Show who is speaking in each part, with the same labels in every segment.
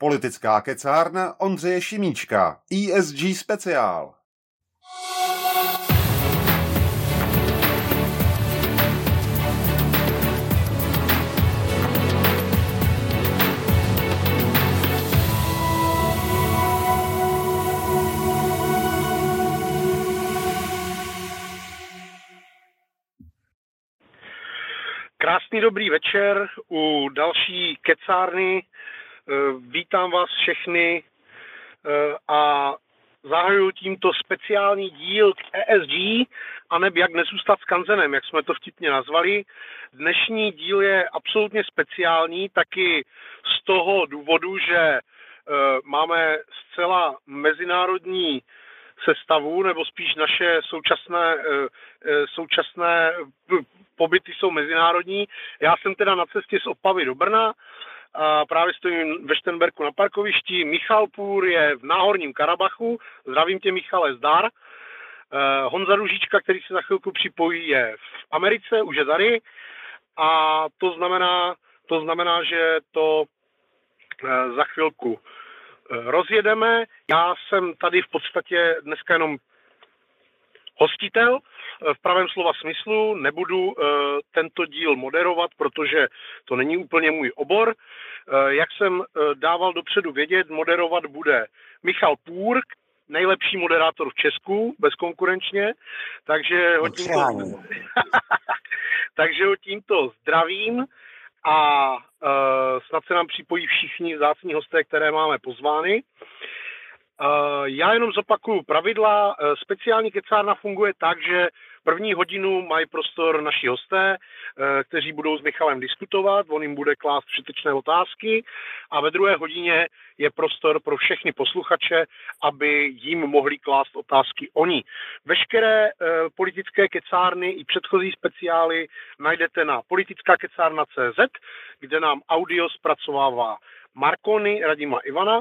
Speaker 1: Politická kecárna Ondřeje Šimíčka. ESG speciál.
Speaker 2: Krásný dobrý večer u další kecárny. Eh, vítám vás všechny eh, a zahajuji tímto speciální díl k ESG, aneb jak nezůstat s kanzenem, jak jsme to vtipně nazvali. Dnešní díl je absolutně speciální, taky z toho důvodu, že eh, máme zcela mezinárodní sestavu, nebo spíš naše současné, současné pobyty jsou mezinárodní. Já jsem teda na cestě z Opavy do Brna, právě stojím ve Štenberku na parkovišti. Michal Půr je v Náhorním Karabachu. Zdravím tě, Michale, zdar. Uh, Honza Ružička, který se za chvilku připojí, je v Americe, už je tady. A to znamená, to znamená že to uh, za chvilku uh, rozjedeme. Já jsem tady v podstatě dneska jenom hostitel v pravém slova smyslu. Nebudu eh, tento díl moderovat, protože to není úplně můj obor. Eh, jak jsem eh, dával dopředu vědět, moderovat bude Michal Půr, nejlepší moderátor v Česku, bezkonkurenčně, takže ho tímto, takže ho tímto zdravím a uh, snad se nám připojí všichni vzácní hosté, které máme pozvány. Uh, já jenom zopakuju pravidla. Uh, speciální kecárna funguje tak, že První hodinu mají prostor naši hosté, eh, kteří budou s Michalem diskutovat, on jim bude klást všetečné otázky a ve druhé hodině je prostor pro všechny posluchače, aby jim mohli klást otázky oni. Veškeré eh, politické kecárny i předchozí speciály najdete na politická kecárna.cz, kde nám audio zpracovává Markony Radima Ivana,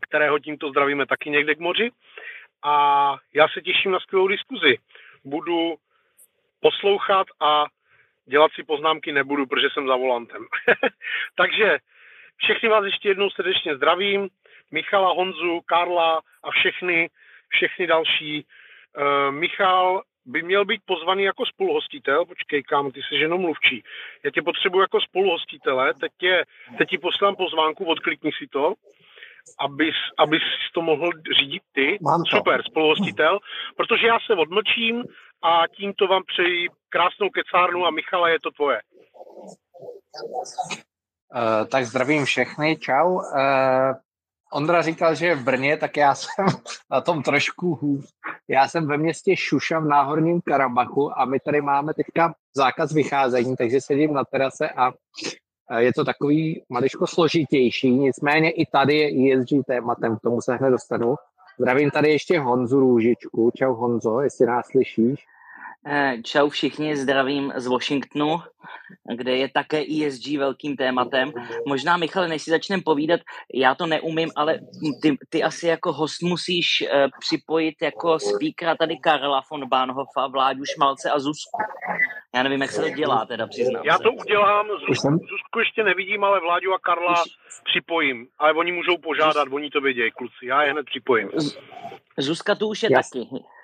Speaker 2: kterého tímto zdravíme taky někde k moři. A já se těším na skvělou diskuzi budu poslouchat a dělat si poznámky nebudu, protože jsem za volantem. Takže všechny vás ještě jednou srdečně zdravím. Michala, Honzu, Karla a všechny, všechny další. Uh, Michal by měl být pozvaný jako spoluhostitel. Počkej, kam, ty jsi jenom mluvčí. Já tě potřebuji jako spoluhostitele, teď, tě, teď ti poslám pozvánku, odklikni si to abys, abys to mohl řídit ty.
Speaker 3: Mám to.
Speaker 2: Super, spoluhostitel. Protože já se odmlčím a tímto vám přeji krásnou kecárnu a Michala, je to tvoje.
Speaker 3: Uh, tak zdravím všechny, čau. Uh, Ondra říkal, že je v Brně, tak já jsem na tom trošku hůř. Já jsem ve městě Šuša v Náhorním Karabachu a my tady máme teďka zákaz vycházení, takže sedím na terase a je to takový maličko složitější, nicméně i tady je ESG tématem, k tomu se hned dostanu. Zdravím tady ještě Honzu Růžičku. Čau Honzo, jestli nás slyšíš.
Speaker 4: Eh, čau všichni, zdravím z Washingtonu, kde je také ESG velkým tématem. Možná, Michale, než si začneme povídat, já to neumím, ale ty, ty asi jako host musíš uh, připojit jako speakera tady Karla von Bahnhofa, Vláďu Šmalce a Zuzku. Já nevím, jak se to dělá, teda přiznám
Speaker 2: Já to udělám, Zuzku, ještě nevidím, ale Vláďu a Karla Už... připojím. Ale oni můžou požádat, oni to vědějí, kluci. Já je hned připojím.
Speaker 4: Zuzka tu už je Jasně. taky.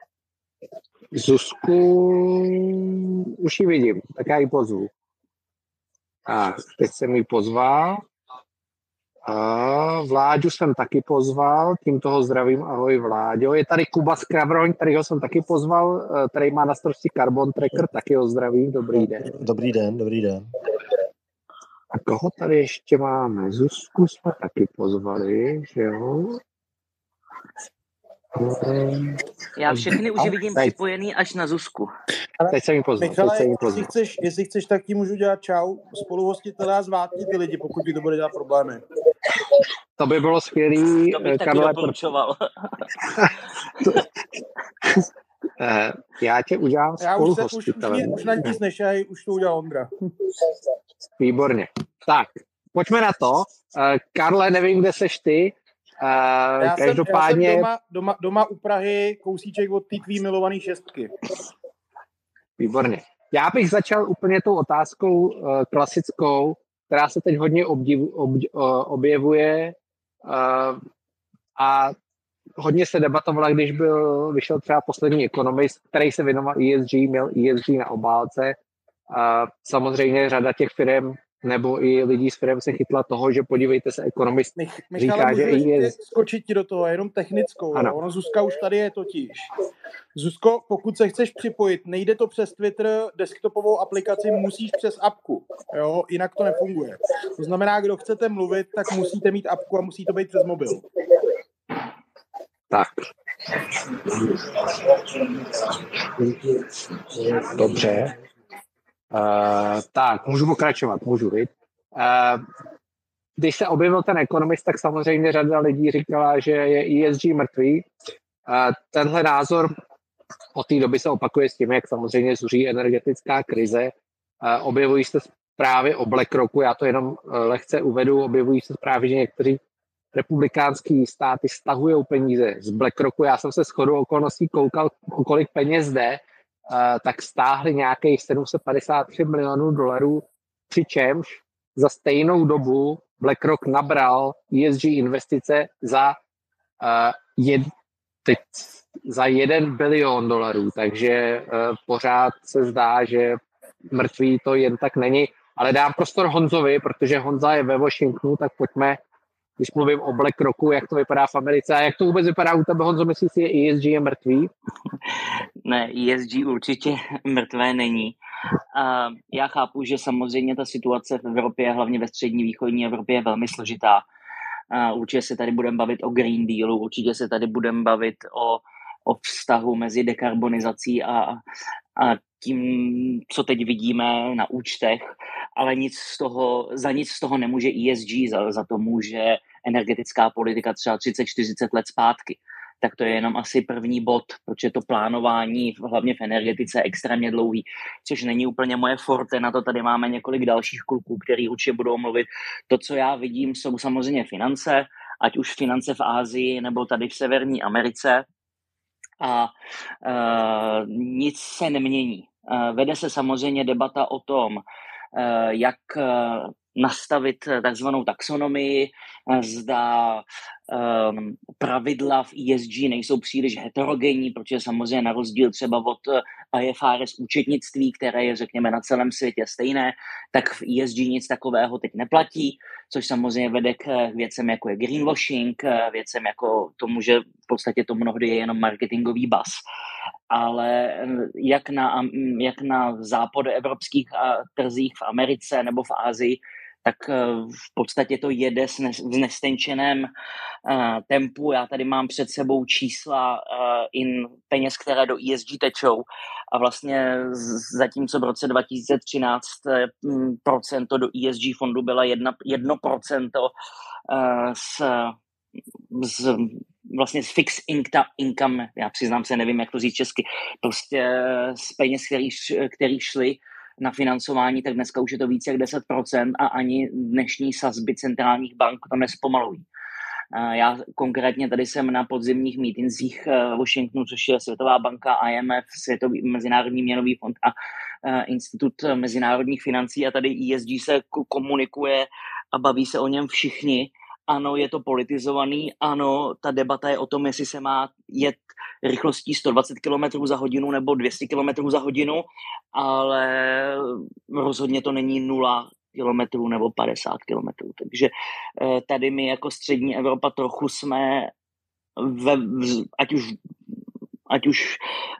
Speaker 3: Zuzku už ji vidím, tak já ji pozvu. Tak, teď jsem ji pozval. A Vláďu jsem taky pozval, tím toho zdravím, ahoj Vláďo. Je tady Kuba Skravroň, kterýho jsem taky pozval, který má na starosti Carbon Tracker, taky ho zdravím, dobrý den.
Speaker 5: Dobrý den, dobrý den.
Speaker 3: A koho tady ještě máme? Zuzku jsme taky pozvali, že jo?
Speaker 4: Já všechny už vidím teď. připojený až na Zuzku.
Speaker 3: Teď se mi poznal.
Speaker 5: Michale, teď se Jestli, chceš, jestli chceš, tak ti můžu dělat čau. Spoluhostitelé a zvátni ty lidi, pokud ti to bude dělat problémy.
Speaker 3: To by bylo skvělý.
Speaker 4: To bych taky Karle, doporučoval.
Speaker 3: Eh, já tě udělám Já už, se, už, už,
Speaker 5: už na nic nešaj, už to udělal Ondra.
Speaker 3: Výborně. Tak, pojďme na to. Eh, Karle, nevím, kde seš ty, Uh, já každopádně...
Speaker 5: Jsem, já jsem doma, doma, doma u Prahy, kousíček od té tvý milované šestky.
Speaker 3: Výborně. Já bych začal úplně tou otázkou uh, klasickou, která se teď hodně obdiv, ob, uh, objevuje a hodně se debatovala, když byl, vyšel třeba poslední ekonomist, který se věnoval ESG, měl ESG na obálce. A samozřejmě řada těch firm nebo i lidí z firm se chytla toho, že podívejte se, ekonomist Mich, říká, že
Speaker 5: je... skočit ti do toho, jenom technickou. Ano. Ono Zuzka už tady je totiž. Zuzko, pokud se chceš připojit, nejde to přes Twitter, desktopovou aplikaci musíš přes apku, jo? jinak to nefunguje. To znamená, kdo chcete mluvit, tak musíte mít apku a musí to být přes mobil.
Speaker 3: Tak. Dobře. Uh, tak, můžu pokračovat, můžu, vidět. Uh, když se objevil ten ekonomist, tak samozřejmě řada lidí říkala, že je ESG mrtvý. Uh, tenhle názor od té doby se opakuje s tím, jak samozřejmě zuří energetická krize. Uh, objevují se zprávy o BlackRocku, já to jenom lehce uvedu, objevují se zprávy, že někteří republikánský státy stahují peníze z BlackRocku. Já jsem se shodou okolností koukal, kolik peněz jde, tak stáhli nějakých 753 milionů dolarů, přičemž za stejnou dobu BlackRock nabral ESG investice za, uh, jed, teď, za jeden bilion dolarů, takže uh, pořád se zdá, že mrtvý to jen tak není. Ale dám prostor Honzovi, protože Honza je ve Washingtonu, tak pojďme když mluvím o BlackRocku, jak to vypadá v Americe a jak to vůbec vypadá u tebe, Honzo, myslíš si, že ESG je mrtvý?
Speaker 4: Ne, ESG určitě mrtvé není. Já chápu, že samozřejmě ta situace v Evropě, hlavně ve střední východní Evropě, je velmi složitá. Určitě se tady budeme bavit o Green Dealu, určitě se tady budeme bavit o, o vztahu mezi dekarbonizací a, a tím, co teď vidíme na účtech, ale nic z toho, za nic z toho nemůže ESG, za, za to může energetická politika třeba 30-40 let zpátky. Tak to je jenom asi první bod, protože to plánování, hlavně v energetice, je extrémně dlouhý, což není úplně moje forte. Na to tady máme několik dalších kluků, který určitě budou mluvit. To, co já vidím, jsou samozřejmě finance, ať už finance v Ázii nebo tady v Severní Americe. A uh, nic se nemění. Uh, vede se samozřejmě debata o tom, uh, jak nastavit takzvanou taxonomii, zda um, pravidla v ESG nejsou příliš heterogenní, protože samozřejmě na rozdíl třeba od IFRS účetnictví, které je, řekněme, na celém světě stejné, tak v ESG nic takového teď neplatí, což samozřejmě vede k věcem, jako je greenwashing, věcem jako tomu, že v podstatě to mnohdy je jenom marketingový bas. Ale jak na, jak na západoevropských trzích v Americe nebo v Ázii, tak eh, v podstatě to jede v nestenčeném uh, tempu. Já tady mám před sebou čísla uh, in peněz, které do ESG tečou a vlastně zatímco v roce 2013 procento do ESG fondu byla jedna, jedno procento z, z vlastně z fix income, já přiznám se, nevím, jak to říct česky, prostě z peněz, který, který šly na financování, tak dneska už je to více jak 10% a ani dnešní sazby centrálních bank to nespomalují. Já konkrétně tady jsem na podzimních mítincích v Washingtonu, což je Světová banka, IMF, Světový mezinárodní měnový fond a Institut mezinárodních financí a tady ESG se komunikuje a baví se o něm všichni ano, je to politizovaný, ano, ta debata je o tom, jestli se má jet rychlostí 120 km za hodinu nebo 200 km za hodinu, ale rozhodně to není nula kilometrů nebo 50 kilometrů. Takže eh, tady my jako střední Evropa trochu jsme, ve, ať už ať už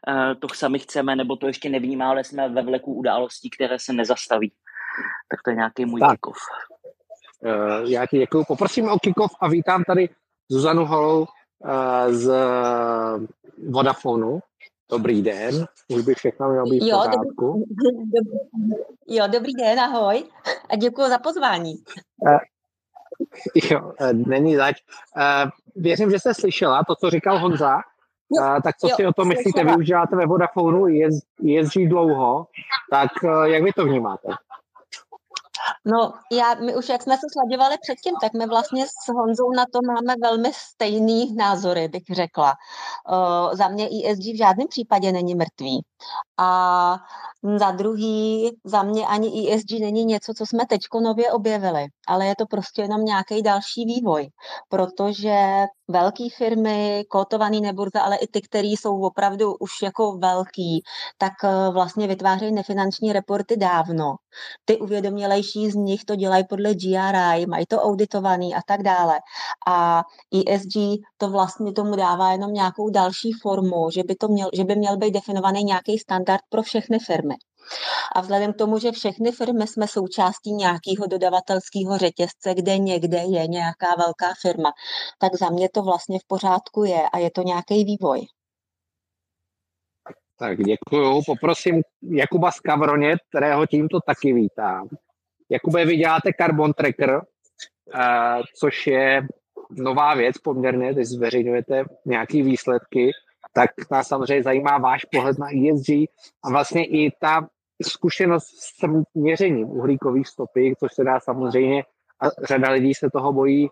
Speaker 4: uh, to sami chceme, nebo to ještě nevnímáme, ale jsme ve vleku událostí, které se nezastaví. Tak to je nějaký můj tak.
Speaker 3: Uh, já ti děkuji. Poprosím o kikov a vítám tady Zuzanu Holou uh, z Vodafonu. Dobrý den, už by všechno mělo být jo, pořádku.
Speaker 6: Dobrý, jo, dobrý den, ahoj a děkuji za pozvání. Uh,
Speaker 3: jo, není zač. Uh, věřím, že jste slyšela to, co říkal Honza. Uh, tak co jo, si o tom myslíte? Slyšela. Využíváte ve Vodafonu, jez, jezdí dlouho, tak uh, jak vy to vnímáte?
Speaker 6: No, já, my už jak jsme se sladěvali předtím, tak my vlastně s Honzou na to máme velmi stejný názory, bych řekla. Uh, za mě ESG v žádném případě není mrtvý. A za druhý, za mě ani ESG není něco, co jsme teďko nově objevili, ale je to prostě jenom nějaký další vývoj, protože velké firmy, kotovaný neburza, ale i ty, které jsou opravdu už jako velký, tak eh, vlastně vytvářejí nefinanční reporty dávno. Ty uvědomělejší z nich to dělají podle GRI, mají to auditovaný a tak dále. A ESG to vlastně tomu dává jenom nějakou další formu, že by, to měl, že by měl být definovaný nějaký standard pro všechny firmy. A vzhledem k tomu, že všechny firmy jsme součástí nějakého dodavatelského řetězce, kde někde je nějaká velká firma, tak za mě to vlastně v pořádku je a je to nějaký vývoj.
Speaker 3: Tak děkuju. Poprosím Jakuba Skavroně, kterého tímto taky vítám. Jakube, vy děláte Carbon Tracker, uh, což je nová věc poměrně, když zveřejňujete nějaké výsledky, tak nás samozřejmě zajímá váš pohled na ESG a vlastně i ta zkušenost s měřením uhlíkových stopy, což se dá samozřejmě, a řada lidí se toho bojí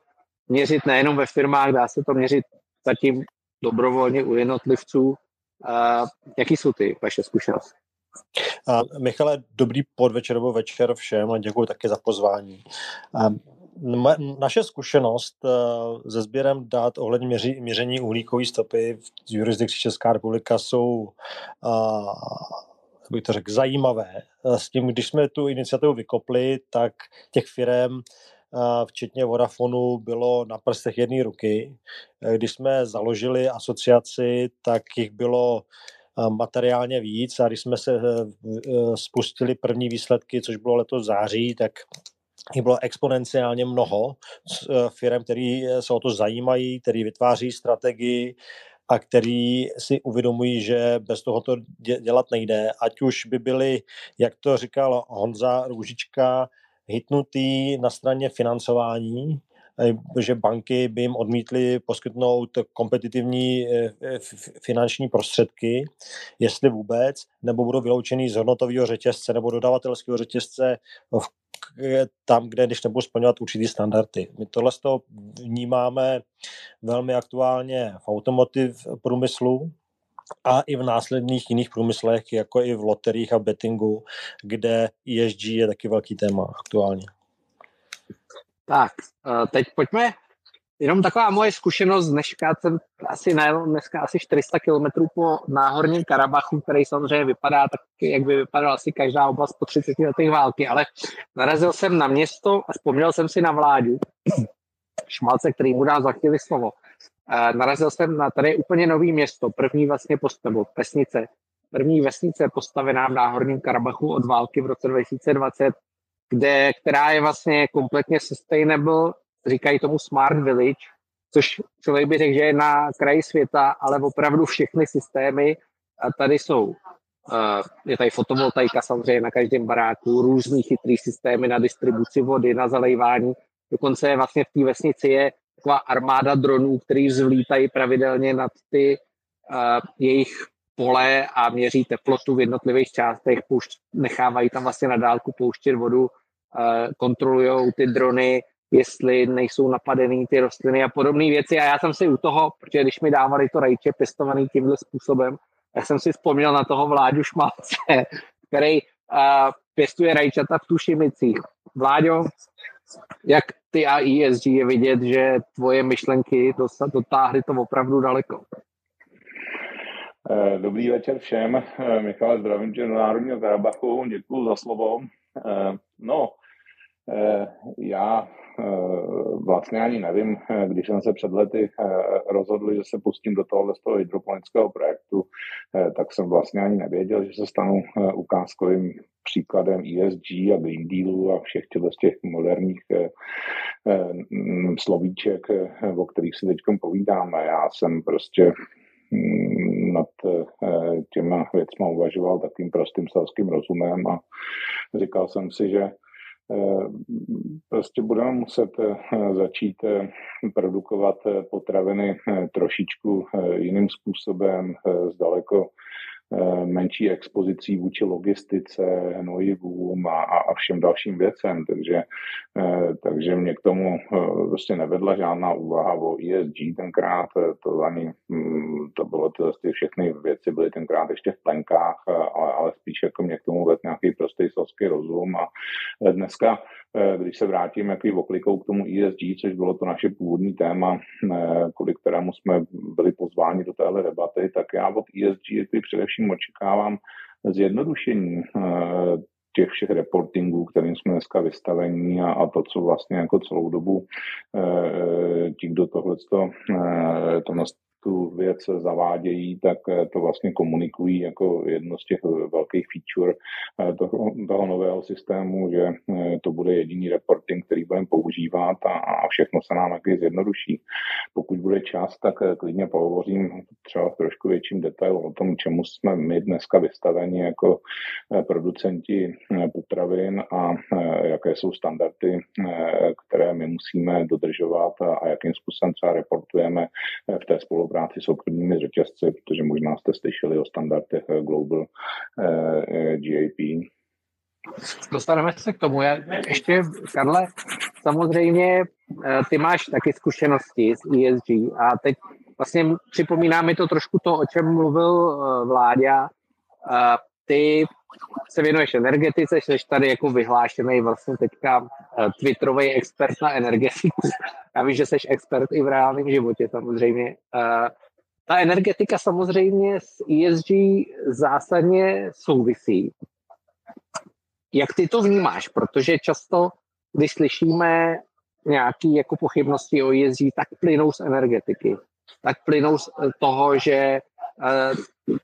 Speaker 3: měřit nejenom ve firmách, dá se to měřit zatím dobrovolně u jednotlivců. Uh, jaký jsou ty vaše zkušenosti?
Speaker 7: A Michale, dobrý podvečer nebo večer všem a děkuji také za pozvání. A naše zkušenost uh, se sběrem dát ohledně měření uhlíkové stopy v jurisdikci Česká republika jsou uh, bych to řekl, zajímavé. S tím, když jsme tu iniciativu vykopli, tak těch firm včetně Vodafonu, bylo na prstech jedné ruky. Když jsme založili asociaci, tak jich bylo materiálně víc a když jsme se e, e, spustili první výsledky, což bylo letos září, tak jich bylo exponenciálně mnoho e, firm, které se o to zajímají, které vytváří strategii a který si uvědomují, že bez toho to dělat nejde. Ať už by byly, jak to říkal Honza Růžička, hitnutý na straně financování, eh, že banky by jim odmítly poskytnout kompetitivní eh, finanční prostředky, jestli vůbec, nebo budou vyloučený z hodnotového řetězce nebo dodavatelského řetězce tam, kde když nebudou splňovat určitý standardy. My tohle z toho vnímáme velmi aktuálně v automotiv průmyslu, a i v následných jiných průmyslech, jako i v loteriích a bettingu, kde ESG je taky velký téma aktuálně.
Speaker 3: Tak, eh, teď pojďme. Jenom taková moje zkušenost dneška, jsem asi najel dneska asi 400 km po náhorním Karabachu, který samozřejmě vypadá tak, jak by vypadala asi každá oblast po 30 letech války, ale narazil jsem na město a vzpomněl jsem si na vládu, Šmalce, který mu dá za chvíli slovo. E, narazil jsem na tady úplně nový město, první vlastně postavu, vesnice, první vesnice postavená v Náhorním Karabachu od války v roce 2020, kde, která je vlastně kompletně sustainable, říkají tomu Smart Village, což člověk by řekl, že je na kraji světa, ale opravdu všechny systémy tady jsou. Je tady fotovoltaika samozřejmě na každém baráku, různý chytrý systémy na distribuci vody, na zalejvání. Dokonce vlastně v té vesnici je taková armáda dronů, který vzvlítají pravidelně nad ty jejich pole a měří teplotu v jednotlivých částech, poušť, nechávají tam vlastně na dálku pouštět vodu, kontrolují ty drony, jestli nejsou napadený ty rostliny a podobné věci. A já jsem si u toho, protože když mi dávali to rajče pestovaný tímhle způsobem, já jsem si vzpomněl na toho Vláďu Šmalce, který uh, pěstuje rajčata v Tušimicích. Vláďo, jak ty a ESG je vidět, že tvoje myšlenky dotáhly to opravdu daleko.
Speaker 8: Eh, dobrý večer všem. Eh, Michal, zdravím tě do Národního Karabachu. Děkuji za slovo. No, já Eh, vlastně ani nevím, eh, když jsem se před lety eh, rozhodl, že se pustím do tohohle z toho hydroponického projektu, tak jsem vlastně ani nevěděl, že se stanu ukázkovým příkladem ESG a Green Dealu a všech těch, těch moderních slovíček, o kterých si teď povídáme. Já jsem prostě mm, nad těma věcma uvažoval takým prostým selským rozumem a říkal jsem si, že Eh, prostě budeme muset eh, začít eh, produkovat potraviny trošičku jiným způsobem, s daleko Eh, menší expozicí vůči logistice, hnojivům a, a všem dalším věcem, takže, eh, takže mě k tomu prostě nevedla žádná úvaha o ESG tenkrát, to ani, hm, to bylo to, ty všechny věci byly tenkrát ještě v plenkách, ale, ale spíš jako mě k tomu vedl nějaký prostý selský rozum. A dneska když se vrátím jaký oklikou k tomu ESG, což bylo to naše původní téma, kvůli kterému jsme byli pozváni do téhle debaty, tak já od ESG především očekávám zjednodušení eh, těch všech reportingů, kterým jsme dneska vystavení a, a to, co vlastně jako celou dobu e, ti, kdo tohle e, to tu věc zavádějí, tak eh, to vlastně komunikují jako jedno z těch velkých feature eh, toho, toho nového systému, že eh, to bude jediný reporting, který budeme používat a, a všechno se nám taky zjednoduší. Pokud bude čas, tak klidně pohovořím třeba v trošku větším detailu o tom, čemu jsme my dneska vystaveni jako producenti potravin a jaké jsou standardy, které my musíme dodržovat a, a jakým způsobem třeba reportujeme v té spolupráci spolupráci s obchodními řetězci, protože možná jste slyšeli o standardech eh, Global eh, eh, GAP.
Speaker 3: Dostaneme se k tomu. Já ještě, Karle, samozřejmě ty máš taky zkušenosti s ESG a teď vlastně připomíná mi to trošku to, o čem mluvil Vláďa. Ty se věnuješ energetice, jsi tady jako vyhlášený vlastně teďka Twitterový expert na energetiku. Já vím, že jsi expert i v reálném životě samozřejmě. Ta energetika samozřejmě s ESG zásadně souvisí. Jak ty to vnímáš? Protože často, když slyšíme nějaké jako pochybnosti o ESG, tak plynou z energetiky. Tak plynou z toho, že eh,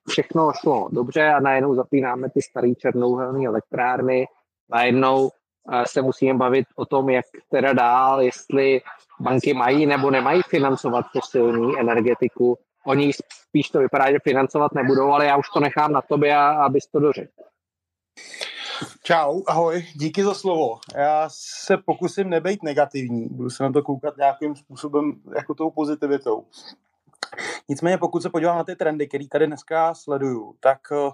Speaker 3: všechno šlo dobře a najednou zapínáme ty staré černouhelné elektrárny, najednou eh, se musíme bavit o tom, jak teda dál, jestli banky mají nebo nemají financovat fosilní energetiku. Oni spíš to vypadá, že financovat nebudou, ale já už to nechám na tobě, abys to dořekl.
Speaker 5: Čau, ahoj, díky za slovo. Já se pokusím nebejt negativní, budu se na to koukat nějakým způsobem jako tou pozitivitou. Nicméně pokud se podívám na ty trendy, které tady dneska sleduju, tak eh,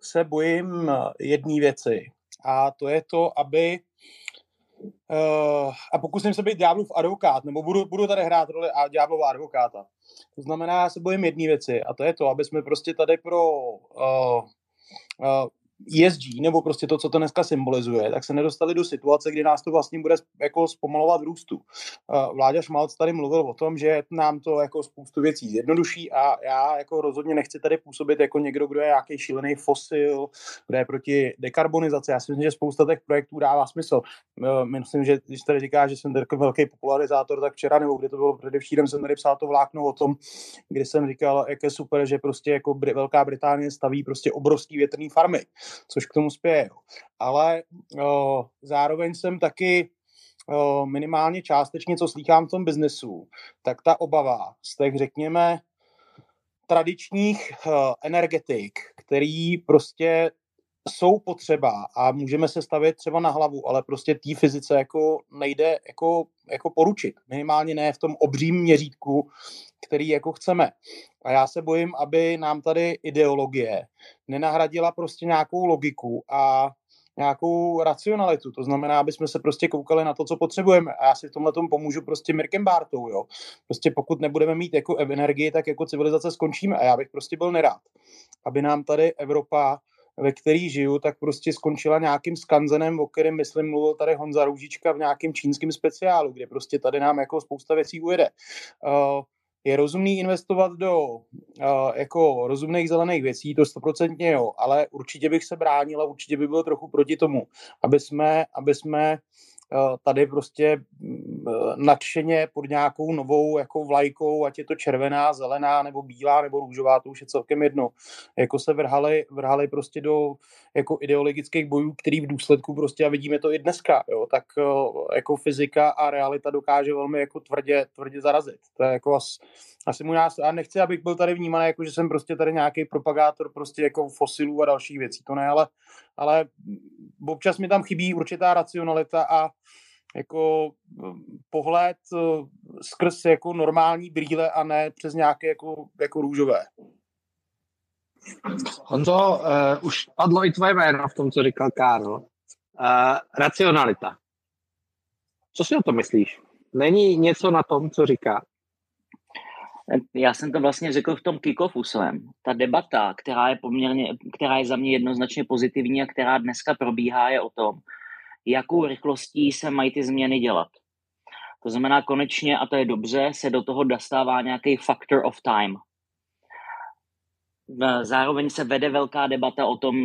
Speaker 5: se bojím eh, jedné věci. A to je to, aby Uh, a pokusím se být ďáblův advokát, nebo budu, budu tady hrát roli ďáblova advokáta. To znamená, já se bojím jedné věci, a to je to, aby jsme prostě tady pro uh, uh, ESG, nebo prostě to, co to dneska symbolizuje, tak se nedostali do situace, kdy nás to vlastně bude jako zpomalovat v růstu. Vláďa Šmalc tady mluvil o tom, že nám to jako spoustu věcí zjednoduší a já jako rozhodně nechci tady působit jako někdo, kdo je nějaký šílený fosil, kdo je proti dekarbonizaci. Já si myslím, že spousta těch projektů dává smysl. Myslím, že když tady říká, že jsem takový velký popularizátor, tak včera nebo kde to bylo předevčírem, jsem tady psal to vlákno o tom, kdy jsem říkal, jak je super, že prostě jako Velká Británie staví prostě obrovský větrný farmy což k tomu spěje. Ale o, zároveň jsem taky o, minimálně částečně, co slýchám v tom biznesu, tak ta obava z těch, řekněme, tradičních energetik, který prostě jsou potřeba a můžeme se stavět třeba na hlavu, ale prostě té fyzice jako nejde jako, jako poručit. Minimálně ne v tom obřím měřítku, který jako chceme. A já se bojím, aby nám tady ideologie nenahradila prostě nějakou logiku a nějakou racionalitu. To znamená, aby jsme se prostě koukali na to, co potřebujeme. A já si v tomhle tomu pomůžu prostě Mirkem Bartou, jo. Prostě pokud nebudeme mít jako energii, tak jako civilizace skončíme. A já bych prostě byl nerád, aby nám tady Evropa ve který žiju, tak prostě skončila nějakým skanzenem, o kterém, myslím, mluvil tady Honza Růžička v nějakém čínském speciálu, kde prostě tady nám jako spousta věcí ujede. Uh, je rozumný investovat do uh, jako rozumných zelených věcí, to stoprocentně jo, ale určitě bych se bránil a určitě by byl trochu proti tomu, aby jsme, aby jsme Eh, tady prostě mm, eh, nadšeně pod nějakou novou jako vlajkou, ať je to červená, zelená, nebo bílá, nebo růžová, to už je celkem jedno. Jako se vrhali, vrhali prostě do jako ideologických bojů, který v důsledku prostě, a vidíme to i dneska, jo, tak eh, jako fyzika a realita dokáže velmi jako tvrdě, tvrdě zarazit. To je jako as, asi nás, a nechci, abych byl tady vnímaný, jako že jsem prostě tady nějaký propagátor prostě jako fosilů a dalších věcí, to ne, ale, ale občas mi tam chybí určitá racionalita a jako pohled eh, skrz jako normální brýle a ne přes nějaké jako, jako růžové.
Speaker 3: Honzo, uh, už padlo i tvoje jméno v tom, co říkal Karl. Uh, racionalita. Co si o to myslíš? Není něco na tom, co říká?
Speaker 4: Já jsem to vlastně řekl v tom kick-offu svém. Ta debata, která je, poměrně, která je za mě jednoznačně pozitivní a která dneska probíhá, je o tom, jakou rychlostí se mají ty změny dělat. To znamená konečně, a to je dobře, se do toho dostává nějaký factor of time. Zároveň se vede velká debata o tom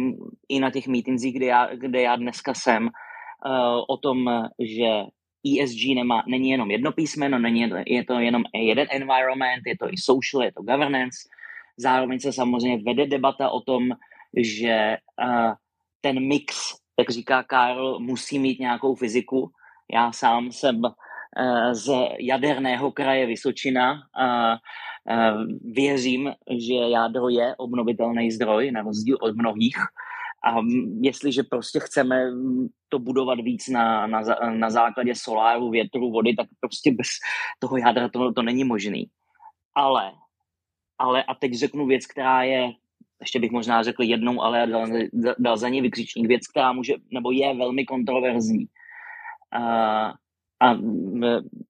Speaker 4: i na těch meetingsích, kde já, kde já dneska jsem, eh, o tom, že ESG nemá, není jenom jedno písmeno, není, je to jenom jeden environment, je to i social, je to governance. Zároveň se samozřejmě vede debata o tom, že uh, ten mix, jak říká Karl, musí mít nějakou fyziku. Já sám jsem uh, z jaderného kraje Vysočina a uh, věřím, že jádro je obnovitelný zdroj, na rozdíl od mnohých. A jestliže prostě chceme to budovat víc na, na, na základě soláru, větru, vody, tak prostě bez toho jádra to, to není možný. Ale, ale, a teď řeknu věc, která je, ještě bych možná řekl jednou, ale dal, dal za ní vykřičník, věc, která může, nebo je velmi kontroverzní. A, a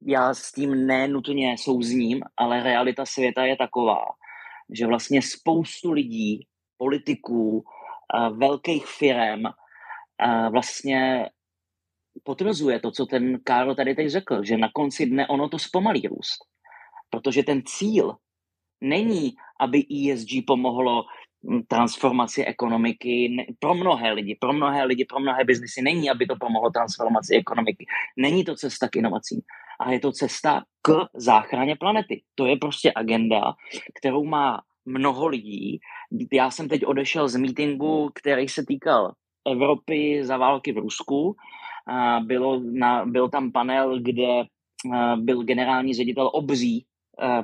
Speaker 4: já s tím nenutně souzním, ale realita světa je taková, že vlastně spoustu lidí, politiků, velkých firm vlastně potvrzuje to, co ten Karl tady teď řekl, že na konci dne ono to zpomalí růst. Protože ten cíl není, aby ESG pomohlo hm, transformaci ekonomiky pro mnohé lidi, pro mnohé lidi, pro mnohé biznesy. Není, aby to pomohlo transformaci ekonomiky. Není to cesta k inovacím, ale je to cesta k záchraně planety. To je prostě agenda, kterou má mnoho lidí. Já jsem teď odešel z meetingu, který se týkal Evropy za války v Rusku. Bylo, na, byl tam panel, kde byl generální ředitel obří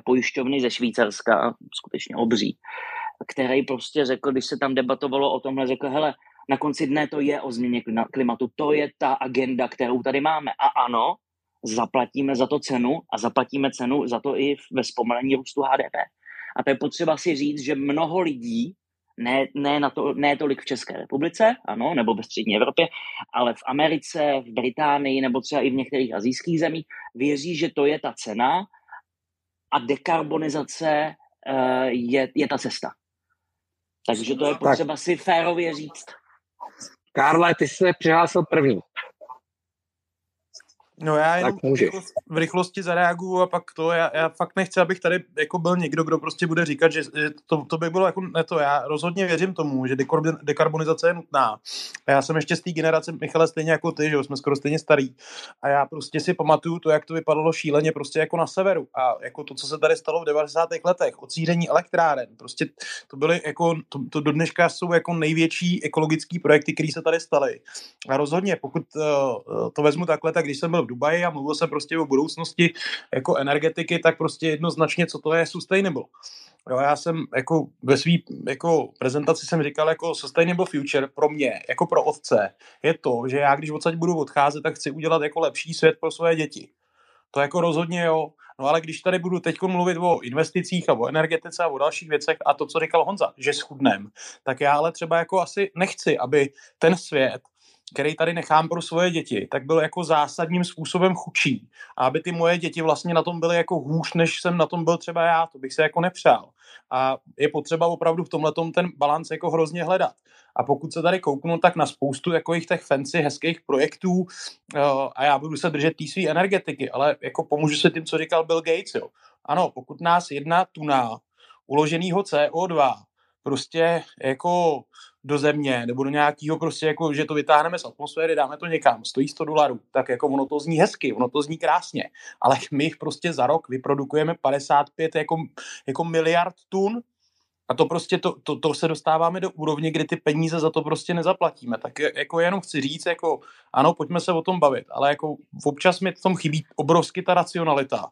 Speaker 4: pojišťovny ze Švýcarska, skutečně obří, který prostě řekl, když se tam debatovalo o tomhle, řekl, hele, na konci dne to je o změně klimatu, to je ta agenda, kterou tady máme. A ano, zaplatíme za to cenu a zaplatíme cenu za to i ve zpomalení růstu HDP. A to je potřeba si říct, že mnoho lidí, ne, ne, na to, ne tolik v České republice, ano, nebo ve střední Evropě, ale v Americe, v Británii nebo třeba i v některých azijských zemích, věří, že to je ta cena a dekarbonizace uh, je, je ta cesta. Takže to je potřeba tak. si férově říct.
Speaker 3: Karle, ty jsi se přihlásil první.
Speaker 5: No já jenom v rychlosti zareaguju a pak to, já, já fakt nechci, abych tady jako byl někdo, kdo prostě bude říkat, že, že to, to by bylo jako ne to, já rozhodně věřím tomu, že dekarbonizace je nutná. A já jsem ještě z té generace, Michale, stejně jako ty, že jsme skoro stejně starý. A já prostě si pamatuju to, jak to vypadalo šíleně prostě jako na severu. A jako to, co se tady stalo v 90. letech, odsíření elektráren, prostě to byly jako, to, to do dneška jsou jako největší ekologické projekty, které se tady staly. A rozhodně, pokud uh, to vezmu takhle, tak když jsem byl v Dubaji a mluvil jsem prostě o budoucnosti jako energetiky, tak prostě jednoznačně, co to je sustainable. Jo, já jsem jako ve své jako prezentaci jsem říkal jako sustainable future pro mě, jako pro otce, je to, že já když odsaď budu odcházet, tak chci udělat jako lepší svět pro své děti. To jako rozhodně jo. No ale když tady budu teď mluvit o investicích a o energetice a o dalších věcech a to, co říkal Honza, že schudnem, tak já ale třeba jako asi nechci, aby ten svět který tady nechám pro svoje děti, tak byl jako zásadním způsobem chudší. A aby ty moje děti vlastně na tom byly jako hůř, než jsem na tom byl třeba já, to bych se jako nepřál. A je potřeba opravdu v tomhle ten balans jako hrozně hledat. A pokud se tady kouknu, tak na spoustu jako jich těch fancy, hezkých projektů uh, a já budu se držet té své energetiky, ale jako pomůžu se tím, co říkal Bill Gates, jo. Ano, pokud nás jedna tuna uloženého CO2 prostě jako do země nebo do nějakého prostě jako, že to vytáhneme z atmosféry, dáme to někam, stojí 100 dolarů, tak jako ono to zní hezky, ono to zní krásně, ale my jich prostě za rok vyprodukujeme 55 jako, jako miliard tun a to prostě, to, to, to, se dostáváme do úrovně, kdy ty peníze za to prostě nezaplatíme. Tak jako jenom chci říct, jako ano, pojďme se o tom bavit, ale jako občas mi v tom chybí obrovsky ta racionalita.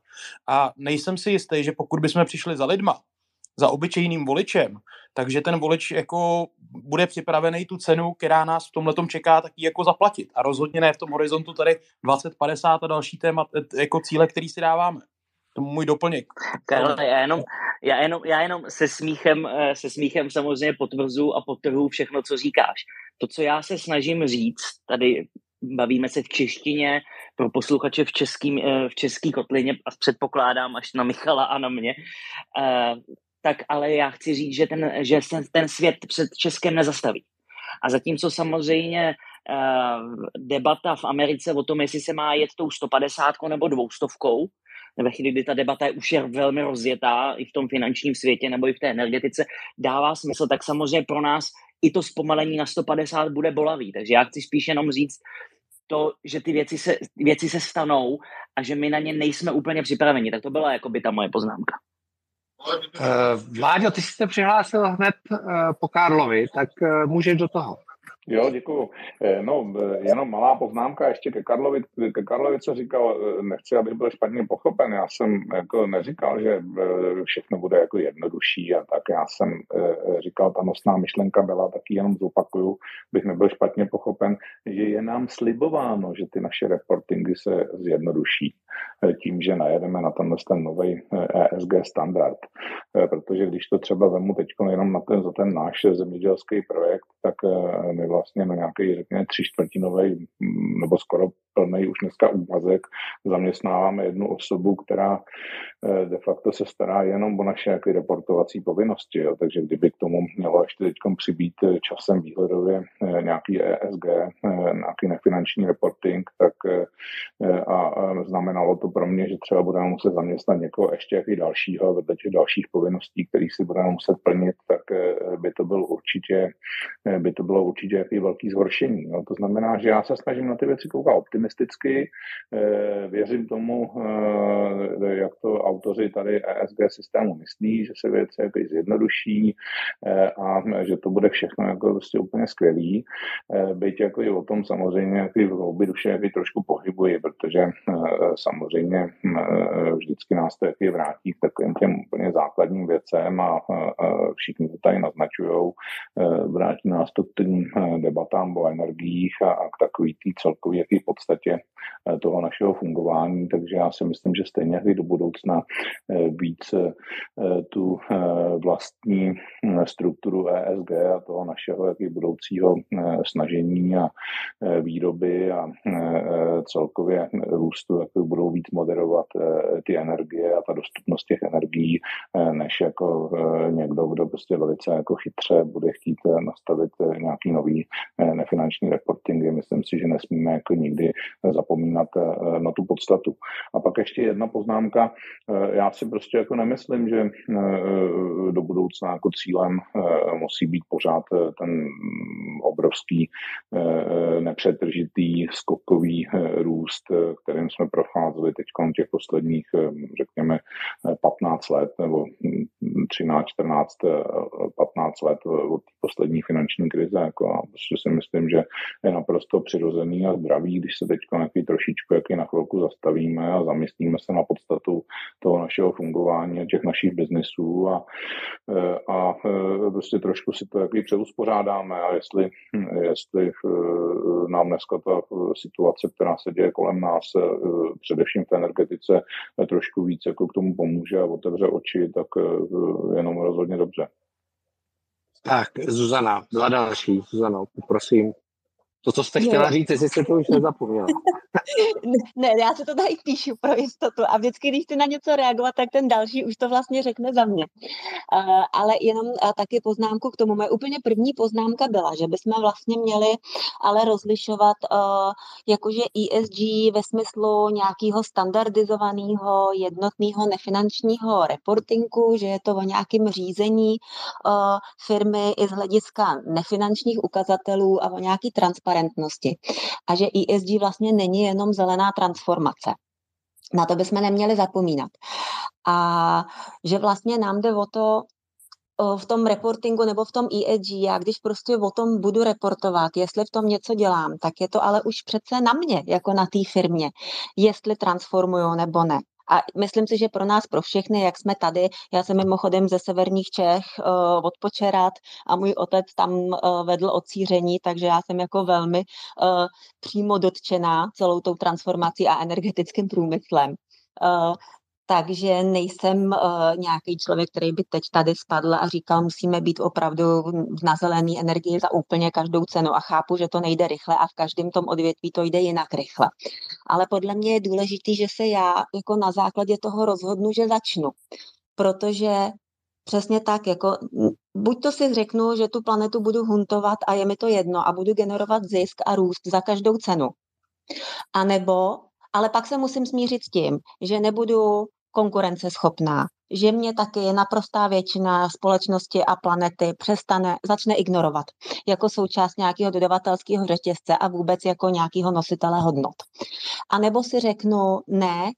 Speaker 5: A nejsem si jistý, že pokud bychom přišli za lidma, za obyčejným voličem, takže ten volič jako bude připravený tu cenu, která nás v tomhle čeká, taky jako zaplatit. A rozhodně ne v tom horizontu tady 20, 50 a další témat, jako cíle, který si dáváme. To můj doplněk.
Speaker 4: Karle, já jenom, já jenom, já jenom se smíchem, eh, se smíchem samozřejmě potvrzu a potrhu všechno, co říkáš. To, co já se snažím říct, tady bavíme se v češtině, pro posluchače v, českým, eh, v český kotlině a předpokládám až na Michala a na mě, eh, tak ale já chci říct, že ten, že se ten svět před Českem nezastaví. A zatímco samozřejmě debata v Americe o tom, jestli se má jet tou 150 nebo 200, ve chvíli, kdy ta debata je už je velmi rozjetá i v tom finančním světě nebo i v té energetice, dává smysl, tak samozřejmě pro nás i to zpomalení na 150 bude bolavý. Takže já chci spíš jenom říct to, že ty věci se, věci se stanou a že my na ně nejsme úplně připraveni. Tak to byla jako by ta moje poznámka.
Speaker 3: Uh, Vláďo, ty jsi se přihlásil hned uh, po Karlovi, tak uh, můžeš do toho.
Speaker 8: Jo, děkuju. Eh, no, eh, jenom malá poznámka ještě ke Karlovi, ke Karlovi, co říkal, eh, nechci, aby byl špatně pochopen. Já jsem jako neříkal, že všechno bude jako jednodušší a tak. Já jsem říkal, ta nosná myšlenka byla, taky jenom zopakuju, bych nebyl špatně pochopen, že je nám slibováno, že ty naše reportingy se zjednoduší tím, že najedeme na tenhle ten nový ESG e standard. Protože když to třeba vemu teď jenom na ten, za ten náš zemědělský projekt, tak my vlastně na nějaký, řekněme, tři čtvrtinový mm, nebo skoro plný už dneska úvazek. Zaměstnáváme jednu osobu, která eh, de facto se stará jenom o naše jaké reportovací povinnosti. Jo. Takže kdyby k tomu mělo ještě teď přibít eh, časem výhledově eh, nějaký ESG, nějaký nefinanční reporting, tak a znamenalo to pro mě, že třeba budeme muset zaměstnat někoho ještě jaký dalšího vedle těch dalších povinností, které si budeme muset plnit, tak by to byl určitě, by to bylo určitě jaký velký zhoršení. Jo. To znamená, že já se snažím na ty věci koukat optimisticky. Eh, věřím tomu, eh, jak to autoři tady ESG systému myslí, že se věci jako zjednoduší eh, a že to bude všechno jako prostě úplně skvělý. Byť jako i o tom samozřejmě jaký v hloubi duše jaký trošku pohybuji, protože samozřejmě vždycky nás to jaký vrátí k takovým těm úplně základním věcem a všichni to tady naznačují. Vrátí nás to k těm debatám o energiích a k takový tý celkový jaký podstatě eh, toho našeho fungování, takže já si myslím, že stejně i do budoucna eh, víc eh, tu vlastní strukturu ESG a toho našeho jaký budoucího snažení a výroby a celkově růstu, jak budou víc moderovat ty energie a ta dostupnost těch energií, než jako někdo, kdo prostě velice jako chytře bude chtít nastavit nějaký nový nefinanční reporting. Myslím si, že nesmíme jako nikdy zapomínat eh, na tu podstatu. A pak ještě jedna poznámka. Eh, já si prostě jako nemyslím, že eh, do budoucna jako cílem musí být pořád ten obrovský nepřetržitý skokový růst, kterým jsme procházeli teď těch posledních, řekněme, 15 let nebo 13, 14, 15 let od poslední finanční krize. Jako prostě si myslím, že je naprosto přirozený a zdravý, když se teď nějaký trošičku, jaký na chvilku zastavíme a zamyslíme se na podstatu toho našeho fungování a těch našich biznesů a, e, a e, prostě trošku si to jaký přeuspořádáme a jestli, jestli e, nám dneska ta situace, která se děje kolem nás, především v energetice, trošku víc jako k tomu pomůže a otevře oči, tak jenom rozhodně dobře.
Speaker 3: Tak, Zuzana, dva další. Zuzano, poprosím. To, co jste chtěla říct, jestli jste to už nezapomněla.
Speaker 6: ne, já se to tady píšu pro jistotu a vždycky, když chci na něco reagovat, tak ten další už to vlastně řekne za mě. Uh, ale jenom uh, taky poznámku k tomu. Moje úplně první poznámka byla, že bychom vlastně měli ale rozlišovat uh, jakože ESG ve smyslu nějakého standardizovaného jednotného nefinančního reportingu, že je to o nějakém řízení firmy i z hlediska nefinančních ukazatelů a o nějaký transparentnosti. A že ESG vlastně není jenom zelená transformace. Na to bychom neměli zapomínat. A že vlastně nám jde o to, v tom reportingu nebo v tom ESG, já když prostě o tom budu reportovat, jestli v tom něco dělám, tak je to ale už přece na mě, jako na té firmě, jestli transformuju nebo ne. A myslím si, že pro nás, pro všechny, jak jsme tady, já jsem mimochodem ze severních Čech uh, od Počerat a můj otec tam uh, vedl ocíření, takže já jsem jako velmi uh, přímo dotčená celou tou transformací a energetickým průmyslem. Uh, takže nejsem uh, nějaký člověk, který by teď tady spadl a říkal, musíme být opravdu na zelený energii za úplně každou cenu a chápu, že to nejde rychle a v každém tom odvětví to jde jinak rychle. Ale podle mě je důležité, že se já jako na základě toho rozhodnu, že začnu. Protože Přesně tak, jako buď to si řeknu, že tu planetu budu huntovat a je mi to jedno a budu generovat zisk a růst za každou cenu. A nebo, ale pak se musím smířit s tím, že nebudu konkurenceschopná, že mě taky naprostá většina společnosti a planety přestane, začne ignorovat jako součást nějakého dodavatelského řetězce a vůbec jako nějakého nositele hodnot. A nebo si řeknu, ne,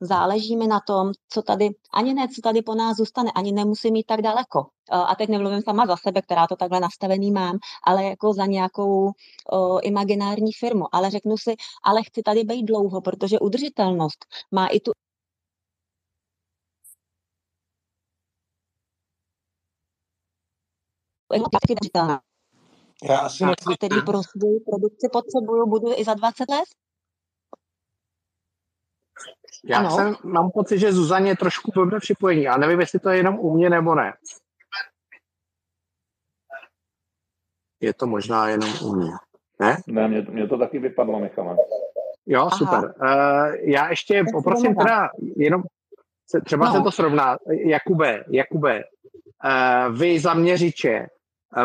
Speaker 6: záleží mi na tom, co tady, ani ne, co tady po nás zůstane, ani nemusím mít tak daleko. A teď nemluvím sama za sebe, která to takhle nastavený mám, ale jako za nějakou o, imaginární firmu. Ale řeknu si, ale chci tady být dlouho, protože udržitelnost má i tu udržitelná.
Speaker 5: Já asi
Speaker 6: nechci... který pro svou produkci potřebuju, budu i za 20 let?
Speaker 3: Já ano. jsem, mám pocit, že Zuzaně je trošku blbé připojení. Já nevím, jestli to je jenom u mě nebo ne. Je to možná jenom u mě. Ne?
Speaker 8: Ne, mě, mě to taky vypadlo, Michale.
Speaker 3: Jo, Aha. super. Uh, já ještě poprosím teda jenom, třeba no. se to srovná. Jakube, Jakube, uh, vy zaměřiče,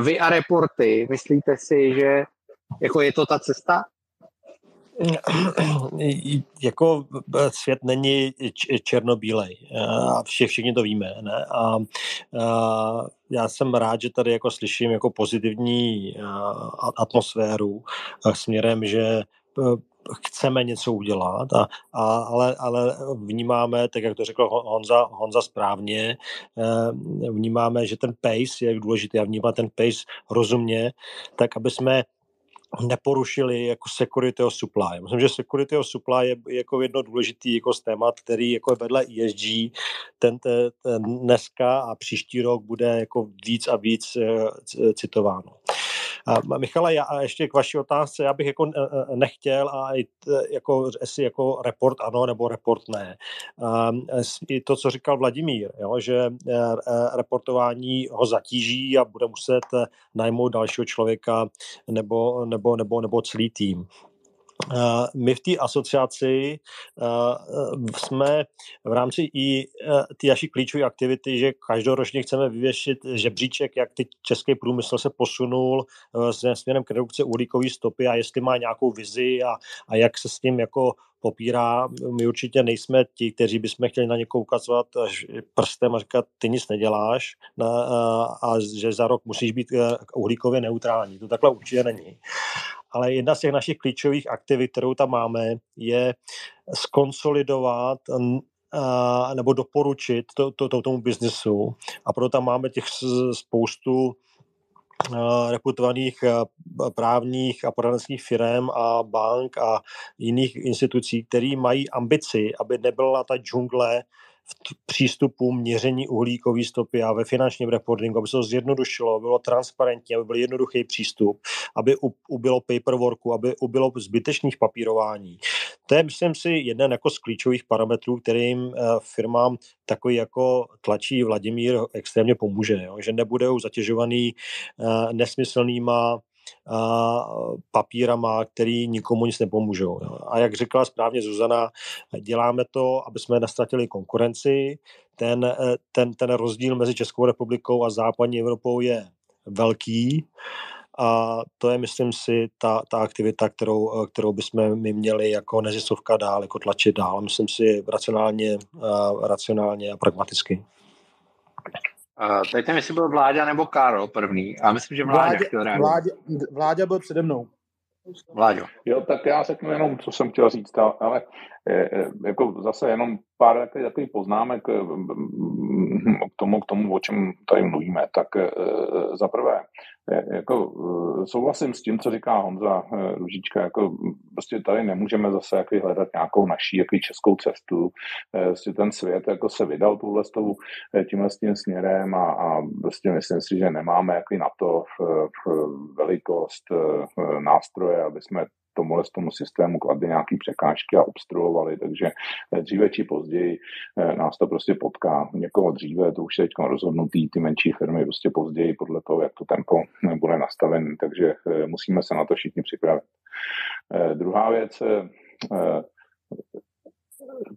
Speaker 3: vy a reporty, myslíte si, že jako je to ta cesta?
Speaker 7: jako svět není černobílej a vše, všichni to víme. Ne? A, a já jsem rád, že tady jako slyším jako pozitivní atmosféru směrem, že chceme něco udělat, a, a, ale, ale vnímáme, tak jak to řekl Honza, Honza správně, eh, vnímáme, že ten pace je důležitý a vnímáme ten pace rozumně, tak aby jsme neporušili jako security of supply. Myslím, že security of supply je jako jedno důležitý jako témat, který jako vedle ESG ten, ten, ten dneska a příští rok bude jako víc a víc eh, citováno. Michala, já ještě k vaší otázce, já bych jako nechtěl a i jako, jestli jako report ano nebo report ne. I to, co říkal Vladimír, jo, že e, e, reportování ho zatíží a bude muset najmout dalšího člověka nebo, nebo, nebo, nebo celý tým. Eh, my v té asociaci eh, jsme v rámci i eh, ty naší klíčové aktivity, že každoročně chceme vyvěšit žebříček, jak ty český průmysl se posunul směrem k redukci uhlíkové stopy a jestli má nějakou vizi a, a jak se s tím jako popírá. My určitě nejsme ti, kteří bychom chtěli na někoho ukazovat prstem a říkat, ty nic neděláš a, a že za rok musíš být uhlíkově neutrální. To takhle určitě není ale jedna z těch našich klíčových aktivit, kterou tam máme, je skonsolidovat nebo doporučit to, to, to, tomu biznesu. A proto tam máme těch spoustu reputovaných právních a poradenských firm a bank a jiných institucí, které mají ambici, aby nebyla ta džungle v přístupu měření uhlíkové stopy a ve finančním reportingu, aby se to zjednodušilo, bylo transparentní, aby byl jednoduchý přístup, aby ubylo paperworku, aby ubylo zbytečných papírování. To je, myslím si, jeden jako z klíčových parametrů, kterým eh, firmám takový jako tlačí Vladimír extrémně pomůže, jo? že nebudou zatěžovaný eh, nesmyslnýma papírama, který nikomu nic nepomůžou. A jak řekla správně Zuzana, děláme to, aby jsme nestratili konkurenci. Ten, eh, ten, ten rozdíl mezi Českou republikou a západní Evropou je velký a to je, myslím si, ta, ta aktivita, kterou, eh, kterou bychom my měli jako nezisovka dál, jako tlačit dál. Myslím si racionálně, uh, racionálně a pragmaticky.
Speaker 3: Uh, teď nevím, jestli byl Vláďa nebo Karol první. A myslím, že Vláďa, Vláďa chtěl
Speaker 5: Vláďa, Vláďa byl přede mnou.
Speaker 3: Vláďo.
Speaker 8: Jo, tak já řeknu jenom, co jsem chtěl říct, ale jako zase jenom pár takových poznámek eh, k tomu, k tomu, o čem tady mluvíme. Tak eh, za prvé, eh, jako souhlasím s tím, co říká Honza Ružička, jako prostě tady nemůžeme zase jako hledat nějakou naší jako českou cestu. Prostě ten svět jako se vydal tuhle stavu tímhle s tím směrem a, a prostě myslím si, že nemáme jako na to v, v velikost nástroje, aby jsme tomuhle tomu systému kladli nějaké překážky a obstruovali, takže dříve či později nás to prostě potká. Někoho dříve, to už je teď rozhodnutý, ty menší firmy prostě později podle toho, jak to tempo bude nastavené, takže musíme se na to všichni připravit. Druhá věc,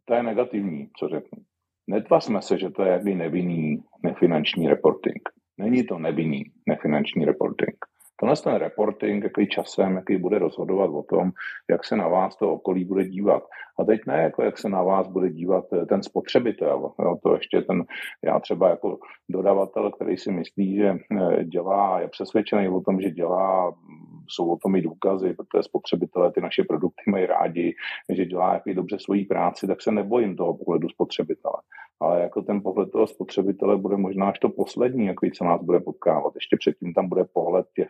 Speaker 8: to je negativní, co řeknu. Netvasme se, že to je jaký nevinný nefinanční reporting. Není to nevinný nefinanční reporting. Tenhle ten reporting, jaký časem, jaký bude rozhodovat o tom, jak se na vás to okolí bude dívat. A teď ne, jako jak se na vás bude dívat eh, ten spotřebitel. Jo, to ještě ten, já třeba jako dodavatel, který si myslí, že eh, dělá, je přesvědčený o tom, že dělá jsou o tom i důkazy, protože spotřebitelé ty naše produkty mají rádi, že dělá jaký dobře svoji práci, tak se nebojím toho pohledu spotřebitele. Ale jako ten pohled toho spotřebitele bude možná až to poslední, jako co nás bude potkávat. Ještě předtím tam bude pohled těch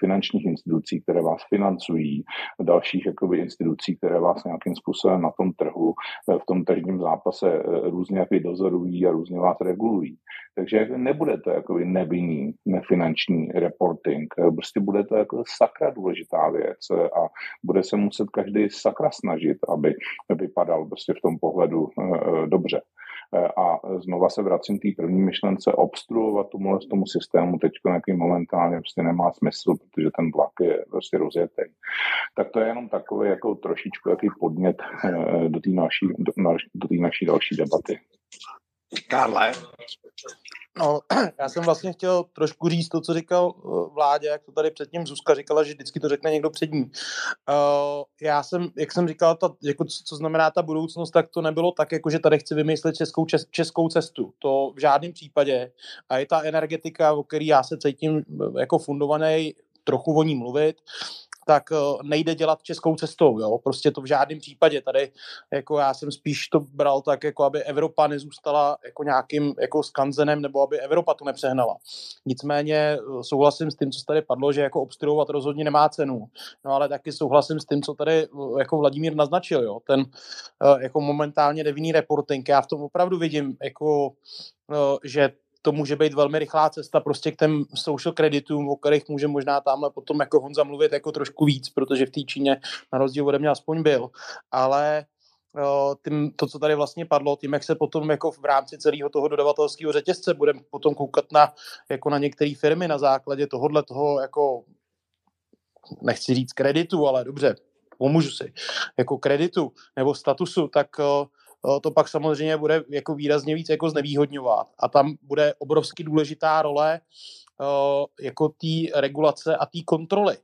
Speaker 8: finančních institucí, které vás financují, dalších jakoby, institucí, které vás nějakým způsobem na tom trhu, v tom tržním zápase eh, různě jakoby, dozorují a různě vás regulují. Takže nebude to jako nevinný, nefinanční reporting. Prostě bude to jako sakra důležitá věc a bude se muset každý sakra snažit, aby vypadal prostě v tom pohledu eh, dobře. A znova se vracím k té první myšlence, obstruovat tomu, tomu systému teď nějaký momentálně prostě nemá smysl, protože ten vlak je prostě rozjetý. Tak to je jenom takový jako trošičku jaký podnět eh, do té naší, do, do naší další debaty.
Speaker 3: Karle?
Speaker 5: No, já jsem vlastně chtěl trošku říct to, co říkal uh, vládě, jak to tady předtím Zuzka říkala, že vždycky to řekne někdo před ní. Uh, já jsem, jak jsem říkal, ta, jako, co znamená ta budoucnost, tak to nebylo tak, jako že tady chci vymyslet českou, čes, českou cestu. To v žádném případě. A je ta energetika, o který já se cítím uh, jako fundovaný, trochu o ní mluvit, tak eh, nejde dělat českou cestou, jo, prostě to v žádném případě. Tady, jako já jsem spíš to bral tak, jako aby Evropa nezůstala jako nějakým jako skanzenem, nebo aby Evropa to nepřehnala. Nicméně eh, souhlasím s tím, co tady padlo, že jako obstruovat rozhodně nemá cenu, no ale taky souhlasím s tím, co tady eh, jako Vladimír naznačil, jo, ten jako momentálně nevinný reporting, já v tom opravdu vidím, jako že to může být velmi rychlá cesta prostě k těm social kreditům, o kterých může možná tamhle potom jako Honza mluvit jako trošku víc, protože v té Číně na rozdíl ode mě aspoň byl. Ale tím, to, co tady vlastně padlo, tím, jak se potom jako v rámci celého toho dodavatelského řetězce budeme potom koukat na, jako na některé firmy na základě tohohle toho jako nechci říct kreditu, ale dobře, pomůžu si, jako kreditu nebo statusu, tak to pak samozřejmě bude jako výrazně víc jako znevýhodňovat. A tam bude obrovsky důležitá role jako té regulace a té kontroly.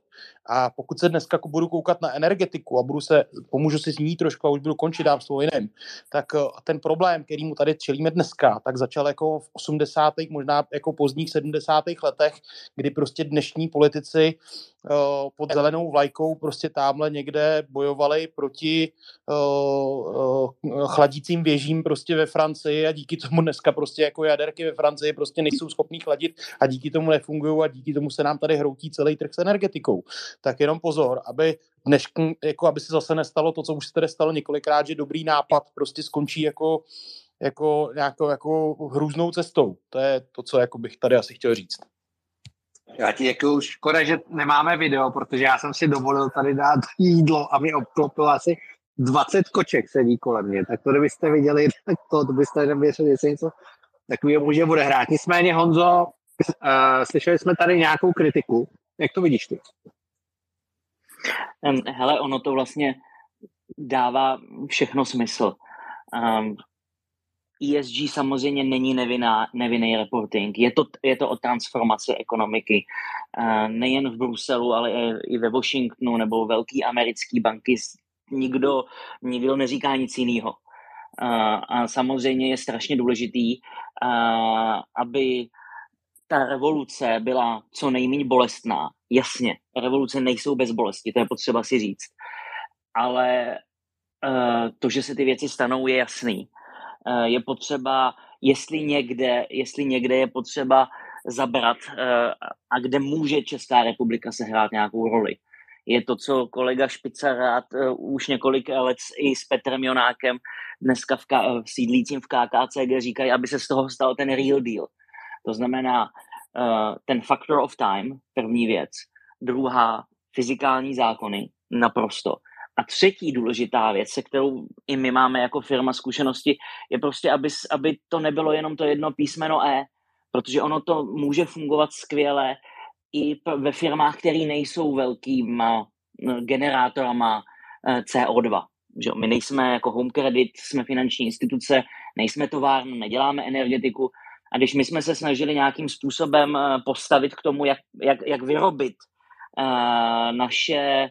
Speaker 5: A pokud se dneska budu koukat na energetiku a budu se, pomůžu si zmínit trošku a už budu končit, dám slovo jiným, tak eh, ten problém, který mu tady čelíme dneska, tak začal jako v 80. možná jako pozdních 70. letech, kdy prostě dnešní politici uh, pod zelenou vlajkou prostě tamhle někde bojovali proti uh, chladícím věžím prostě ve Francii a díky tomu dneska prostě jako jaderky ve Francii prostě nejsou schopní chladit a díky tomu nefungují a díky tomu se nám tady hroutí celý trh s energetikou tak jenom pozor, aby dneš, jako aby se zase nestalo to, co už se tady stalo několikrát, že dobrý nápad prostě skončí jako, jako nějakou jako hrůznou cestou. To je to, co jako bych tady asi chtěl říct.
Speaker 3: Já ti děkuju. Škoda, že nemáme video, protože já jsem si dovolil tady dát jídlo a mi obklopil asi 20 koček sedí kolem mě. Tak to, kdybyste viděli, tak to, to byste nevěřili, jestli něco takového může bude hrát. Nicméně, Honzo, uh, slyšeli jsme tady nějakou kritiku. Jak to vidíš ty?
Speaker 4: Hele, ono to vlastně dává všechno smysl. Um, ESG samozřejmě není nevinná, nevinný reporting. Je to, je to o transformaci ekonomiky. Uh, nejen v Bruselu, ale i ve Washingtonu nebo velký americký banky. Nikdo, nikdo neříká nic jiného. Uh, a samozřejmě je strašně důležitý, uh, aby ta revoluce byla co nejméně bolestná. Jasně, revoluce nejsou bez bolesti, to je potřeba si říct. Ale uh, to, že se ty věci stanou, je jasný. Uh, je potřeba, jestli někde, jestli někde je potřeba zabrat uh, a kde může Česká republika sehrát nějakou roli. Je to, co kolega Špica rád uh, už několik let i s Petrem Jonákem dneska v, K- v sídlícím v KKCG říkají, aby se z toho stal ten real deal to znamená uh, ten factor of time, první věc. Druhá, fyzikální zákony, Naprosto. A třetí důležitá věc, se kterou i my máme jako firma zkušenosti, je prostě, aby, aby to nebylo jenom to jedno písmeno E, protože ono to může fungovat skvěle i ve firmách, které nejsou velkýma no, generátorama eh, CO2. Že my nejsme jako home credit, jsme finanční instituce, nejsme továrna, neděláme energetiku. A když my jsme se snažili nějakým způsobem eh, postavit k tomu, jak, jak, jak vyrobit uh, naše,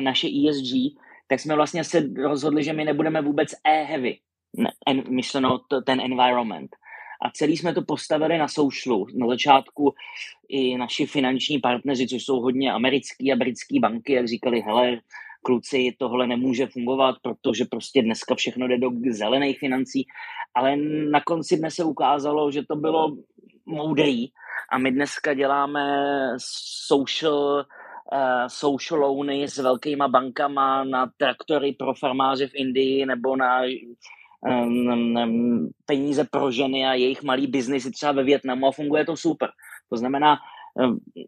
Speaker 4: naše ESG, tak jsme vlastně se rozhodli, že my nebudeme vůbec e-heavy, myšleno ten environment. A celý jsme to postavili na soušlu. Na začátku i naši finanční partneři, což jsou hodně americký a britský banky, jak říkali, hele, kluci, tohle nemůže fungovat, protože prostě dneska všechno jde do zelených financí, ale na konci dne se ukázalo, že to bylo moudrý a my dneska děláme social uh, social loany s velkýma bankama na traktory pro farmáře v Indii nebo na um, peníze pro ženy a jejich malý biznisy třeba ve Větnamu a funguje to super. To znamená,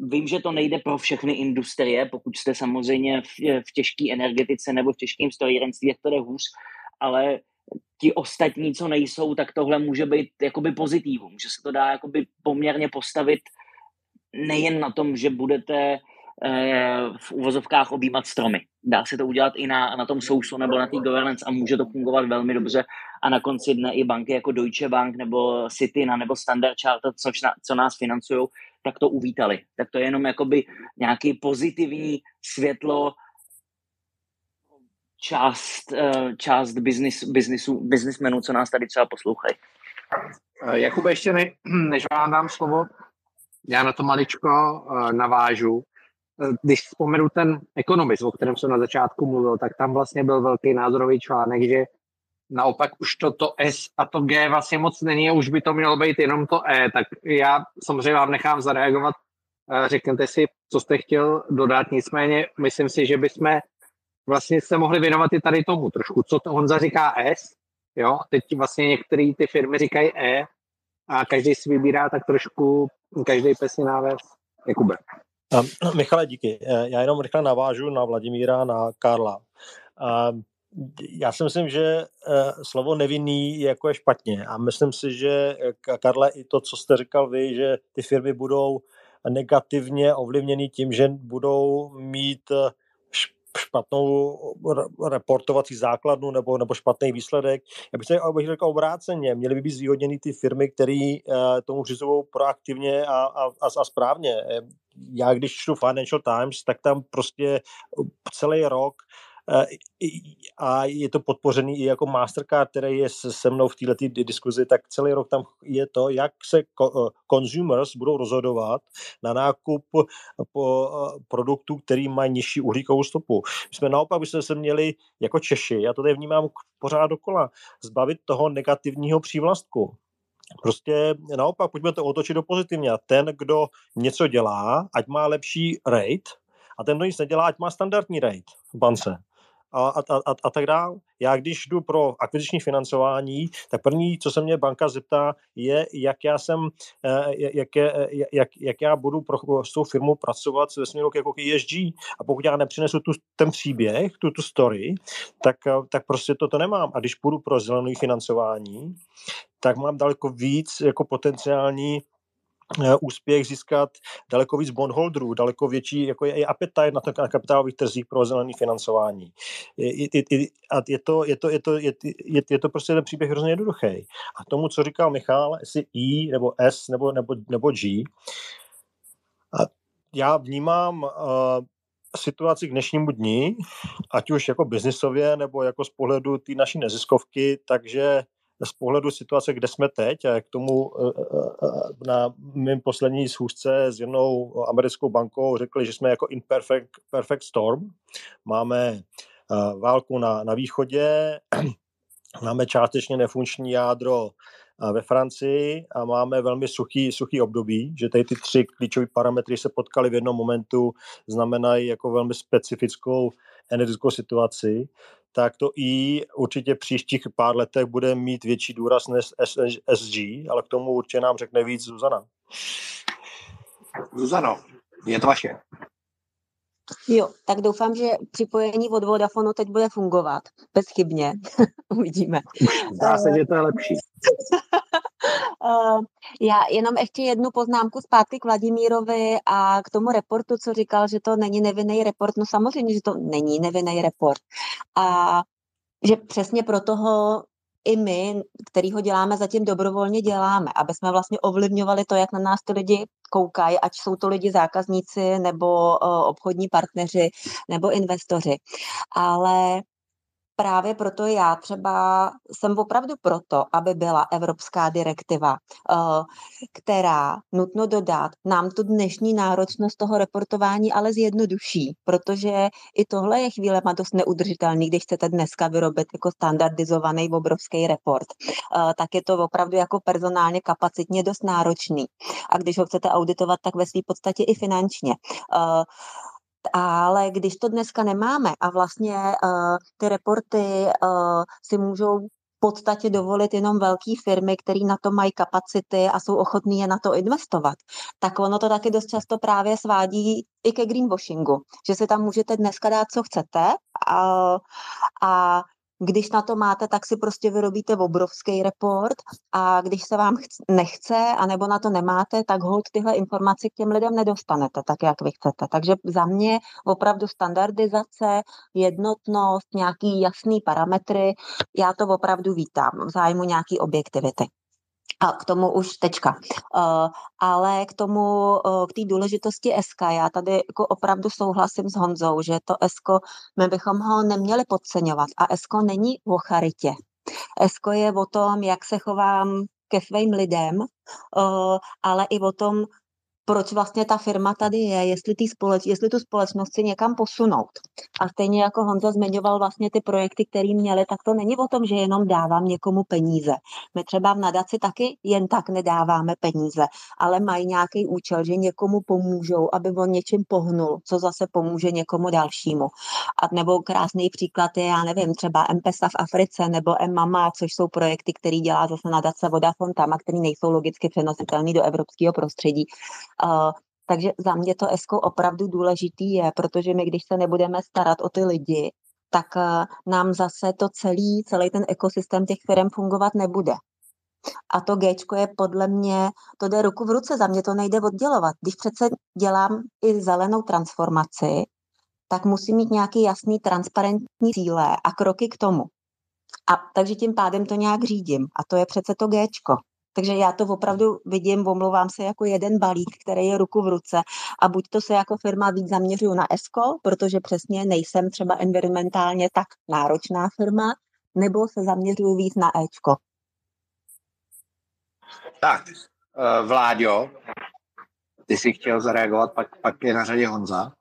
Speaker 4: Vím, že to nejde pro všechny industrie, pokud jste samozřejmě v, v těžké energetice nebo v těžkém strojírenství, jak to jde hůř, ale ti ostatní, co nejsou, tak tohle může být jakoby pozitivum, že se to dá jakoby poměrně postavit nejen na tom, že budete v uvozovkách objímat stromy. Dá se to udělat i na, na tom sousu nebo na té governance a může to fungovat velmi dobře. A na konci dne i banky jako Deutsche Bank nebo Citina nebo Standard Chartered, což na, co nás financují, tak to uvítali. Tak to je jenom jakoby nějaký pozitivní světlo část, eh, část business, businessu, businessmenů, co nás tady třeba poslouchají.
Speaker 3: Eh, Jakube, ještě ne, než vám dám slovo, já na to maličko navážu. Eh, když vzpomenu ten ekonomist, o kterém jsem na začátku mluvil, tak tam vlastně byl velký názorový článek, že naopak už to, to S a to G vlastně moc není a už by to mělo být jenom to E, tak já samozřejmě vám nechám zareagovat. Eh, řekněte si, co jste chtěl dodat, nicméně myslím si, že bychom vlastně se mohli věnovat i tady tomu trošku, co to Honza říká S, jo, teď vlastně některé ty firmy říkají E a každý si vybírá tak trošku, každý pesní náves. Jakube.
Speaker 7: Uh, Michale, díky. Uh, já jenom rychle navážu na Vladimíra, na Karla. Uh, já si myslím, že uh, slovo nevinný je jako je špatně a myslím si, že Karle i to, co jste říkal vy, že ty firmy budou negativně ovlivněny tím, že budou mít špatnou reportovací základnu nebo, nebo špatný výsledek. Já bych, řekl, bych řekl obráceně, měly by být zvýhodněny ty firmy, které uh, tomu přistupují proaktivně a, a, a, správně já když čtu Financial Times, tak tam prostě celý rok eh, a je to podpořený i jako Mastercard, který je se mnou v této diskuzi, tak celý rok tam je to, jak se eh, consumers budou rozhodovat na nákup eh, produktů, který mají nižší uhlíkovou stopu. My jsme naopak bychom se měli jako Češi, já to tady vnímám pořád dokola, zbavit toho negativního přívlastku. Prostě naopak, pojďme to otočit do pozitivně. Ten, kdo něco dělá, ať má lepší rate, a ten, kdo nic nedělá, ať má standardní rate v bance a, a, a, a tak dále. Já když jdu pro akviziční financování, tak první, co se mě banka zeptá, je, jak já jsem, eh, jak, jak, jak já budu pro, s tou firmou pracovat ve směru jako ESG. A pokud já nepřinesu tu, ten příběh, tu, tu story, tak, eh, tak prostě toto nemám. A když půjdu pro zelené financování, tak mám daleko víc jako potenciální Eh, úspěch získat daleko víc bondholderů, daleko větší, jako je i appetite na, na kapitálových trzích pro zelené financování. Je, je, a je to, je, to, je, to, je, je, je to prostě ten příběh hrozně jednoduchý. A tomu, co říkal Michal, jestli E nebo S nebo, nebo, nebo G, a já vnímám uh, situaci k dnešnímu dní, ať už jako biznisově nebo jako z pohledu té naší neziskovky, takže z pohledu situace, kde jsme teď, a k tomu eh, eh, eh, na mým poslední schůzce s jednou americkou bankou řekli, že jsme jako in perfect, perfect storm. Máme válku na, na východě, máme částečně nefunkční jádro ve Francii a máme velmi suchý, suchý období, že tady ty tři klíčové parametry se potkaly v jednom momentu, znamenají jako velmi specifickou energetickou situaci tak to i určitě příštích pár letech bude mít větší důraz než SG, ale k tomu určitě nám řekne víc Zuzana.
Speaker 3: Zuzano, je to vaše.
Speaker 6: Jo, tak doufám, že připojení od Vodafonu teď bude fungovat bezchybně. Uvidíme.
Speaker 3: Zdá se, že to je lepší.
Speaker 6: Eh, já jenom ještě jednu poznámku zpátky k Vladimírovi a k tomu reportu, co říkal, že to není nevinný report. No samozřejmě, že to není nevinný report. A že přesně pro toho i my, který ho děláme, zatím dobrovolně děláme, aby jsme vlastně ovlivňovali to, jak na nás ty lidi koukají, ať jsou to lidi zákazníci nebo uh, obchodní partneři nebo investoři. Ale právě proto já třeba jsem opravdu proto, aby byla evropská direktiva, eh, která, nutno dodat, nám tu dnešní náročnost toho reportování ale zjednoduší, protože i tohle je chvílema dost neudržitelný, když chcete dneska vyrobit jako standardizovaný obrovský report, eh, tak je to opravdu jako personálně kapacitně dost náročný. A když ho chcete auditovat, tak ve své podstatě i finančně. Ale když to dneska nemáme a vlastně uh, ty reporty uh, si můžou v podstatě dovolit jenom velké firmy, které na to mají kapacity a jsou ochotní je na to investovat, tak ono to taky dost často právě svádí i ke greenwashingu, že si tam můžete dneska dát, co chcete a, a když na to máte, tak si prostě vyrobíte obrovský report a když se vám nechce, anebo na to nemáte, tak hold tyhle informace k těm lidem nedostanete tak, jak vy chcete. Takže za mě opravdu standardizace, jednotnost, nějaký jasný parametry, já to opravdu vítám v zájmu nějaký objektivity. A k tomu už tečka. Uh, ale k tomu, uh, k té důležitosti SK, já tady jako opravdu souhlasím s Honzou, že to ESKO, my bychom ho neměli podceňovat. A ESKO není o charitě. ESKO je o tom, jak se chovám ke svým lidem, uh, ale i o tom, proč vlastně ta firma tady je, jestli, tý společ, jestli tu společnost si někam posunout. A stejně jako Honza zmiňoval vlastně ty projekty, které měli, tak to není o tom, že jenom dávám někomu peníze. My třeba v nadaci taky jen tak nedáváme peníze, ale mají nějaký účel, že někomu pomůžou, aby on něčím pohnul, co zase pomůže někomu dalšímu. A nebo krásný příklad je, já nevím, třeba MPESA v Africe nebo M-Mama, což jsou projekty, které dělá zase nadace Vodafone Tama, které nejsou logicky přenositelné do evropského prostředí takže za mě to ESCO opravdu důležitý je, protože my, když se nebudeme starat o ty lidi, tak uh, nám zase to celý, celý ten ekosystém těch firm fungovat nebude. A to G je podle mě, to jde ruku v ruce, za mě to nejde oddělovat. Když přece dělám i zelenou transformaci, tak musím mít nějaký jasný, transparentní cíle a kroky k tomu. A takže tím pádem to nějak řídím. A to je přece to G. Takže já to opravdu vidím, omlouvám se, jako jeden balík, který je ruku v ruce. A buď to se jako firma víc zaměřuju na ESCO, protože přesně nejsem třeba environmentálně tak náročná firma, nebo se zaměřuju víc na Ečko.
Speaker 3: Tak, uh, Vláďo, ty jsi chtěl zareagovat, pak, pak je na řadě Honza.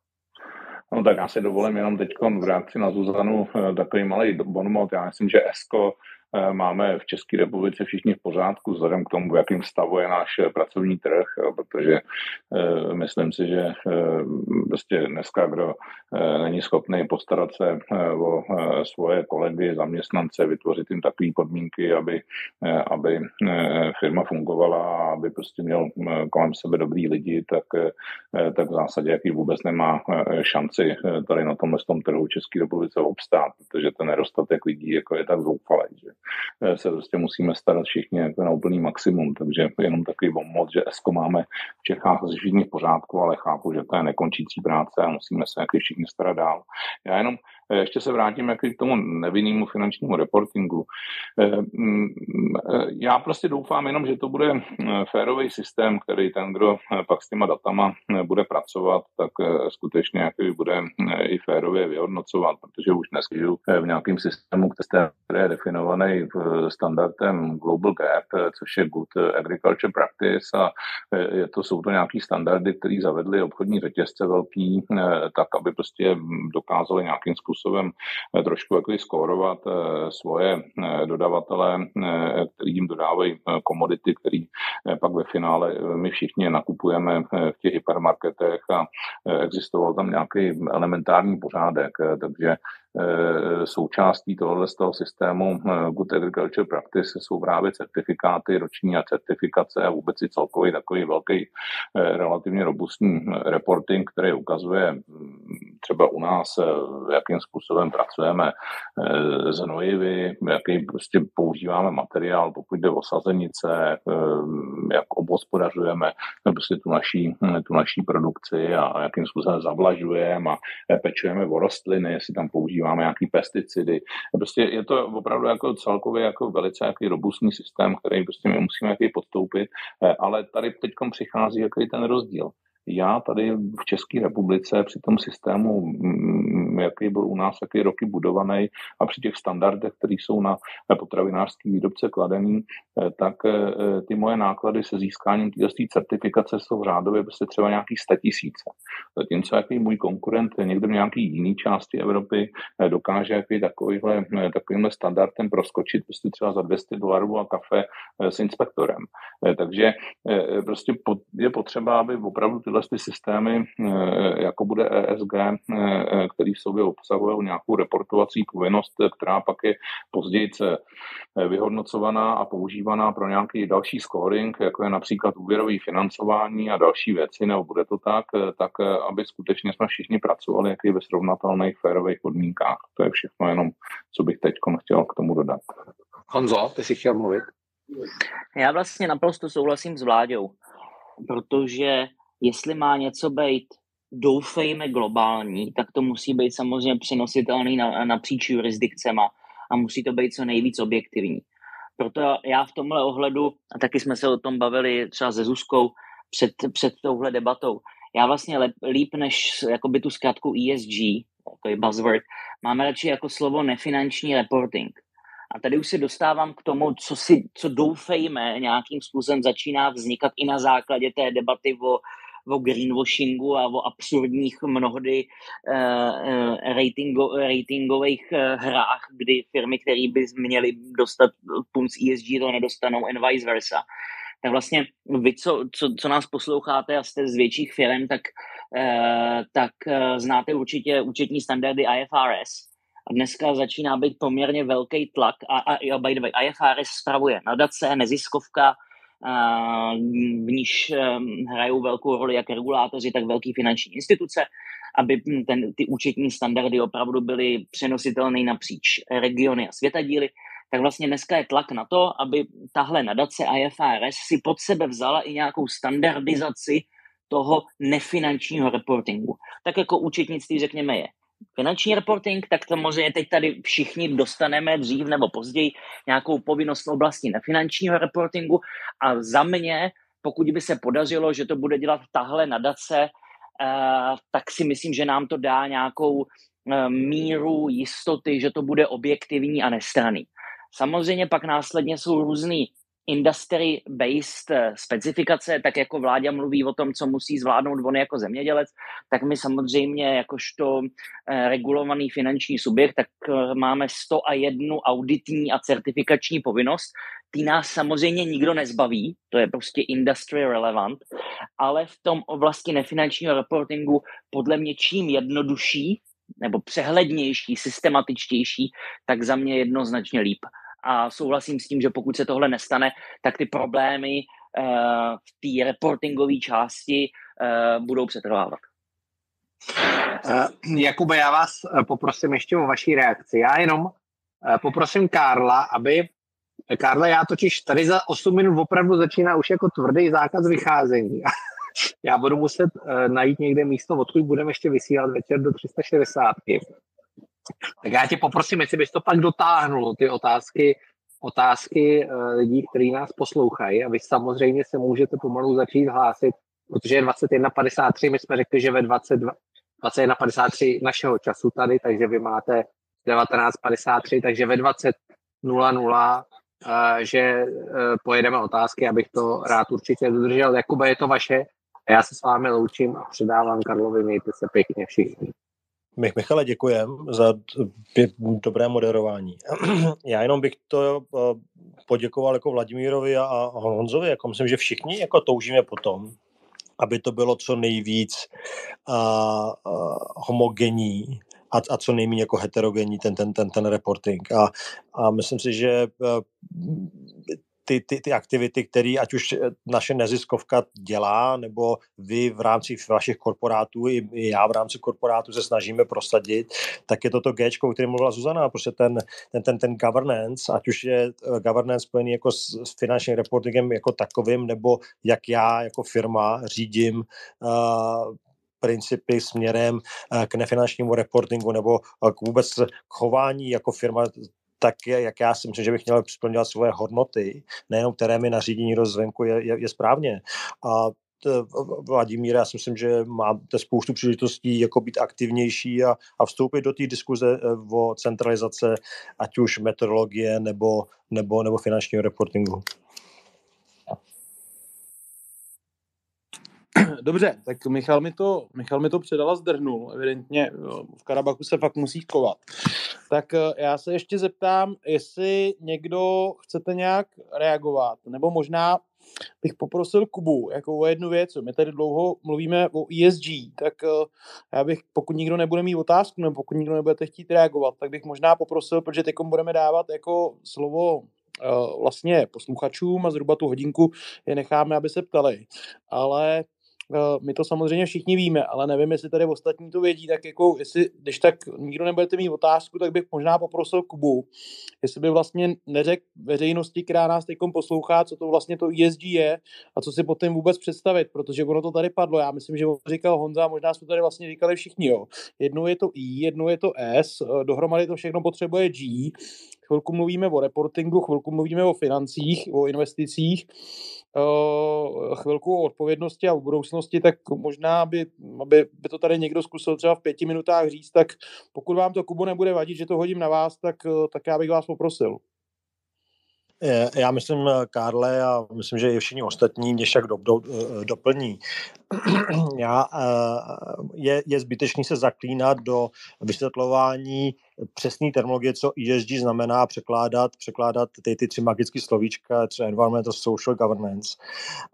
Speaker 8: No tak já si dovolím jenom teď v reakci na Zuzanu eh, takový malý bonmot. Já myslím, že ESCO Eh, máme v České republice všichni v pořádku, vzhledem k tomu, v jakém stavu je náš eh, pracovní trh, protože eh, myslím si, že prostě dneska, kdo není schopný postarat se o svoje kolegy, zaměstnance, vytvořit jim takové podmínky, aby, aby firma fungovala aby prostě měl kolem sebe dobrý lidi, tak, tak v zásadě jaký vůbec nemá šanci tady na tomhle tom trhu České republice obstát, protože ten nedostatek lidí jako je tak zoufalý, že? Eh, se prostě musíme starat všichni jako na úplný maximum, takže jenom takový pomoc, že ESCO máme v Čechách všichni v pořádku, ale chápu, že to je nekončící práce a musíme se jaký všichni starat dál. Já jenom Eh, ještě se vrátím k tomu nevinnému finančnímu reportingu. Eh, mm, eh, já prostě doufám jenom, že to bude férový systém, který ten, kdo pak s těma datama bude pracovat, tak skutečně jaký bude i férově vyhodnocovat, protože už dnes žiju v nějakém systému, který je definovaný standardem Global Gap, což je Good Agriculture Practice a je to, jsou to nějaký standardy, které zavedly obchodní řetězce velký, tak aby prostě dokázali nějakým způsobem způsobem eh, trošku jako skórovat eh, svoje eh, dodavatele, který jim dodávají komodity, který pak ve finále my všichni nakupujeme v těch hypermarketech a existoval tam nějaký elementární pořádek, takže součástí tohohle z toho systému Good Agriculture Practice jsou právě certifikáty roční a certifikace a vůbec i celkový takový velký relativně robustní reporting, který ukazuje třeba u nás, jakým způsobem pracujeme s hnojivy, jaký prostě používáme materiál, pokud jde o sazenice, jak obhospodařujeme prostě tu naší, tu naší produkci a jakým způsobem zavlažujeme a pečujeme o rostliny, jestli tam používáme nějaký pesticidy. Prostě je to opravdu jako celkově jako velice jaký robustní systém, který prostě my musíme jaký podstoupit, ale tady teď přichází jaký ten rozdíl já tady v České republice při tom systému, mm, jaký byl u nás, jaký roky budovaný a při těch standardech, které jsou na potravinářský výrobce kladený, eh, tak eh, ty moje náklady se získáním této certifikace jsou řádově prostě třeba nějaký 100 tisíce. Zatímco jaký můj konkurent někde v nějaké jiné části Evropy eh, dokáže jaký takovýhle, takovýmhle standardem proskočit prostě třeba za 200 dolarů a kafe s inspektorem. Takže prostě je potřeba, aby opravdu ty tyhle ty systémy, eh, jako bude ESG, eh, eh, který v sobě obsahují nějakou reportovací povinnost, která pak je později vyhodnocovaná a používaná pro nějaký další scoring, jako je například úvěrový financování a další věci, nebo bude to tak, tak aby skutečně jsme všichni pracovali jaký ve srovnatelných férových podmínkách. To je všechno jenom, co bych teď chtěl k tomu dodat.
Speaker 3: Honzo, ty jsi chtěl mluvit?
Speaker 4: Já vlastně naprosto souhlasím s Vláďou, protože jestli má něco být, doufejme, globální, tak to musí být samozřejmě přenositelný na, napříč jurisdikcema a musí to být co nejvíc objektivní. Proto já v tomhle ohledu, a taky jsme se o tom bavili třeba se Zuzkou před, před touhle debatou, já vlastně lep, líp než jakoby tu zkrátku ESG, to je buzzword, máme radši jako slovo nefinanční reporting. A tady už se dostávám k tomu, co, si, co doufejme nějakým způsobem začíná vznikat i na základě té debaty o o greenwashingu a o absurdních mnohdy uh, ratingo, ratingových uh, hrách, kdy firmy, které by měly dostat punc ESG, to nedostanou and vice versa. Tak vlastně vy, co, co, co nás posloucháte a jste z větších firm, tak, uh, tak uh, znáte určitě účetní standardy IFRS. A dneska začíná být poměrně velký tlak a, a, a by the way, IFRS spravuje nadace, neziskovka, v níž hrajou velkou roli jak regulátoři, tak velké finanční instituce, aby ten, ty účetní standardy opravdu byly přenositelné napříč regiony a světadíly, tak vlastně dneska je tlak na to, aby tahle nadace IFRS si pod sebe vzala i nějakou standardizaci toho nefinančního reportingu. Tak jako účetnictví, řekněme, je finanční reporting, tak samozřejmě teď tady všichni dostaneme dřív nebo později nějakou povinnost v oblasti nefinančního reportingu a za mě, pokud by se podařilo, že to bude dělat tahle nadace, eh, tak si myslím, že nám to dá nějakou eh, míru jistoty, že to bude objektivní a nestraný. Samozřejmě pak následně jsou různý industry-based eh, specifikace, tak jako vláda mluví o tom, co musí zvládnout on jako zemědělec, tak my samozřejmě jakožto eh, regulovaný finanční subjekt, tak eh, máme 101 auditní a certifikační povinnost. Ty nás samozřejmě nikdo nezbaví, to je prostě industry relevant, ale v tom oblasti nefinančního reportingu podle mě čím jednodušší nebo přehlednější, systematičtější, tak za mě jednoznačně líp a souhlasím s tím, že pokud se tohle nestane, tak ty problémy uh, v té reportingové části uh, budou přetrvávat.
Speaker 3: Uh, Jakube, já vás poprosím ještě o vaší reakci. Já jenom poprosím Karla, aby Karla, já totiž tady za 8 minut opravdu začíná už jako tvrdý zákaz vycházení. já budu muset najít někde místo, odkud budeme ještě vysílat večer do 360. Tak já tě poprosím, jestli bys to pak dotáhnul, ty otázky, otázky uh, lidí, kteří nás poslouchají a vy samozřejmě se můžete pomalu začít hlásit, protože je 21.53, my jsme řekli, že ve 22, 21.53 našeho času tady, takže vy máte 19.53, takže ve 20.00 Uh, že uh, pojedeme otázky, abych to rád určitě dodržel. Jakube, je to vaše. A já se s vámi loučím a předávám Karlovi, mějte se pěkně všichni.
Speaker 7: Michale, děkujem za dobré moderování. Já jenom bych to eh, poděkoval jako Vladimírovi a Honzovi, jako myslím, že všichni jako toužíme potom, aby to bylo co nejvíc a, a homogenní a, a co nejméně jako heterogenní ten, ten, ten, ten reporting. A, a myslím si, že eh, ty, ty, ty aktivity, které ať už naše neziskovka dělá, nebo vy v rámci vašich korporátů, i, já v rámci korporátu se snažíme prosadit, tak je to to G, o kterém mluvila Zuzana, prostě ten, ten, ten, ten governance, ať už je eh, governance spojený jako s, s finančním reportingem jako takovým, nebo jak já jako firma řídím uh, principy směrem eh, k nefinančnímu reportingu nebo k vůbec chování jako firma tak jak já si myslím, že bych měl splňovat svoje hodnoty, nejenom které mi nařídí někdo zvenku, je, je, je správně. A Vladimír, já si myslím, že máte spoustu příležitostí jako být aktivnější a, a vstoupit do té diskuze eh, o centralizace, ať už metodologie nebo, nebo, nebo finančního reportingu.
Speaker 5: Dobře, tak Michal mi to, Michal mi to předala zdrhnul, evidentně v Karabachu se fakt musí kovat. Tak eh, já se ještě zeptám, jestli někdo chcete nějak reagovat, nebo možná bych poprosil Kubu jako o jednu věc. My tady dlouho mluvíme o ESG, tak eh, já bych, pokud nikdo nebude mít otázku, nebo pokud nikdo nebudete chtít reagovat, tak bych možná poprosil, protože teď budeme dávat jako slovo eh, vlastně posluchačům a zhruba tu hodinku je necháme, aby se ptali. Ale my to samozřejmě všichni víme, ale nevím, jestli tady ostatní to vědí, tak jako, jestli, když tak nikdo nebudete mít otázku, tak bych možná poprosil Kubu, jestli by vlastně neřekl veřejnosti, která nás teď poslouchá, co to vlastně to ESG je a co si potom vůbec představit, protože ono to tady padlo. Já myslím, že říkal Honza, možná jsme tady vlastně říkali všichni, jo. Jednou je to I, jednou je to S, eh, dohromady to všechno potřebuje G, chvilku mluvíme o reportingu, chvilku mluvíme o financích, o investicích, chvilku o odpovědnosti a o budoucnosti, tak možná by, aby by to tady někdo zkusil třeba v pěti minutách říct, tak pokud vám to, Kubo, nebude vadit, že to hodím na vás, tak, eh, tak já bych vás poprosil.
Speaker 7: Já myslím, Karle, a myslím, že i všichni ostatní mě však do, do, eh, doplní. Já, je, je zbytečný se zaklínat do vysvětlování přesné terminologie, co ESG znamená, překládat, překládat ty, ty tři magické slovíčka, třeba environmental, social governance.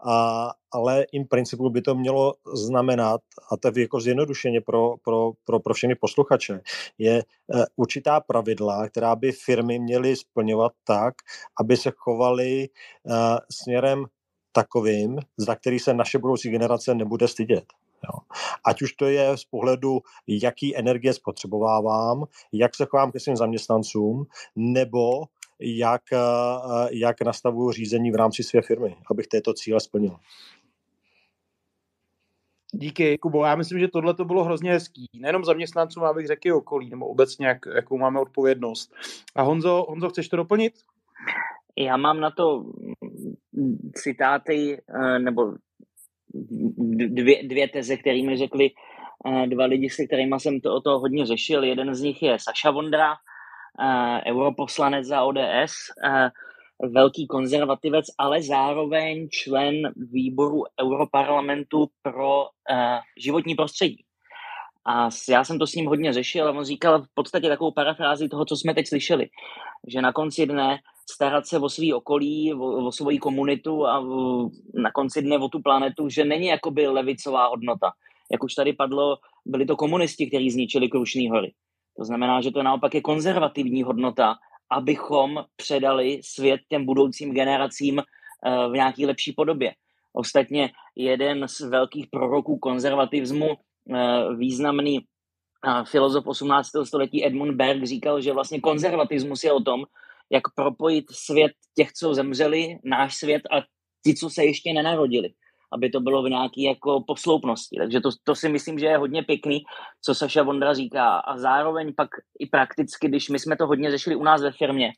Speaker 7: A, ale in principu by to mělo znamenat, a to je jako zjednodušeně pro, pro, pro, pro všechny posluchače, je uh, určitá pravidla, která by firmy měly splňovat tak, aby se chovaly uh, směrem takovým, za který se naše budoucí generace nebude stydět. Jo. Ať už to je z pohledu, jaký energie spotřebovávám, jak se chovám ke svým zaměstnancům, nebo jak, eh, jak nastavuju řízení v rámci své firmy, abych této cíle splnil.
Speaker 5: Díky, Kubo. Já myslím, že tohle to bylo hrozně hezký. Nejenom zaměstnancům, abych řekl okolí, nebo obecně, jak, jakou máme odpovědnost. A Honzo, Honzo, chceš to doplnit?
Speaker 4: Já mám na to citáty, eh, nebo dvě, dvě teze, které mi řekli eh, dva lidi, se kterými jsem to o to hodně řešil. Jeden z nich je Saša Vondra, eh, europoslanec za ODS, velký konzervativec, ale zároveň člen výboru Europarlamentu pro životní prostředí. A já jsem to s ním hodně řešil a on říkal v podstatě takovou parafrázi toho, co jsme teď slyšeli. Že na konci dne starat se o svý okolí, o, o svoji komunitu a o, na konci dne o tu planetu, že není jakoby levicová hodnota. Jak už tady padlo, byli to komunisti, kteří zničili Krušný hory. To znamená, že to naopak je konzervativní hodnota, abychom předali svět těm budoucím generacím uh, v nějaký lepší podobě. Ostatně jeden z velkých proroků konzervativismu, uh, významný uh, filozof 18. století Edmund Berg říkal, že vlastně konzervatismus je o tom, jak propojit svět těch, co zemřeli, náš svět a ti, co se ještě nenarodili aby to bylo v nějaké jako posloupnosti. Takže to, to si myslím, že je hodně pěkný, co Saša Vondra říká. A zároveň pak i prakticky, když my jsme to hodně řešili u nás ve firmě,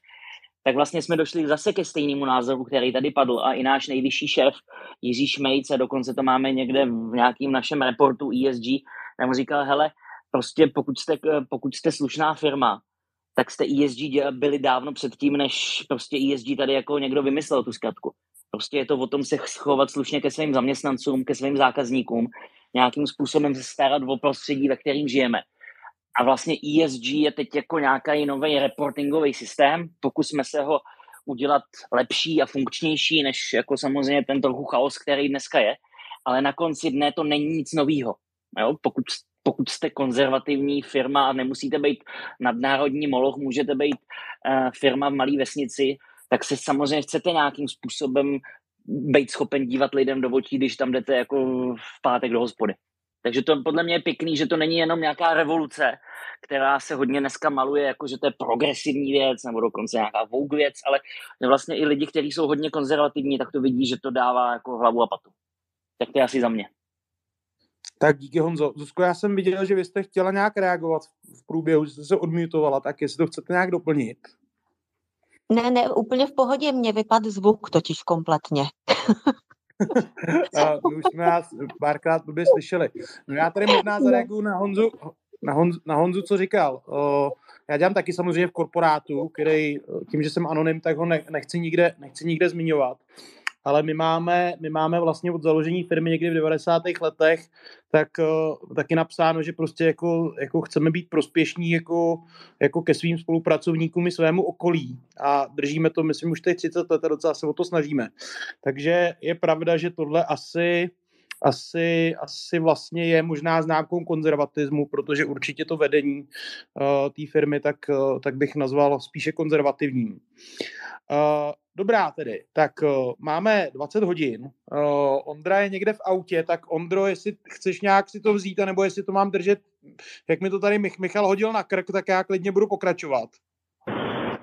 Speaker 4: tak vlastně jsme došli zase ke stejnému názoru, který tady padl a i náš nejvyšší šéf Jiří Šmejc, a dokonce to máme někde v nějakým našem reportu ESG, tam říkal, hele, prostě pokud jste, pokud jste slušná firma, tak jste ESG byli dávno předtím, než prostě ESG tady jako někdo vymyslel tu zkratku. Prostě je to o tom se schovat slušně ke svým zaměstnancům, ke svým zákazníkům, nějakým způsobem se starat o prostředí, ve kterým žijeme. A vlastně ESG je teď jako nějaký nový reportingový systém. Pokusme se ho udělat lepší a funkčnější, než jako samozřejmě ten trochu chaos, který dneska je. Ale na konci dne to není nic nového. Pokud pokud jste konzervativní firma a nemusíte být nadnárodní moloch, můžete být uh, firma v malé vesnici, tak se samozřejmě chcete nějakým způsobem být schopen dívat lidem do očí, když tam jdete jako v pátek do hospody. Takže to podle mě je pěkný, že to není jenom nějaká revoluce, která se hodně dneska maluje, jako že to je progresivní věc, nebo dokonce nějaká vogue věc, ale vlastně i lidi, kteří jsou hodně konzervativní, tak to vidí, že to dává jako hlavu a patu. Tak to je asi za mě.
Speaker 5: Tak díky Honzo. Zuzko, já jsem viděl, že vy jste chtěla nějak reagovat v průběhu, že jste se odmutovala, tak jestli to chcete nějak doplnit.
Speaker 6: Ne, ne, úplně v pohodě, mě vypadl zvuk totiž kompletně.
Speaker 5: My už jsme vás párkrát blbě slyšeli. No já tady možná zareaguju na Honzu, na, Honzu, na Honzu, co říkal. Já dělám taky samozřejmě v korporátu, který tím, že jsem anonym, tak ho nechci nikde, nechci nikde zmiňovat ale my máme, my máme vlastně od založení firmy někdy v 90. letech, tak uh, taky napsáno, že prostě jako, jako chceme být prospěšní jako, jako ke svým spolupracovníkům i svému okolí a držíme to, myslím, už teď 30 let a docela se o to snažíme. Takže je pravda, že tohle asi asi, asi vlastně je možná známkou konzervatismu, protože určitě to vedení uh, té firmy tak, uh, tak bych nazval spíše konzervativním. Uh, Dobrá tedy, tak uh, máme 20 hodin, uh, Ondra je někde v autě, tak Ondro, jestli chceš nějak si to vzít, nebo jestli to mám držet, jak mi to tady Mich- Michal hodil na krk, tak já klidně budu pokračovat.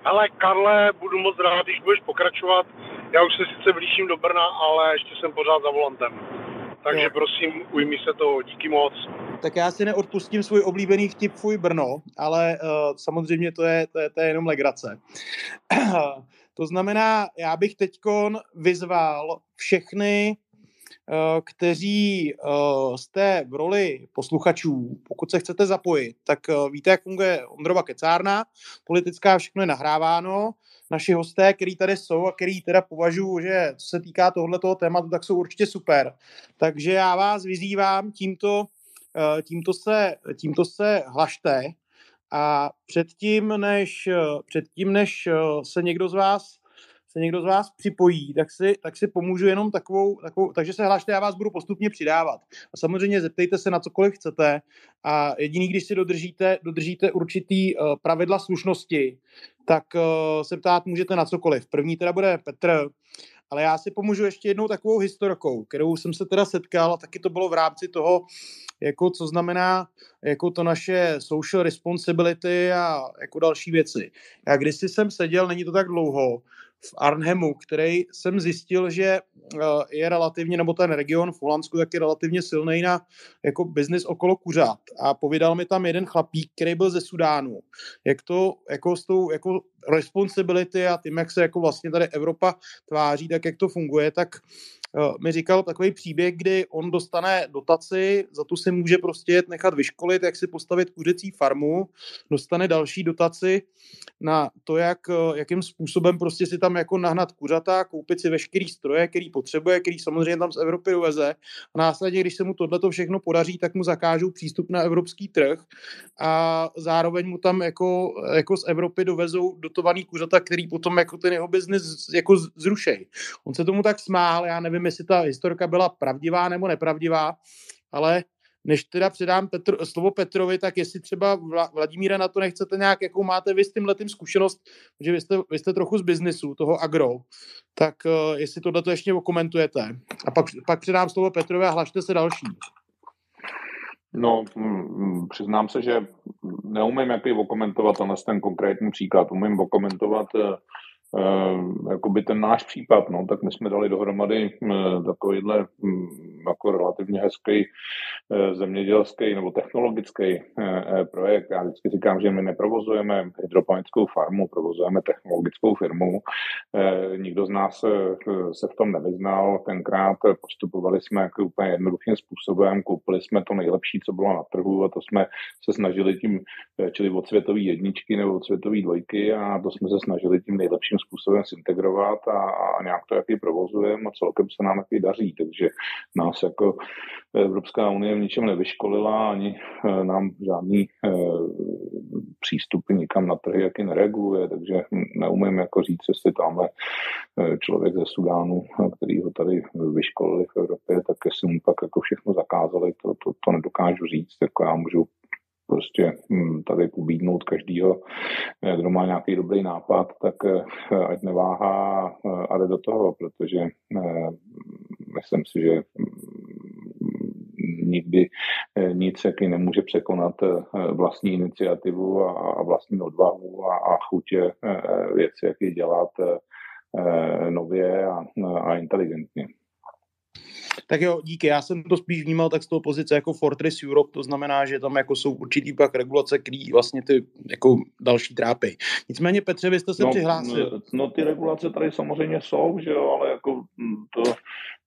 Speaker 2: Ale Karle, budu moc rád, když budeš pokračovat. Já už se sice blížím do Brna, ale ještě jsem pořád za volantem. Takže jo. prosím, ujmi se to, díky moc.
Speaker 5: Tak já si neodpustím svůj oblíbený vtip Fuj Brno, ale uh, samozřejmě to je, to je, to je jenom legrace. To znamená, já bych teď vyzval všechny, kteří eh, jste v roli posluchačů, pokud se chcete zapojit, tak eh, víte, jak funguje Ondrova kecárna, politická, všechno je nahráváno, naši hosté, který tady jsou a který teda považuji, že co se týká tohoto tématu, tak jsou určitě super. Takže já vás vyzývám tímto, tímto, se, tímto se hlašte, a předtím, než, předtím, než se někdo z vás se někdo z vás připojí, tak si, tak si pomůžu jenom takovou, takovou, takže se hlašte, já vás budu postupně přidávat. A samozřejmě zeptejte se na cokoliv chcete a jediný, když si dodržíte, dodržíte určitý uh, pravidla slušnosti, tak uh, se ptát můžete na cokoliv. První teda bude Petr, ale já si pomůžu ještě jednou takovou historkou, kterou jsem se teda setkal a taky to bylo v rámci toho, jako co znamená jako to naše social responsibility a jako další věci. Já když jsem seděl, není to tak dlouho, v Arnhemu, který jsem zjistil, že eh, je relativně, nebo ten region v Holandsku tak je relativně silný na jako biznis okolo kuřat. A povídal mi tam jeden chlapík, který byl ze Sudánu. Jak to jako s tou jako responsibility a tím, jak se jako vlastně tady Evropa tváří, tak jak to funguje, tak mi říkal takový příběh, kdy on dostane dotaci, za tu si může prostě nechat vyškolit, jak si postavit kuřecí farmu, dostane další dotaci na to, jak, eh, jakým způsobem prostě si tam jako nahnat kuřata, koupit si veškerý stroje, který potřebuje, který samozřejmě tam z Evropy doveze a následně, když se mu tohleto všechno podaří, tak mu zakážou přístup na evropský trh a zároveň mu tam jako, jako z Evropy dovezou dotovaný kuřata, který potom jako ten jeho biznis jako zrušej. On se tomu tak smál, já nevím, jestli ta historka byla pravdivá nebo nepravdivá, ale než teda předám Petr, slovo Petrovi, tak jestli třeba Vladimíra na to nechcete nějak, jakou máte vy s tím letým zkušenost, že vy jste, vy jste trochu z biznisu, toho agro, tak uh, jestli tohle to ještě okomentujete. A pak, pak předám slovo Petrovi a hlašte se další.
Speaker 8: No, přiznám se, že neumím jaký okomentovat ten konkrétní příklad. Umím okomentovat eh, jakoby ten náš případ, no, tak my jsme dali dohromady uh, takovýhle um, jako relativně hezký uh, zemědělský nebo technologický projekt. Já vždycky říkám, že my neprovozujeme hydroponickou farmu, provozujeme technologickou firmu. Nikdo z nás se v tom nevyznal. Tenkrát postupovali jsme jako úplně jednoduchým způsobem, koupili jsme to nejlepší, co bylo na trhu a to jsme se snažili tím, čili od světové jedničky nebo od světové dvojky a to jsme se snažili tím nejlepším způsobem zintegrovat a, a nějak to jaký provozujeme a celkem se nám jaký daří. Takže nás jako Evropská unie v ničem nevyškolila, ani nám žádný přístupy nikam na trhy jaký nereguluje, takže neumím jako říct, jestli tamhle člověk ze Sudánu, který ho tady vyškolili v Evropě, tak jestli mu pak jako všechno zakázali, to, to, to nedokážu říct. Jako já můžu prostě hm, tady pobídnout každýho, eh, kdo má nějaký dobrý nápad, tak eh, ať neváhá eh, a jde do toho, protože myslím si, že hm, nikdy nic jaký nemůže překonat vlastní iniciativu a vlastní odvahu a, chutě věci, jak je dělat nově a inteligentně.
Speaker 5: Tak jo, díky. Já jsem to spíš vnímal tak z toho pozice jako Fortress Europe, to znamená, že tam jako jsou určitý pak regulace, který vlastně ty jako další trápy. Nicméně Petře, vy jste se
Speaker 8: no,
Speaker 5: přihlásil.
Speaker 8: No ty regulace tady samozřejmě jsou, že jo, ale jako to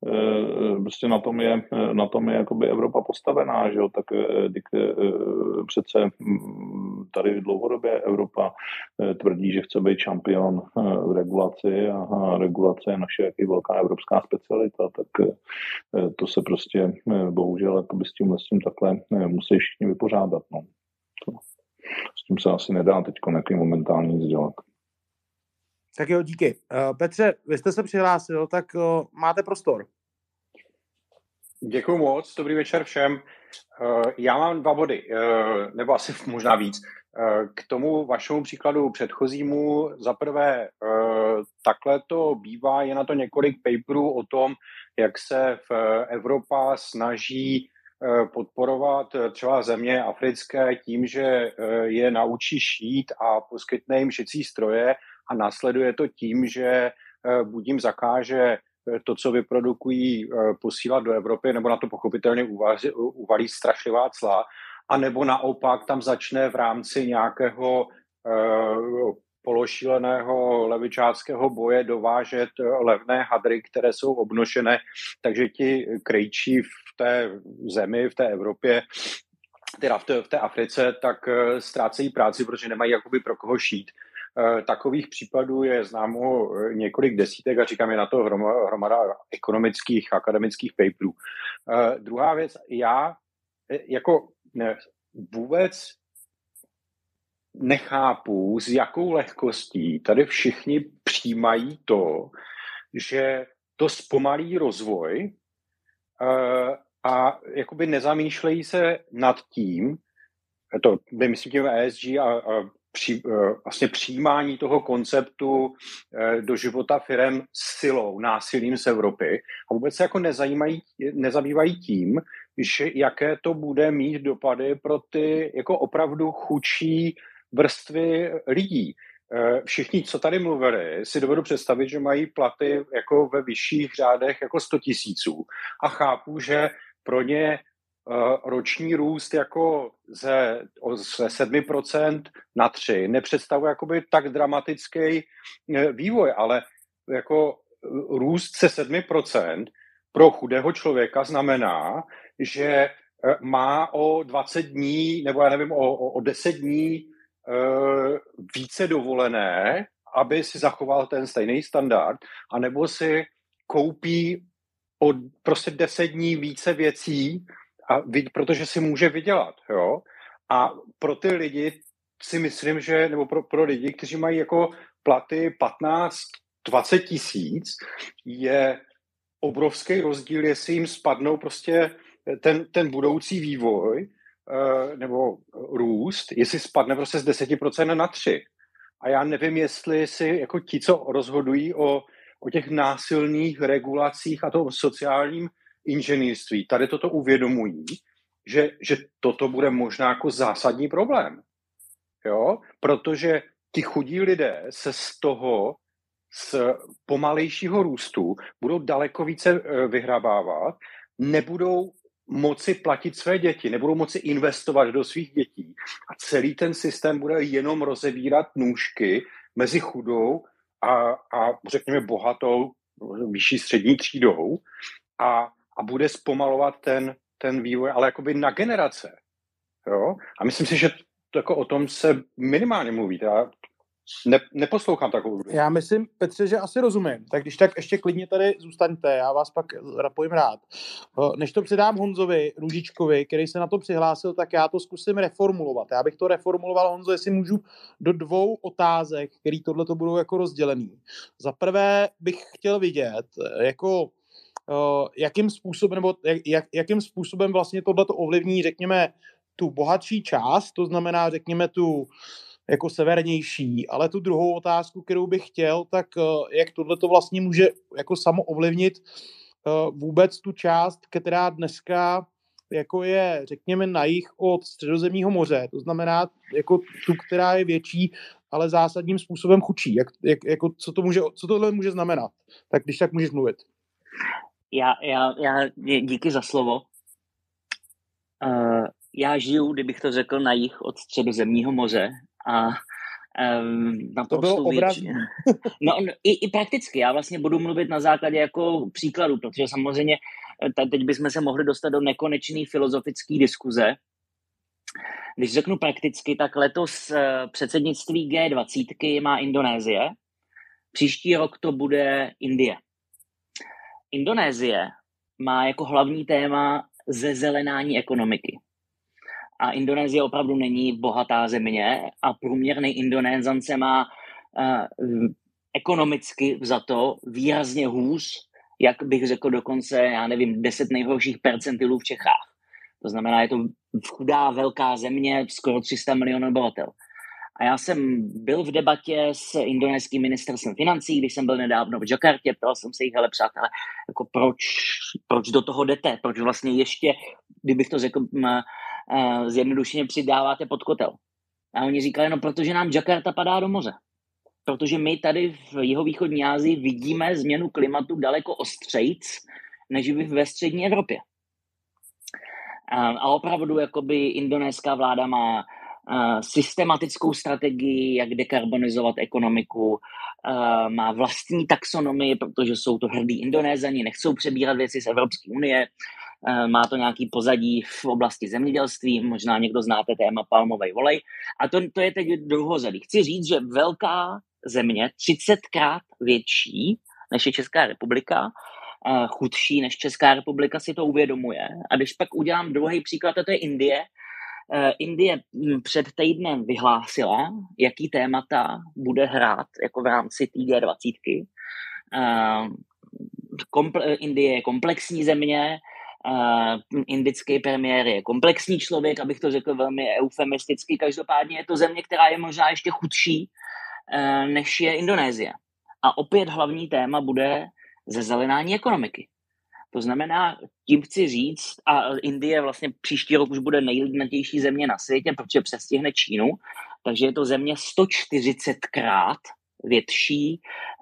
Speaker 8: Eh, prostě na tom je, na tom je jakoby Evropa postavená, že jo, tak eh, eh, přece hm, tady dlouhodobě Evropa tvrdí, že chce být šampion v regulaci a regulace je naše jaký velká evropská specialita, tak to se prostě bohužel jakoby s tím, s tím takhle musí všichni vypořádat. No. S tím se asi nedá teď nějaký momentální nic dělat.
Speaker 5: Tak jo, díky. Petře, vy jste se přihlásil, tak máte prostor.
Speaker 9: Děkuji moc, dobrý večer všem. Uh, já mám dva body, uh, nebo asi možná víc. Uh, k tomu vašemu příkladu předchozímu, za prvé, takhle to bývá, je na to několik paperů o tom, jak se v Evropa snaží podporovat třeba země africké tím, že je naučí šít a poskytne jim šicí stroje a následuje to tím, že eh, buď jim zakáže eh, to, co vyprodukují, eh, posílat do Evropy, nebo na to pochopitelně uvalí, uvalí strašlivá cla, a nebo naopak tam začne v rámci nějakého pološíleného levičáckého boje dovážet levné hadry, které jsou obnošené, takže ti krejčí v té zemi, v té Evropě, teda v té, v té Africe, tak ztrácejí práci, protože nemají jakoby pro koho šít. Eh, takových případů je známo eh, několik desítek a říkám, je na to hromada ekonomických, akademických paperů. Uh, druhá věc, já jako vůbec nechápu, s jakou lehkostí tady všichni přijímají to, že to zpomalí rozvoj a jakoby nezamýšlejí se nad tím, to by myslím tím ESG a, a při, eh, vlastně přijímání toho konceptu eh, do života firem silou, násilím z Evropy a vůbec se jako nezajímají, nezabývají tím, že jaké to bude mít dopady pro ty jako opravdu chudší vrstvy lidí. Eh, všichni, co tady mluvili, si dovedu představit, že mají platy jako ve vyšších řádech jako 100 tisíců a chápu, že pro ně roční růst jako ze, ze 7% na 3 nepředstavuje jakoby tak dramatický eh, vývoj, ale jako eh, růst se 7% pro chudého člověka znamená, že má o 20 dní, nebo já nevím, o, o 10 dní více dovolené, aby si zachoval ten stejný standard, anebo si koupí o prostě 10 dní více věcí, a protože si může vydělat, jo. A pro ty lidi si myslím, že, nebo pro, pro lidi, kteří mají jako platy 15, 20 tisíc, je obrovský rozdíl, jestli jim spadnou prostě ten, ten budoucí vývoj uh, nebo růst, jestli spadne prostě z 10% na 3. A já nevím, jestli si jako ti, co rozhodují o, o těch násilných regulacích a tom sociálním inženýrství tady toto uvědomují, že, že toto bude možná jako zásadní problém. Jo? Protože ti chudí lidé se z toho, z pomalejšího růstu, budou daleko více e, vyhrabávat, nebudou moci platit své děti, nebudou moci investovat do svých dětí a celý ten systém bude jenom rozevírat nůžky mezi chudou a, a řekněme bohatou vyšší střední třídou a a bude zpomalovat ten, ten vývoj, ale jakoby na generace. Jo? A myslím si, že to jako o tom se minimálně mluví. Já Ne, neposlouchám takovou.
Speaker 5: Já myslím, Petře, že asi rozumím. Tak když tak ještě klidně tady zůstaňte, já vás pak rapojím rád. Než to předám Honzovi Růžičkovi, který se na to přihlásil, tak já to zkusím reformulovat. Já bych to reformuloval, Honzo, jestli můžu, do dvou otázek, který tohle to budou jako rozdělený. Za prvé bych chtěl vidět, jako jakým způsobem, nebo jak, jakým způsobem vlastně tohle to ovlivní, řekněme, tu bohatší část, to znamená, řekněme, tu jako severnější, ale tu druhou otázku, kterou bych chtěl, tak eh, jak tohle to vlastně může jako samo ovlivnit eh, vůbec tu část, která dneska jako je, řekněme, na jich od středozemního moře, to znamená jako tu, která je větší, ale zásadním způsobem chudší. Jak, jak, jako, co, to může, co tohle může znamenat? Tak když tak můžeš mluvit.
Speaker 4: Já, já, já díky za slovo. Uh, já žiju, kdybych to řekl, na jich od středozemního moře a um, na
Speaker 5: to bylo větši...
Speaker 4: no, no, i, i prakticky. Já vlastně budu mluvit na základě jako příkladu, protože samozřejmě eh, teď bychom se mohli dostat do nekonečné filozofické diskuze. Když řeknu prakticky, tak letos předsednictví G20 má Indonésie, příští rok to bude Indie. Indonésie má jako hlavní téma zezelenání ekonomiky. A Indonésie opravdu není bohatá země a průměrný Indonézan se má uh, ekonomicky za to výrazně hůř, jak bych řekl dokonce, já nevím, deset nejhorších percentilů v Čechách. To znamená, je to chudá velká země, skoro 300 milionů obyvatel. A já jsem byl v debatě s indonéským ministerstvem financí, když jsem byl nedávno v Jakartě, ptal jsem se jich, hele přátelé, jako proč, proč do toho jdete, proč vlastně ještě, kdybych to řekl uh, zjednodušeně, přidáváte pod kotel. A oni říkali, no protože nám Jakarta padá do moře. Protože my tady v jihovýchodní Asii vidíme změnu klimatu daleko ostřejc, než ve střední Evropě. A opravdu jakoby indonéská vláda má systematickou strategii, jak dekarbonizovat ekonomiku, má vlastní taxonomii, protože jsou to hrdí Indonézani, nechcou přebírat věci z Evropské unie, má to nějaký pozadí v oblasti zemědělství, možná někdo znáte téma palmový volej. A to, to je teď druhozadý. Chci říct, že velká země, 30krát větší než je Česká republika, chudší než Česká republika, si to uvědomuje. A když pak udělám druhý příklad, a to je Indie, Indie hm, před týdnem vyhlásila, jaký témata bude hrát jako v rámci té G20. Eh, komple- Indie je komplexní země, uh, indický premiér je komplexní člověk, abych to řekl velmi eufemisticky. Každopádně je to země, která je možná ještě chudší, než je Indonésie. A opět hlavní téma bude zezelenání ekonomiky. To znamená, tím chci říct, a Indie vlastně příští rok už bude nejlidnatější země na světě, protože přestihne Čínu, takže je to země 140krát větší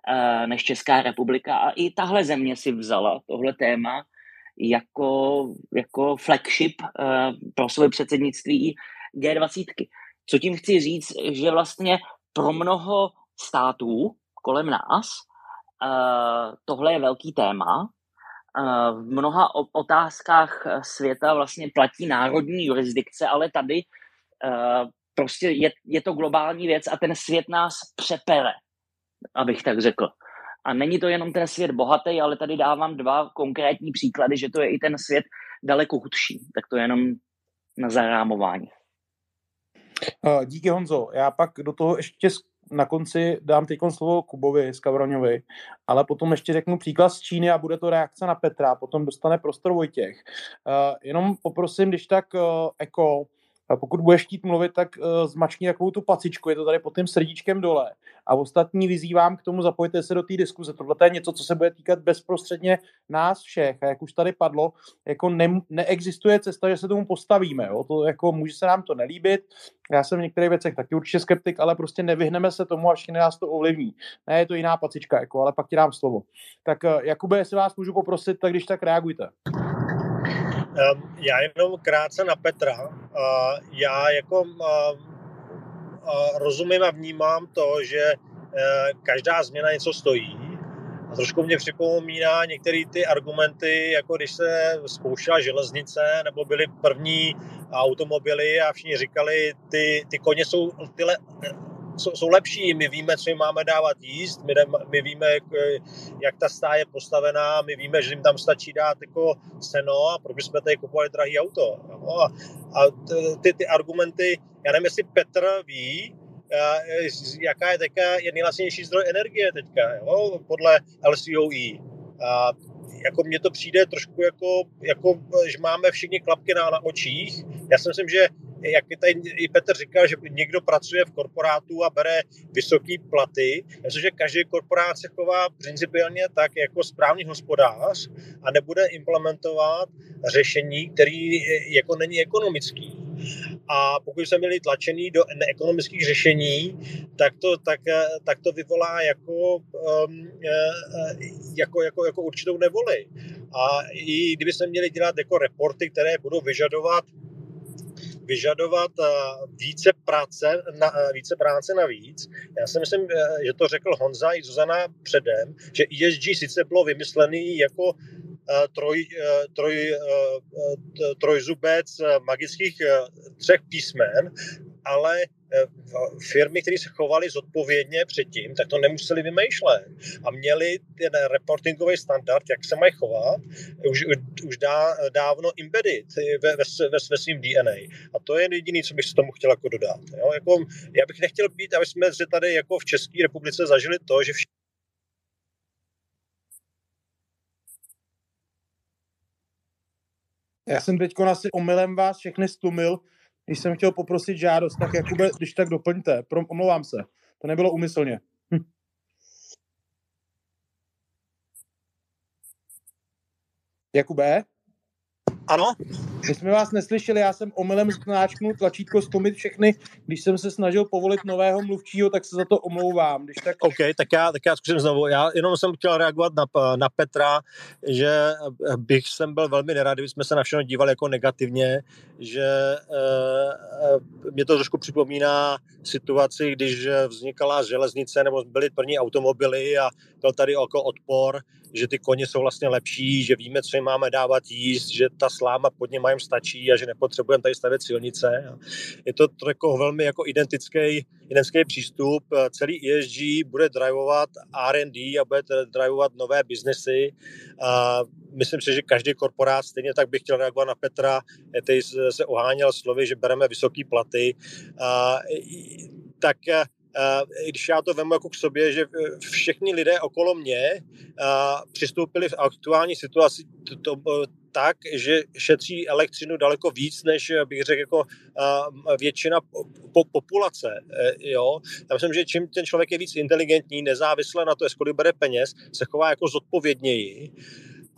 Speaker 4: uh, než Česká republika a i tahle země si vzala tohle téma jako, jako flagship uh, pro své předsednictví G20. Co tím chci říct, že vlastně pro mnoho států kolem nás uh, tohle je velký téma v mnoha otázkách eh, světa vlastně platí národní jurisdikce, ale tady eh, prostě je, je to globální věc a ten svět nás přepere, abych tak řekl. A není to jenom ten svět bohatý, ale tady dávám dva konkrétní příklady, že to je i ten svět daleko chudší. Tak to je jenom na zarámování.
Speaker 5: Eh, díky Honzo. Já pak do toho ještě na konci dám teď slovo Kubovi z Kavroňovi, ale potom ještě řeknu příklad z Číny a bude to reakce na Petra, potom dostane prostor Vojtěch. Uh, jenom poprosím, když tak uh, Eko, a pokud budeš chtít mluvit, tak uh, zmačkni takovou tu pacičku, je to tady pod tím srdíčkem dole. A ostatní vyzývám k tomu, zapojte se do té diskuze. Tohle je něco, co se bude týkat bezprostředně nás všech. A jak už tady padlo, jako ne, neexistuje cesta, že se tomu postavíme. Jo? To jako může se nám to nelíbit. Já jsem v některých věcech taky určitě skeptik, ale prostě nevyhneme se tomu a všechny nás to ovlivní. Ne, je to jiná pacička, jako, ale pak ti dám slovo. Tak uh, Jakube, jestli vás můžu poprosit, tak když tak reagujte.
Speaker 7: Ehm, já jenom krátce na Petra. Já jako rozumím a vnímám to, že každá změna něco stojí. A trošku mě připomíná některé ty argumenty, jako když se zkoušela železnice, nebo byly první automobily a všichni říkali, ty, ty koně jsou, ty, jsou, jsou lepší, my víme, co jim máme dávat jíst, my, my víme, jak, ta stáje je postavená, my víme, že jim tam stačí dát jako seno a proč bychom tady kupovali drahý auto. No, a, a ty, ty argumenty, já nevím, jestli Petr ví, jaká je teďka je nejlacnější zdroj energie teďka, jo, podle LCOE. A jako mně to přijde trošku jako, jako že máme všichni klapky na, na očích. Já si myslím, že jak tady i Petr říkal, že někdo pracuje v korporátu a bere vysoké platy. Myslím, že každý korporát se chová principiálně tak jako správný hospodář a nebude implementovat řešení, který jako není ekonomický. A pokud jsme byli tlačený do neekonomických řešení, tak to, tak, tak to vyvolá jako, um, jako, jako, jako určitou nevoli. A i kdyby jsme měli dělat jako reporty, které budou vyžadovat vyžadovat eh, více práce, na, eh, více práce navíc. Já si myslím, eh, že to řekl Honza i Zuzana předem, že ESG sice bylo vymyslený jako troj, troj, trojzubec magických třech písmen, ale firmy, které se chovaly zodpovědně předtím, tak to nemuseli vymýšlet a měli ten reportingový standard, jak se mají chovat, už, už dá, dávno embedded ve, ve, ve, ve DNA. A to je jediné, co bych s tomu chtěl jako dodat. Jo? Jako, já bych nechtěl být, aby jsme tady jako v České republice zažili to, že všichni
Speaker 5: Já jsem teď asi omylem vás všechny stumil, když jsem chtěl poprosit žádost, tak Jakube, když tak doplňte. Pro, omlouvám se. To nebylo umyslně. Hm. Jakube?
Speaker 7: Ano?
Speaker 5: My jsme vás neslyšeli, já jsem omylem znáčknul tlačítko stomit všechny. Když jsem se snažil povolit nového mluvčího, tak se za to omlouvám. Když tak...
Speaker 7: OK, tak já, tak já zkusím znovu. Já jenom jsem chtěl reagovat na, na Petra, že bych jsem byl velmi nerad, kdyby jsme se na všechno dívali jako negativně, že uh, mě to trošku připomíná situaci, když vznikala železnice nebo byly první automobily a byl tady jako odpor, že ty koně jsou vlastně lepší, že víme, co jim máme dávat jíst, že ta sláma pod něma jim stačí a že nepotřebujeme tady stavět silnice. Je to jako velmi jako identický, identický přístup. Celý ESG bude drivovat R&D a bude drivovat nové biznesy. A myslím si, že každý korporát, stejně tak bych chtěl reagovat na Petra, který se oháněl slovy, že bereme vysoké platy. A, tak když já to vemu jako k sobě, že všichni lidé okolo mě přistoupili v aktuální situaci to, to, tak, že šetří elektřinu daleko víc, než bych řekl jako většina po, populace. Eh, jo? Já myslím, že čím ten člověk je víc inteligentní, nezávisle na to, jestli bere peněz, se chová jako zodpovědněji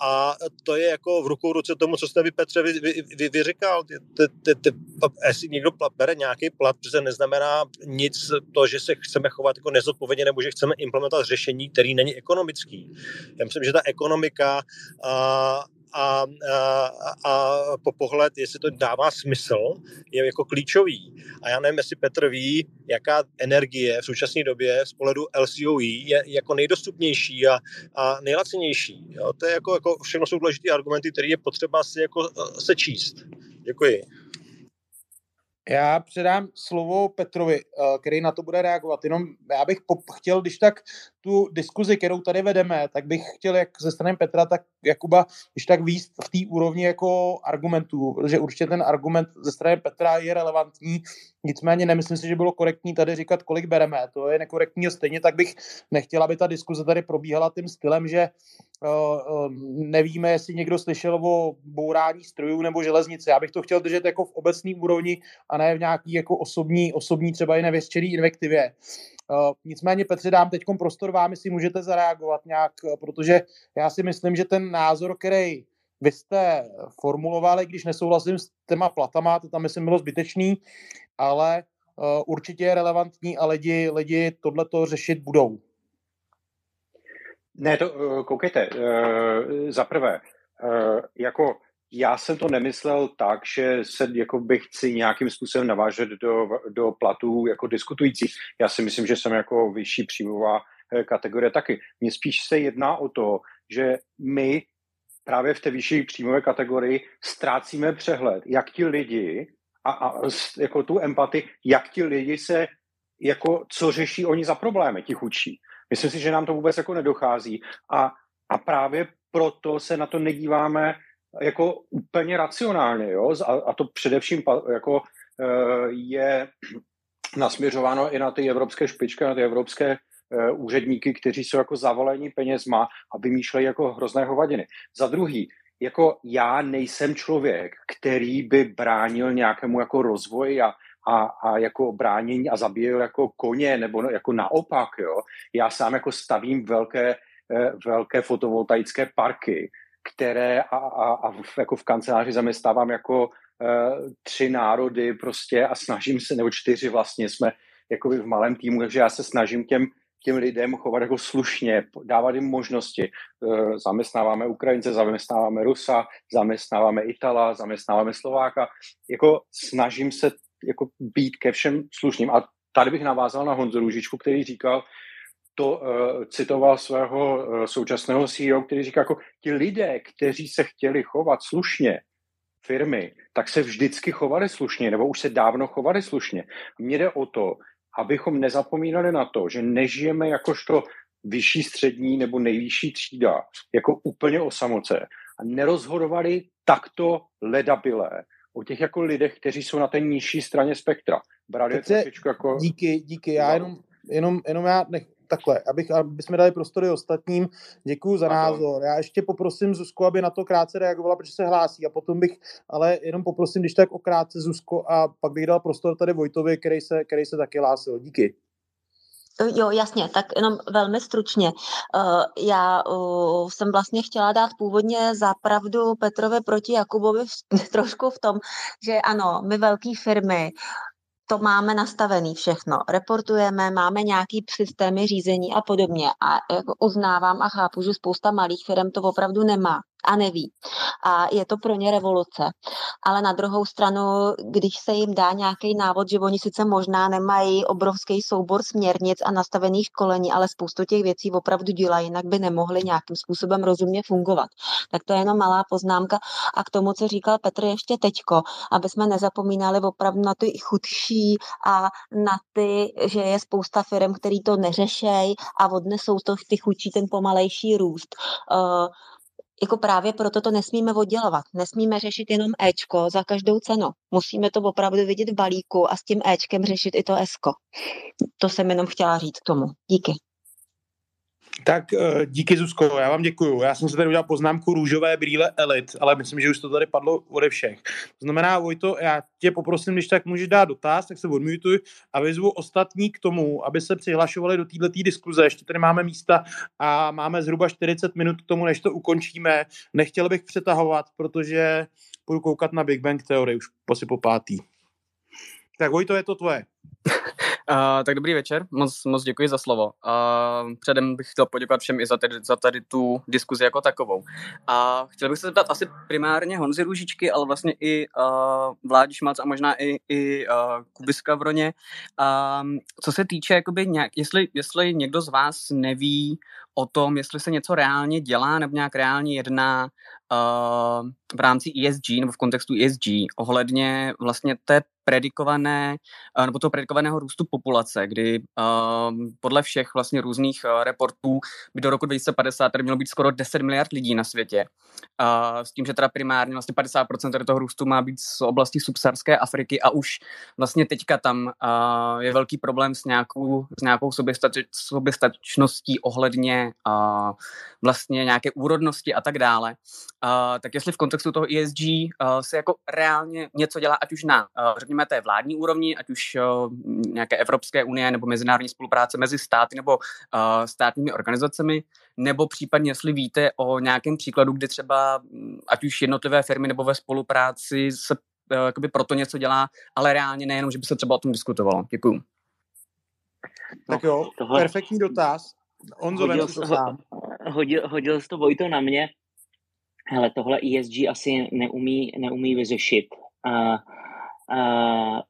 Speaker 7: a to je jako v rukou ruce tomu, co jste vy, Petře, vy, vy, vy, vy říkal. Ty, ty, ty, jestli někdo bere nějaký plat, protože neznamená nic to, že se chceme chovat jako nezodpovědně nebo že chceme implementovat řešení, který není ekonomický. Já myslím, že ta ekonomika a, a, a, a po pohled, jestli to dává smysl, je jako klíčový. A já nevím, jestli Petr ví, jaká energie v současné době z pohledu LCOE je jako nejdostupnější a, a nejlacenější. Jo? To je jako, jako všechno jsou důležité argumenty, které je potřeba si jako eh, sečíst. Děkuji.
Speaker 5: Já předám slovo Petrovi, eh, který na to bude reagovat. Jenom já bych chtěl, když tak tu diskuzi, kterou tady vedeme, tak bych chtěl jak ze strany Petra, tak Jakuba, když tak výst v té úrovni jako argumentů, protože určitě ten argument ze strany Petra je relevantní, nicméně nemyslím si, že bylo korektní tady říkat, kolik bereme. To je nekorektní a stejně tak bych nechtěl, aby ta diskuze tady probíhala tím stylem, že uh, uh, nevíme, jestli někdo slyšel o bourání strojů nebo železnice. Já bych to chtěl držet jako v obecné úrovni a ne v nějaký jako osobní, osobní třeba i nevěřčený invektivě. Uh, nicméně, Petře, dám teď prostor vám, jestli můžete zareagovat nějak, uh, protože já si myslím, že ten názor, který vy jste formulovali, když nesouhlasím s těma platama, to tam myslím bylo zbytečný, ale uh, určitě je relevantní a lidi, lidi tohleto řešit budou.
Speaker 9: Ne, to koukejte, za prvé, jako já jsem to nemyslel tak, že se jako bych chci nějakým způsobem navážet do, do platů jako diskutujících. Já si myslím, že jsem jako vyšší příjmová eh, kategorie taky. Mně spíš se jedná o to, že my právě v té vyšší příjmové kategorii ztrácíme přehled, jak ti lidi a, a jako tu empatii, jak ti lidi se jako co řeší oni za problémy, ti chudší. Myslím si, že nám to vůbec jako nedochází a, a právě proto se na to nedíváme jako úplně racionálně, jo? A, a to především jako eh, je nasměřováno i na ty evropské špičky, na ty evropské úředníky, kteří jsou jako zavolení penězma a vymýšlejí jako hrozné hovadiny. Za druhý, jako já nejsem člověk, který by bránil nějakému jako rozvoji a, a, a jako bránění a zabíjel jako koně, nebo jako naopak, jo. Já sám jako stavím velké, eh, velké fotovoltaické parky, které a, a, a v, jako v kanceláři zaměstnávám jako uh, tři národy prostě a snažím se, nebo čtyři vlastně jsme jako v malém týmu, takže já se snažím těm těm lidem chovat jako slušně, dávat jim možnosti. Uh, zaměstnáváme Ukrajince, zaměstnáváme Rusa, zaměstnáváme Itala, zaměstnáváme Slováka. Jako snažím se jako být ke všem slušným. A tady bych navázal na Honzu Růžičku, který říkal, to uh, citoval svého uh, současného CEO, který říká, jako ti lidé, kteří se chtěli chovat slušně, firmy, tak se vždycky chovali slušně, nebo už se dávno chovali slušně. Mně jde o to, abychom nezapomínali na to, že nežijeme jakožto vyšší střední nebo nejvyšší třída, jako úplně o samoce a nerozhodovali takto ledabilé o těch jako lidech, kteří jsou na té nižší straně spektra. Brali
Speaker 5: je jako... Díky, díky, já jenom, jenom, jenom já nech, takhle, abych, aby jsme dali prostory ostatním, děkuji za názor. Já ještě poprosím Zuzku, aby na to krátce reagovala, protože se hlásí a potom bych, ale jenom poprosím, když tak o krátce Zuzko a pak bych dal prostor tady Vojtovi, který se, který se taky hlásil. Díky.
Speaker 6: Jo, jasně, tak jenom velmi stručně. Já jsem vlastně chtěla dát původně zapravdu Petrovi proti Jakubovi trošku v tom, že ano, my velké firmy to máme nastavený všechno. Reportujeme, máme nějaký systémy řízení a podobně. A jako uznávám a chápu, že spousta malých firm to opravdu nemá a neví. A je to pro ně revoluce. Ale na druhou stranu, když se jim dá nějaký návod, že oni sice možná nemají obrovský soubor směrnic a nastavených školení, ale spoustu těch věcí opravdu dělají, jinak by nemohli nějakým způsobem rozumně fungovat. Tak to je jenom malá poznámka. A k tomu, co říkal Petr ještě teďko, aby jsme nezapomínali opravdu na ty chudší a na ty, že je spousta firm, který to neřešejí a odnesou to ty chudší ten pomalejší růst. Uh, jako právě proto to nesmíme oddělovat. Nesmíme řešit jenom Ečko za každou cenu. Musíme to opravdu vidět v balíku a s tím Ečkem řešit i to Esko. To jsem jenom chtěla říct k tomu. Díky.
Speaker 5: Tak eh, díky Zuzko, já vám děkuju. Já jsem se tady udělal poznámku růžové brýle elit, ale myslím, že už to tady padlo ode všech. To znamená, Vojto, já tě poprosím, když tak můžeš dát dotaz, tak se odmutuj a vyzvu ostatní k tomu, aby se přihlašovali do této diskuze. Ještě tady máme místa a máme zhruba 40 minut k tomu, než to ukončíme. Nechtěl bych přetahovat, protože budu koukat na Big Bang Theory už po pátý. Tak Vojto, je to tvoje.
Speaker 10: Uh, tak dobrý večer, moc, moc děkuji za slovo. Uh, předem bych chtěl poděkovat všem i za tady, za tady tu diskuzi jako takovou. A uh, chtěl bych se zeptat asi primárně Honzy Růžičky, ale vlastně i uh, Vládi Šmalc a možná i, i uh, Kuby Skavroně. Uh, co se týče, jakoby nějak, jestli, jestli někdo z vás neví o tom, jestli se něco reálně dělá nebo nějak reálně jedná uh, v rámci ESG nebo v kontextu ESG ohledně vlastně té predikované, uh, nebo toho predikovaného růstu populace, kdy uh, podle všech vlastně různých uh, reportů by do roku 2050 tady mělo být skoro 10 miliard lidí na světě. Uh, s tím, že teda primárně vlastně 50% toho růstu má být z oblasti subsaharské Afriky a už vlastně teďka tam uh, je velký problém s nějakou, s nějakou soběstačností ohledně uh, vlastně nějaké úrodnosti a tak dále. Uh, tak jestli v kontextu toho ESG uh, se jako reálně něco dělá, ať už na, uh, řekněme, té vládní úrovni, ať už uh, nějaké Evropské unie nebo mezinárodní spolupráce mezi státy nebo uh, státními organizacemi, nebo případně, jestli víte o nějakém příkladu, kdy třeba ať už jednotlivé firmy nebo ve spolupráci se uh, jakoby proto něco dělá, ale reálně nejenom, že by se třeba o tom diskutovalo. Děkuju.
Speaker 5: Tak jo, tohle... perfektní dotaz. Honzo, hodil,
Speaker 4: to sám. Hodil, hodil jsi to Vojto na mě. Hele, tohle ESG asi neumí, neumí vyřešit. A, a,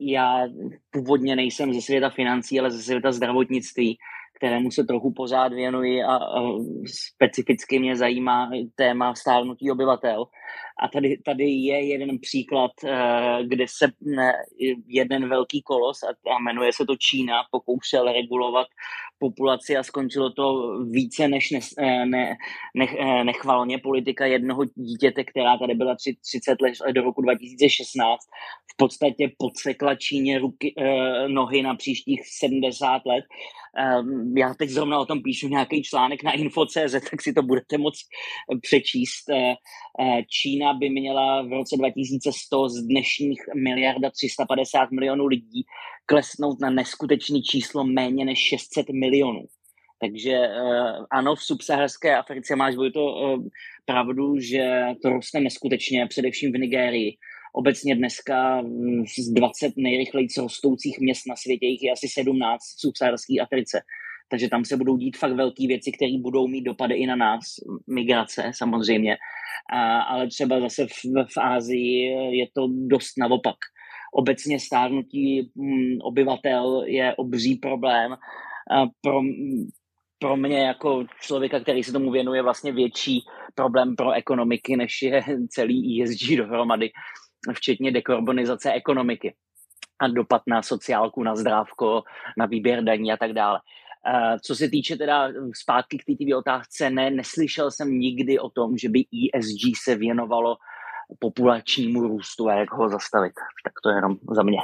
Speaker 4: já původně nejsem ze světa financí, ale ze světa zdravotnictví, kterému se trochu pořád věnuji a, a specificky mě zajímá téma stárnutí obyvatel. A tady, tady je jeden příklad, eh, kde se jeden velký kolos, a jmenuje se to Čína, pokoušel regulovat populaci a skončilo to více než ne, eh, ne, ne, eh, nechvalně. Politika jednoho dítěte, která tady byla 30 let do roku 2016, v podstatě podsekla Číně ruky, nohy na příštích 70 let. Já teď zrovna o tom píšu nějaký článek na info.cz, tak si to budete moc přečíst. Čína by měla v roce 2100 z dnešních miliarda 350 milionů lidí klesnout na neskutečný číslo méně než 600 milionů. Takže eh, ano, v subsaharské Africe máš to eh, pravdu, že to roste neskutečně, především v Nigérii. Obecně dneska mm, z 20 nejrychleji rostoucích měst na světě jich je asi 17 v subsaharské Africe. Takže tam se budou dít fakt velké věci, které budou mít dopady i na nás. Migrace samozřejmě. A, ale třeba zase v, v Ázii je to dost naopak. Obecně stárnutí hm, obyvatel je obří problém. A pro, pro mě jako člověka, který se tomu věnuje, vlastně větší problém pro ekonomiky, než je celý ESG dohromady, včetně dekarbonizace ekonomiky a dopad na sociálku, na zdrávko, na výběr daní a tak dále. Co se týče teda zpátky k té otázce, ne, neslyšel jsem nikdy o tom, že by ESG se věnovalo populačnímu růstu a jak ho zastavit. Tak to je jenom za mě.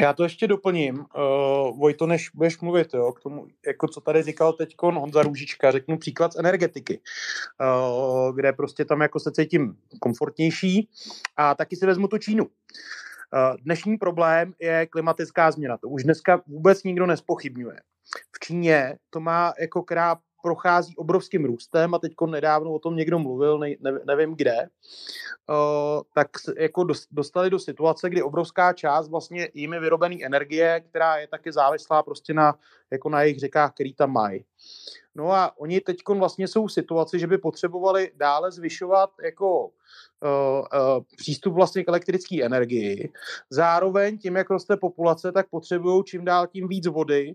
Speaker 5: Já to ještě doplním, uh, Vojto, než budeš mluvit, jo, k tomu, jako co tady říkal teď Honza Růžička, řeknu příklad z energetiky, uh, kde prostě tam jako se cítím komfortnější a taky si vezmu tu Čínu. Uh, dnešní problém je klimatická změna, to už dneska vůbec nikdo nespochybňuje. V Číně to má jako kráp prochází obrovským růstem a teď nedávno o tom někdo mluvil, ne, ne, nevím kde, uh, tak jako dostali do situace, kdy obrovská část vlastně jimi vyrobené energie, která je taky závislá prostě na, jako na jejich řekách, který tam mají. No a oni teď vlastně jsou v situaci, že by potřebovali dále zvyšovat jako uh, uh, přístup vlastně k elektrické energii. Zároveň tím, jak roste populace, tak potřebují čím dál tím víc vody,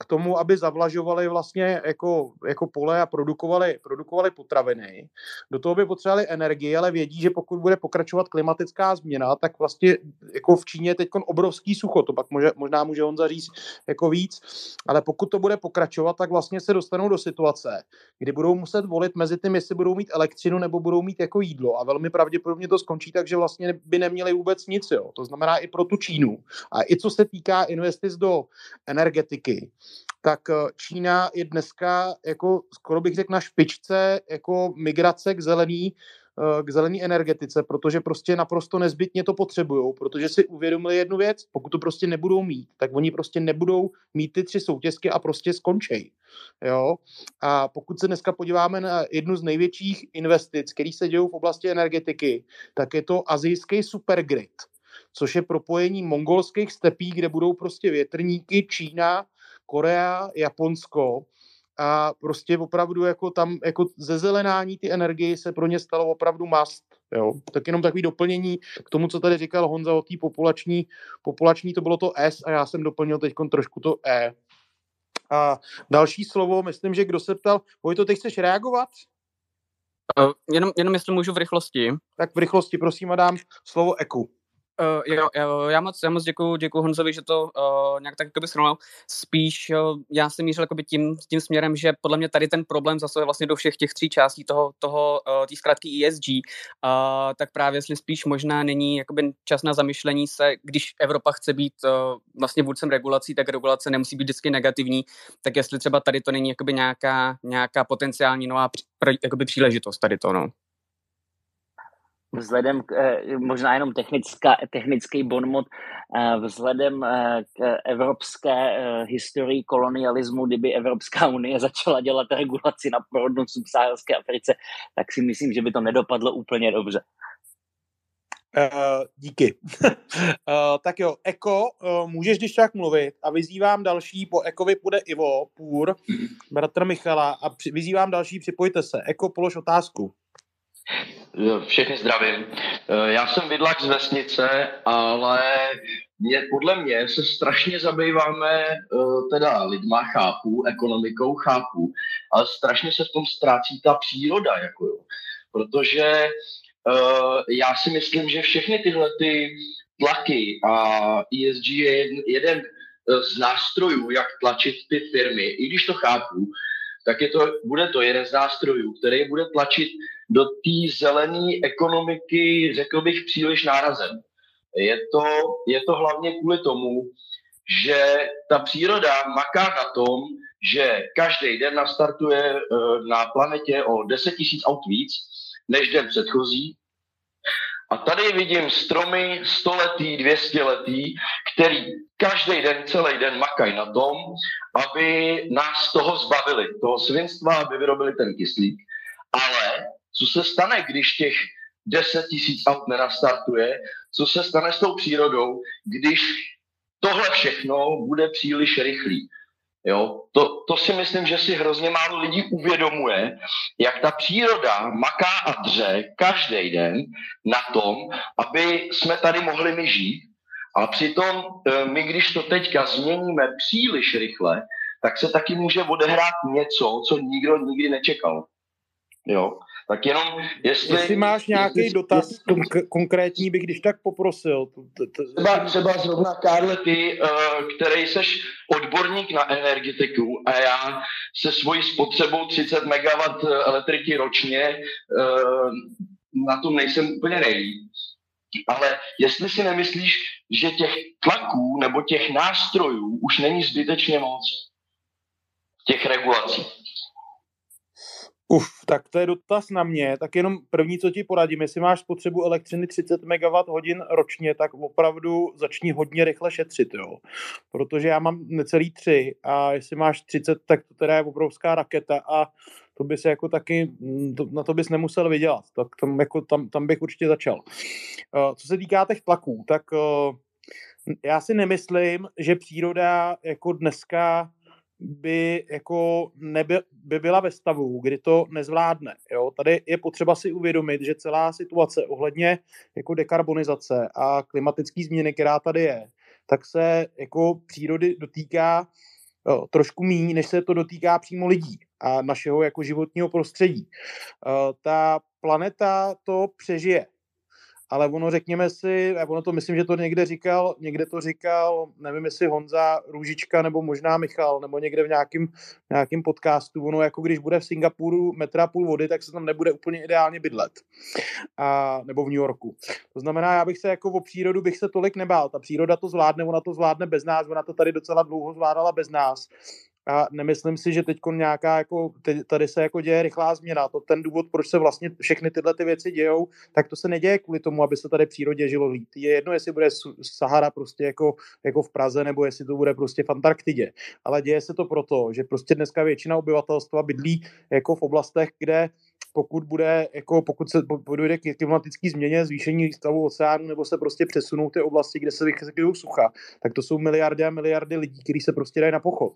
Speaker 5: k tomu, aby zavlažovali vlastně jako, jako pole a produkovali, produkovali potraviny. Do toho by potřebovali energii, ale vědí, že pokud bude pokračovat klimatická změna, tak vlastně jako v Číně je teď obrovský sucho, to pak může, možná může on zaříct jako víc, ale pokud to bude pokračovat, tak vlastně se dostanou do situace, kdy budou muset volit mezi tím, jestli budou mít elektřinu nebo budou mít jako jídlo a velmi pravděpodobně to skončí tak, že vlastně by neměli vůbec nic. Jo. To znamená i pro tu Čínu. A i co se týká investic do energetiky, tak eh, Čína je dneska, jako skoro bych řekl, na špičce jako migrace k zelený, eh, k zelený energetice, protože prostě naprosto nezbytně to potřebují, protože si uvědomili jednu věc, pokud to prostě nebudou mít, tak oni prostě nebudou mít ty tři soutězky a prostě skončej. Jo? A pokud se dneska podíváme na jednu z největších investic, které se dějí v oblasti energetiky, tak je to azijský supergrid, což je propojení mongolských stepí, kde budou prostě větrníky, Čína, Korea, Japonsko a prostě opravdu jako tam jako ze zelenání ty energie se pro ně stalo opravdu must. Jo. Tak jenom takový doplnění k tomu, co tady říkal Honza o té populační, populační, to bylo to S a já jsem doplnil teď trošku to E. A další slovo, myslím, že kdo se ptal, Vojto, teď chceš reagovat?
Speaker 10: Uh, jenom, jenom jestli můžu v rychlosti.
Speaker 5: Tak v rychlosti, prosím a dám slovo Eku.
Speaker 10: Uh, jo, jo, já moc, já moc děkuju, děkuju Honzovi, že to uh, nějak tak jakoby srovnal. Spíš uh, já jsem mířil jakoby tím, tím směrem, že podle mě tady ten problém zasahuje vlastně do všech těch tří částí toho, toho uh, té zkrátky ESG, uh, tak právě jestli spíš možná není jakoby čas na zamyšlení se, když Evropa chce být uh, vlastně vůdcem regulací, tak regulace nemusí být vždycky negativní, tak jestli třeba tady to není jakoby nějaká, nějaká potenciální nová pří, jakoby příležitost tady to, no
Speaker 4: vzhledem k, eh, možná jenom technická, technický bonmot, eh, vzhledem eh, k evropské historii kolonialismu, kdyby Evropská unie začala dělat regulaci na porodnu subsaharské Africe, tak si myslím, že by to nedopadlo úplně dobře.
Speaker 5: Uh, díky. uh, tak jo, Eko, uh, můžeš když tak mluvit a vyzývám další, po Ekovi půjde Ivo Půr, bratr Michala a při, vyzývám další, připojte se. Eko, polož otázku.
Speaker 11: Všechny zdravím. Eh, já jsem vidlak z vesnice, ale mě, podle mě se strašně zabýváme eh, teda lidma, chápu, ekonomikou, chápu, ale strašně se v tom ztrácí ta příroda. Jako jo. protože uh, já si myslím, že všechny tyhle ty tlaky a ESG je jeden z nástrojů, jak tlačit ty firmy, i když to chápu, tak je to, bude to jeden z nástrojů, který bude tlačit do té zelené ekonomiky, řekl bych, příliš nárazem. Je to, je to hlavně kvůli tomu, že ta příroda maká na tom, že každý den nastartuje eh, na planetě o 10 000 aut víc než den předchozí. A tady vidím stromy stoletý, 200 letý, který každý den, celý den makají na tom, aby nás toho zbavili, toho svinstva, aby vyrobili ten kyslík. Ale co se stane, když těch 10 tisíc aut nenastartuje, co se stane s tou přírodou, když tohle všechno bude příliš rychlý. Jo? To, to si myslím, že si hrozně málo lidí uvědomuje, jak ta příroda maká a dře každý den na tom, aby jsme tady mohli my žít. A přitom e, my, když to teďka změníme příliš rychle, tak se taky může odehrát něco, co nikdo nikdy nečekal. Jo? Tak jenom, jestli...
Speaker 5: Jestli máš nějaký jestli, dotaz jestli, konkrétní, bych když tak poprosil.
Speaker 11: Třeba, třeba zrovna, Karle, ty, uh, který seš odborník na energetiku a já se svojí spotřebou 30 MW elektriky ročně uh, na tom nejsem úplně nejlíp. Ale jestli si nemyslíš, že těch tlaků nebo těch nástrojů už není zbytečně moc, těch regulací.
Speaker 5: Uf, tak to je dotaz na mě. Tak jenom první, co ti poradím, jestli máš spotřebu elektřiny 30 MWh ročně, tak opravdu začni hodně rychle šetřit, jo. Protože já mám necelý tři a jestli máš 30, tak to teda je obrovská raketa a to by se jako taky, mm, to, na to bys nemusel vydělat. Tak tam, jako, tam, tam bych určitě začal. Uh, co se týká těch tlaků, tak uh, já si nemyslím, že příroda jako dneska by jako neby, by byla ve stavu, kdy to nezvládne. Jo? Tady je potřeba si uvědomit, že celá situace ohledně jako dekarbonizace a klimatické změny, která tady je, tak se jako přírody dotýká jo, trošku méně, než se to dotýká přímo lidí a našeho jako životního prostředí. Ta planeta to přežije ale ono řekněme si, ono to myslím, že to někde říkal, někde to říkal, nevím jestli Honza Růžička nebo možná Michal, nebo někde v nějakém, nějakým podcastu, ono jako když bude v Singapuru metra půl vody, tak se tam nebude úplně ideálně bydlet. A, nebo v New Yorku. To znamená, já bych se jako o přírodu bych se tolik nebál. Ta příroda to zvládne, ona to zvládne bez nás, ona to tady docela dlouho zvládala bez nás a nemyslím si, že teď nějaká, jako, tady se jako děje rychlá změna. To ten důvod, proč se vlastně všechny tyhle ty věci dějou, tak to se neděje kvůli tomu, aby se tady přírodě žilo líp. Je jedno, jestli bude Sahara prostě jako, jako v Praze, nebo jestli to bude prostě v Antarktidě. Ale děje se to proto, že prostě dneska většina obyvatelstva bydlí jako v oblastech, kde pokud bude, jako pokud se dojde k klimatické změně, zvýšení stavu oceánu, nebo se prostě přesunou ty oblasti, kde se vychylují sucha, tak to jsou miliardy a miliardy lidí, kteří se prostě dají na pochod.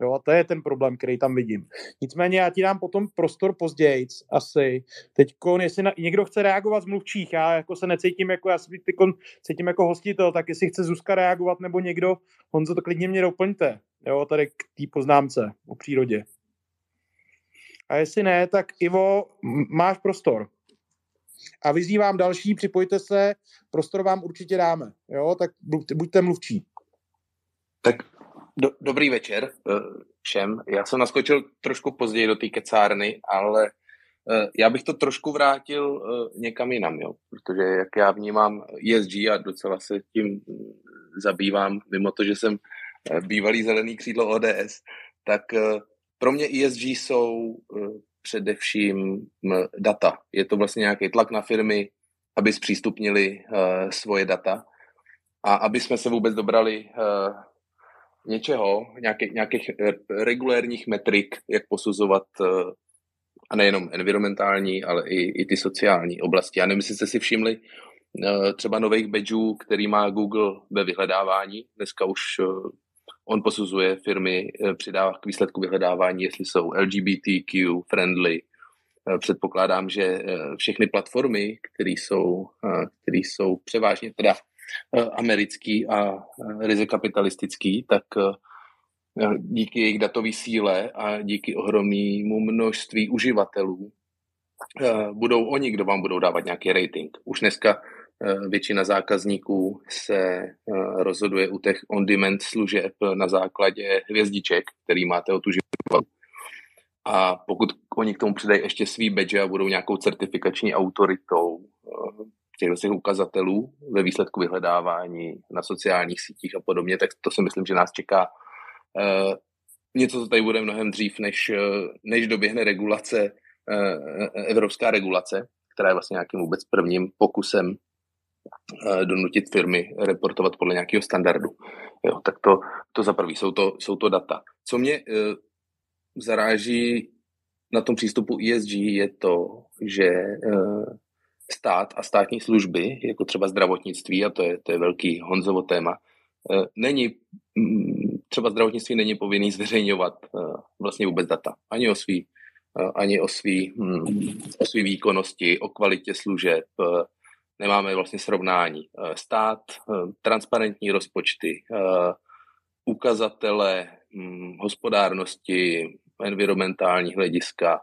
Speaker 5: Jo, a to je ten problém, který tam vidím. Nicméně já ti dám potom prostor později, asi. Teď, jestli na, někdo chce reagovat z mluvčích, já jako se necítím jako, já se cítím jako hostitel, tak jestli chce Zuzka reagovat nebo někdo, Honzo, to klidně mě doplňte, jo, tady k té poznámce o přírodě. A jestli ne, tak Ivo, máš prostor. A vyzývám další, připojte se, prostor vám určitě dáme, jo, tak buďte mluvčí.
Speaker 12: Tak do, dobrý večer eh, všem. Já jsem naskočil trošku později do té kecárny, ale eh, já bych to trošku vrátil eh, někam jinam, jo? protože jak já vnímám ESG a docela se tím zabývám, mimo to, že jsem bývalý zelený křídlo ODS, tak pro mě ESG jsou především data. Je to vlastně nějaký tlak na firmy, aby zpřístupnili svoje data a aby jsme se vůbec dobrali něčeho, nějakých, nějakých eh, regulérních metrik, jak posuzovat eh, a nejenom environmentální, ale i, i ty sociální oblasti. Já nevím, jestli jste si všimli eh, třeba nových badgeů, který má Google ve vyhledávání. Dneska už on posuzuje firmy, přidává k výsledku vyhledávání, jestli jsou LGBTQ friendly. Předpokládám, že všechny platformy, které jsou, které jsou převážně teda americký a eh, ryze kapitalistický, tak eh, díky jejich datové síle a díky ohromnému množství uživatelů budou oni, kdo vám budou dávat nějaký rating. Už dneska většina zákazníků se rozhoduje u těch on-demand služeb na základě hvězdiček, který máte o tu život. A pokud oni k tomu přidají ještě svý badge a budou nějakou certifikační autoritou těch těch ukazatelů ve výsledku vyhledávání na sociálních sítích a podobně, tak to si myslím, že nás čeká uh, něco, co tady bude mnohem dřív, než, uh, než doběhne regulace, uh, evropská regulace, která je vlastně nějakým vůbec prvním pokusem donutit firmy reportovat podle nějakého standardu. Jo, tak to, to za prvý, jsou to, jsou to data. Co mě zaráží na tom přístupu ESG je to, že stát a státní služby, jako třeba zdravotnictví, a to je, to je velký Honzovo téma, eh, není, mm, třeba zdravotnictví není povinný zveřejňovat eh, vlastně vůbec data. Ani o svý, eh, ani o svý, mm, o svý výkonnosti, o kvalitě služeb, nemáme vlastně srovnání. Stát, transparentní rozpočty, ukazatele mm, hospodárnosti, environmentální hlediska,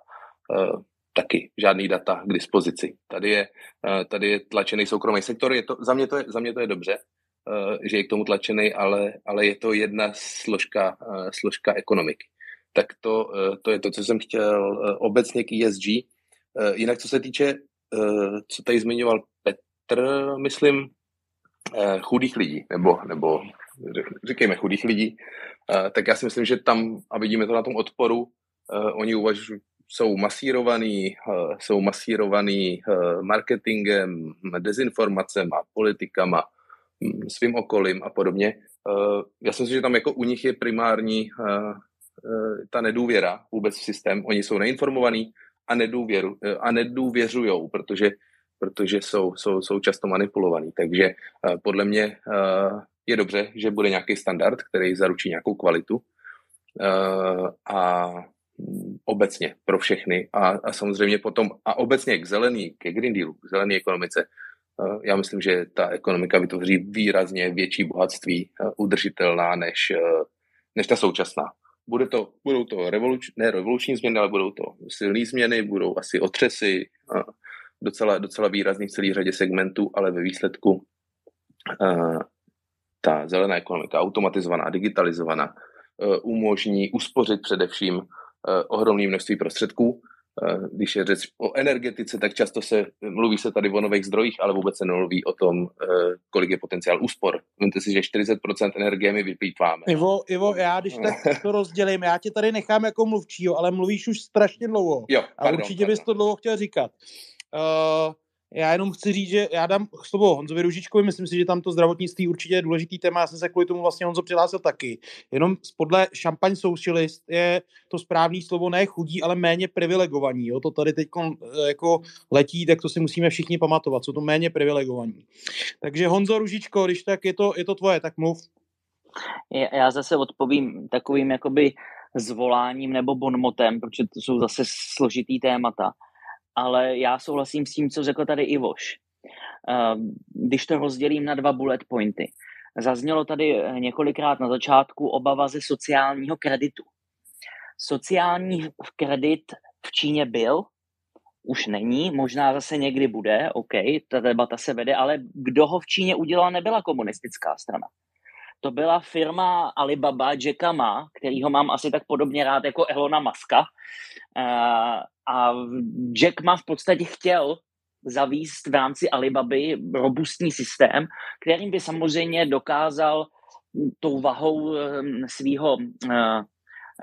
Speaker 12: taky žádný data k dispozici. Tady je, eh, tady je tlačený soukromý sektor, je to, za, mě to je, za mě to je dobře, eh, že je k tomu tlačený, ale, ale je to jedna složka, eh, složka ekonomiky. Tak to, to je to, co jsem chtěl obecně k ESG. Jinak, co se týče, co tady zmiňoval Petr, myslím, chudých lidí, nebo, nebo říkejme chudých lidí, tak já si myslím, že tam, a vidíme to na tom odporu, oni uvažují, jsou masírovaný, eh, jsou masírovaný eh, marketingem, dezinformacema, politikama, hm, svým okolím a podobně. Eh, já si myslím, že tam jako u nich je primární ta nedůvěra vůbec v systém. Oni jsou neinformovaní a, nedůvěru, a nedůvěřují, protože, protože jsou, jsou, jsou často manipulovaní. Takže podle mě je dobře, že bude nějaký standard, který zaručí nějakou kvalitu. A obecně pro všechny a, a samozřejmě potom a obecně k zelený, ke Green Dealu, k zelené ekonomice. Eh, já myslím, že ta ekonomika vytvoří výrazně větší bohatství, eh, udržitelná než, eh, než ta současná. Bude to, budou to revoluč, ne revoluční změny, ale budou to silné změny, budou asi otřesy, docela, docela výrazný v celé řadě segmentů, ale ve výsledku ta zelená ekonomika, automatizovaná, digitalizovaná, umožní uspořit především ohromné množství prostředků. Eh, když je řeč o energetice, tak často se mluví se tady o nových zdrojích, ale vůbec se nemluví o tom, eh, kolik je potenciál úspor. Víte si, že 40% energie my vyplýtváme.
Speaker 5: Ivo, Ivo, já když tak to rozdělím, já tě tady nechám jako mluvčího, ale mluvíš už strašně dlouho.
Speaker 12: Jo, pardon,
Speaker 5: a určitě pardon. bys to dlouho chtěl říkat. Uh, já jenom chci říct, že já dám slovo Honzovi Ružičkovi, myslím si, že tam to zdravotnictví určitě je důležitý téma, já jsem se kvůli tomu vlastně Honzo přihlásil taky. Jenom podle šampaň socialist je to správný slovo ne chudí, ale méně privilegovaní. Jo? To tady teď eh, jako letí, tak to si musíme všichni pamatovat, jsou to méně privilegovaní. Takže Honzo Ružičko, když tak je to, je to tvoje, tak mluv.
Speaker 4: Já zase odpovím takovým jakoby zvoláním nebo bonmotem, protože to jsou zase složitý témata ale já souhlasím s tím, co řekl tady Ivoš. Ehm, když to rozdělím na dva bullet pointy. Zaznělo tady eh, několikrát na začátku obava ze sociálního kreditu. Sociální kredit v Číně byl, už není, možná zase někdy bude, OK, ta debata se vede, ale kdo ho v Číně udělal, nebyla komunistická strana. To byla firma Alibaba Jacka Ma, kterýho mám asi tak podobně rád jako Elona Muska, eh, a Jack ma v podstatě chtěl zavíst v rámci Alibaby robustní systém, kterým by samozřejmě dokázal tou vahou ehm, svého eh,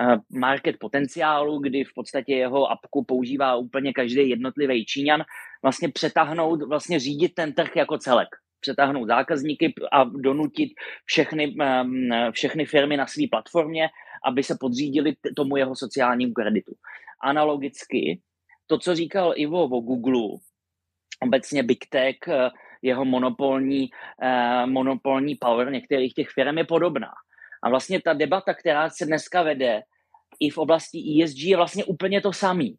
Speaker 4: eh, market potenciálu, kdy v podstatě jeho apku používá úplně každý jednotlivý Číňan, vlastně přetáhnout, vlastně řídit ten trh jako celek. Přetáhnout zákazníky a donutit všechny, všechny firmy na své platformě, aby se podřídili tomu jeho sociálnímu kreditu analogicky to, co říkal Ivo o Google, obecně Big Tech, eh, jeho monopolní, eh, monopolní power některých těch firm je podobná. A vlastně ta debata, která se dneska vede i v oblasti ESG, je vlastně úplně to samý.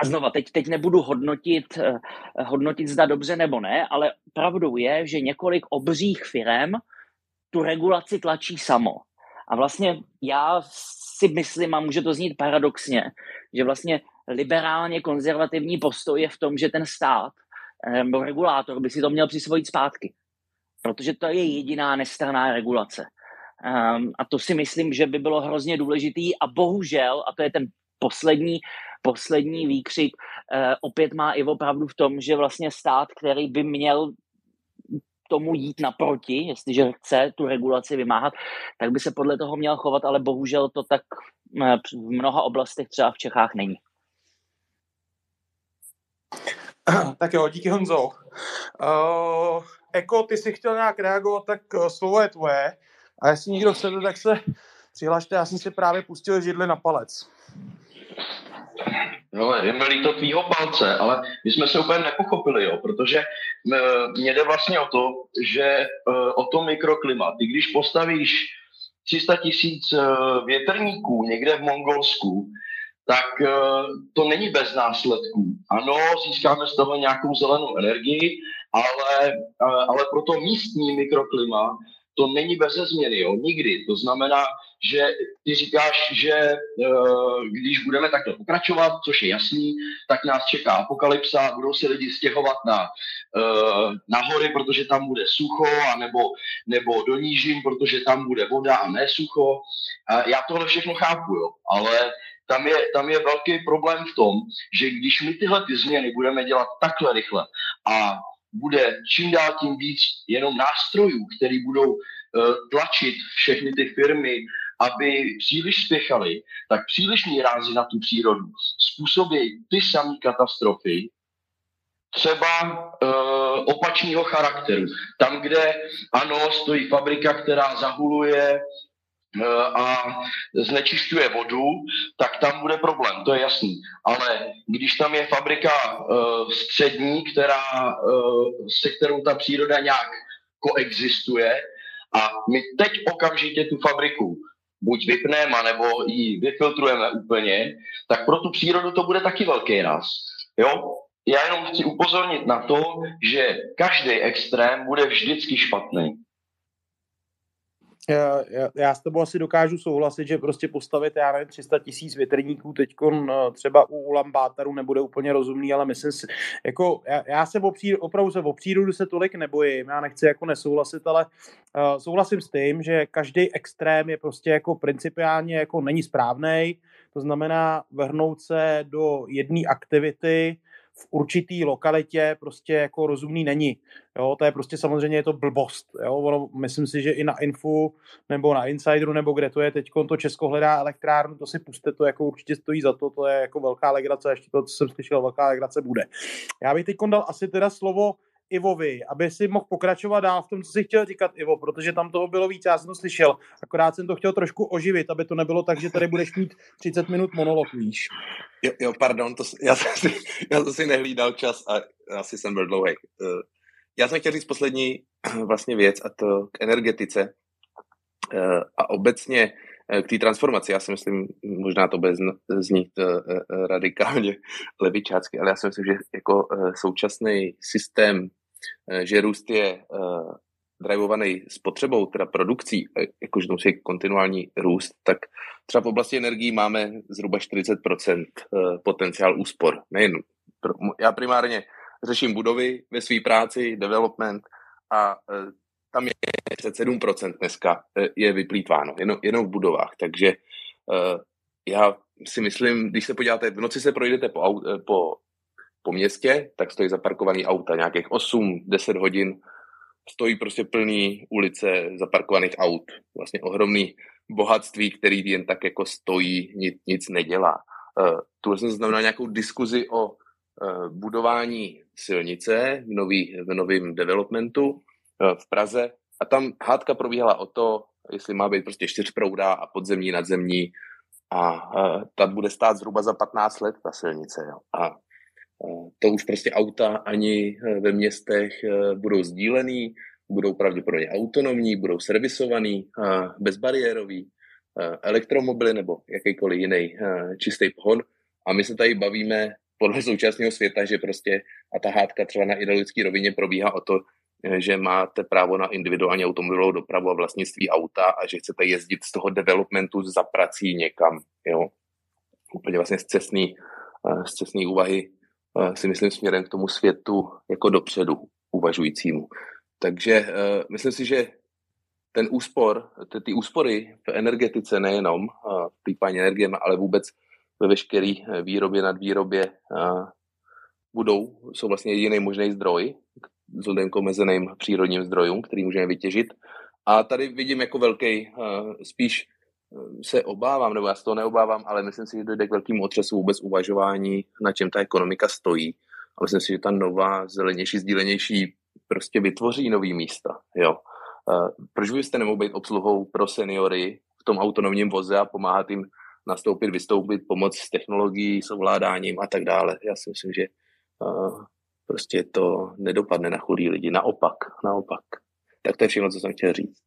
Speaker 4: Eh, a znova, teď, teď nebudu hodnotit, hodnotit, zda dobře nebo ne, ale pravdou je, že několik obřích firm tu regulaci tlačí samo. A vlastně já si myslím, a může to znít paradoxně, že vlastně liberálně konzervativní postoj je v tom, že ten stát nebo regulátor by si to měl přisvojit zpátky. Protože to je jediná nestraná regulace. Um, a to si myslím, že by bylo hrozně důležitý a bohužel, a to je ten poslední, poslední výkřik, uh, opět má i opravdu v tom, že vlastně stát, který by měl tomu jít naproti, jestliže chce tu regulaci vymáhat, tak by se podle toho měl chovat, ale bohužel to tak eh, v mnoha oblastech třeba v Čechách není.
Speaker 5: Tak jo, díky Honzo. Uh, Eko, ty jsi chtěl nějak reagovat, tak slovo je tvoje. A jestli někdo chce, tak se přihlašte, já jsem si právě pustil židli na palec.
Speaker 11: No, je mi líto tvýho palce, ale my jsme se úplně nepochopili, jo, protože mě jde vlastně o to, že o to mikroklima. Ty když postavíš 300 tisíc větrníků někde v Mongolsku, tak to není bez následků. Ano, získáme z toho nějakou zelenou energii, ale, ale pro to místní mikroklima to není bez změny, jo, nikdy. To znamená, že ty říkáš, že uh, když budeme takto pokračovat, což je jasný, tak nás čeká apokalypsa, budou se lidi stěhovat na, uh, na hory, protože tam bude sucho, anebo, nebo do nížin, protože tam bude voda a ne sucho. Uh, já tohle všechno chápu, jo, ale tam je, tam je velký problém v tom, že když my tyhle ty změny budeme dělat takhle rychle a bude čím dál tím víc jenom nástrojů, které budou uh, tlačit všechny ty firmy, aby příliš spěchali, tak přílišní rázy na tu přírodu způsobí ty samé katastrofy, třeba uh, opačného charakteru. Tam, kde ano, stojí fabrika, která zahuluje a znečišťuje vodu, tak tam bude problém, to je jasný. Ale když tam je fabrika uh, střední, která, uh, se kterou ta příroda nějak koexistuje a my teď okamžitě tu fabriku buď vypneme, nebo ji vyfiltrujeme úplně, tak pro tu přírodu to bude taky velký raz. Jo? Já jenom chci upozornit na to, že každý extrém bude vždycky špatný
Speaker 5: já, já s tebou asi dokážu souhlasit, že prostě postavit, já nevím, 300 tisíc větrníků teď třeba u Ulambátaru nebude úplně rozumný, ale myslím si, jako já, já se o přírodu, opravdu se o přírodu se tolik nebojím, já nechci jako nesouhlasit, ale uh, souhlasím s tím, že každý extrém je prostě jako principiálně jako není správný, to znamená vrhnout se do jedné aktivity, v určitý lokalitě prostě jako rozumný není. Jo, to je prostě samozřejmě je to blbost. Jo, ono, myslím si, že i na Infu nebo na Insideru nebo kde to je teď to Česko hledá elektrárnu, to si puste, to jako určitě stojí za to, to je jako velká legrace, ještě to, co jsem slyšel, velká legrace bude. Já bych teď dal asi teda slovo Ivovi, aby si mohl pokračovat dál v tom, co si chtěl říkat, Ivo, protože tam toho bylo víc, já jsem to slyšel. Akorát jsem to chtěl trošku oživit, aby to nebylo tak, že tady budeš mít 30 minut monolog, víš.
Speaker 12: Jo, jo pardon, to, já, jsem si, já jsem si nehlídal čas a asi jsem byl dlouhý. Eh, já jsem chtěl říct poslední vlastně věc a to k energetice eh, a obecně eh, k té transformaci. Já si myslím, možná to bude znít radikálně levičácky, ale já si myslím, že jako současný systém že růst je uh, drivovaný spotřebou, teda produkcí, eh, jakože to musí kontinuální růst, tak třeba v oblasti energií máme zhruba 40% potenciál úspor. Nejen, já primárně řeším budovy ve své práci, development a tam je 7% dneska je vyplýtváno, jenom, jenom v budovách, takže já si myslím, když se podíváte, v noci se projdete po, po po městě, tak stojí zaparkovaný auta, nějakých 8-10 hodin stojí prostě plný ulice zaparkovaných aut. Vlastně ohromný bohatství, který jen tak jako stojí, nic, nic nedělá. Uh, tu jsem znamenal nějakou diskuzi o uh, budování silnice v, nový, v novém developmentu uh, v Praze a tam hádka probíhala o to, jestli má být prostě čtyřproudá a podzemní, nadzemní a uh, ta bude stát zhruba za 15 let, ta silnice. Jo. A to už prostě auta ani eh, ve městech eh, budou sdílený, budou pravděpodobně autonomní, budou servisovaný, bezbariérový, elektromobily nebo jakýkoliv jiný čistý pohon. A my se tady bavíme podle současného světa, že prostě a ta hádka třeba na ideologické rovině probíhá o to, eh, že máte právo na individuální automobilovou dopravu a vlastnictví auta a že chcete jezdit z toho developmentu za prací někam, jo. Úplně vlastně z cestní úvahy si myslím směrem k tomu světu jako dopředu uvažujícímu. Takže myslím si, že ten úspor, ty, ty úspory v energetice nejenom v plýtvání energie, ale vůbec ve veškeré výrobě nad výrobě budou, jsou vlastně jediný možný zdroj, vzhledem k omezeným přírodním zdrojům, který můžeme vytěžit. A tady vidím jako velký, spíš se obávám, nebo já se toho neobávám, ale myslím si, že dojde k velkému otřesu vůbec uvažování, na čem ta ekonomika stojí. A myslím si, že ta nová, zelenější, sdílenější prostě vytvoří nový místa. Jo. Proč byste nemohli být obsluhou pro seniory v tom autonomním voze a pomáhat jim nastoupit, vystoupit, pomoc s technologií, s ovládáním a tak dále. Já si myslím, že prostě to nedopadne na chudý lidi. Naopak, naopak. Tak to je všechno, co jsem chtěl říct.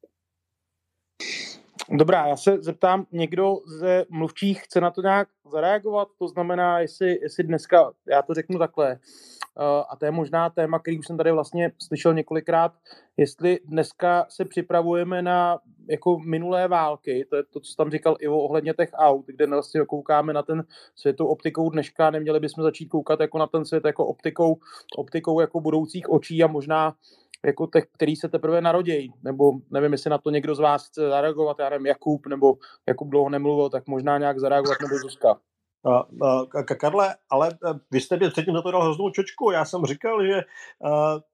Speaker 5: Dobrá, já se zeptám, někdo ze mluvčích chce na to nějak zareagovat? To znamená, jestli, jestli dneska, já to řeknu takhle, uh, a to je možná téma, který už jsem tady vlastně slyšel několikrát, jestli dneska se připravujeme na jako minulé války, to je to, co tam říkal Ivo ohledně těch aut, kde vlastně koukáme na ten svět optikou dneška, neměli bychom začít koukat jako na ten svět jako optikou, optikou jako budoucích očí a možná jako těch, který se teprve narodějí, nebo nevím, jestli na to někdo z vás chce zareagovat, já nevím, Jakub, nebo Jakub dlouho nemluvil, tak možná nějak zareagovat, nebo Zuzka.
Speaker 7: Karle, ale e, vy jste mě předtím za to dal hroznou čočku. Já jsem říkal, že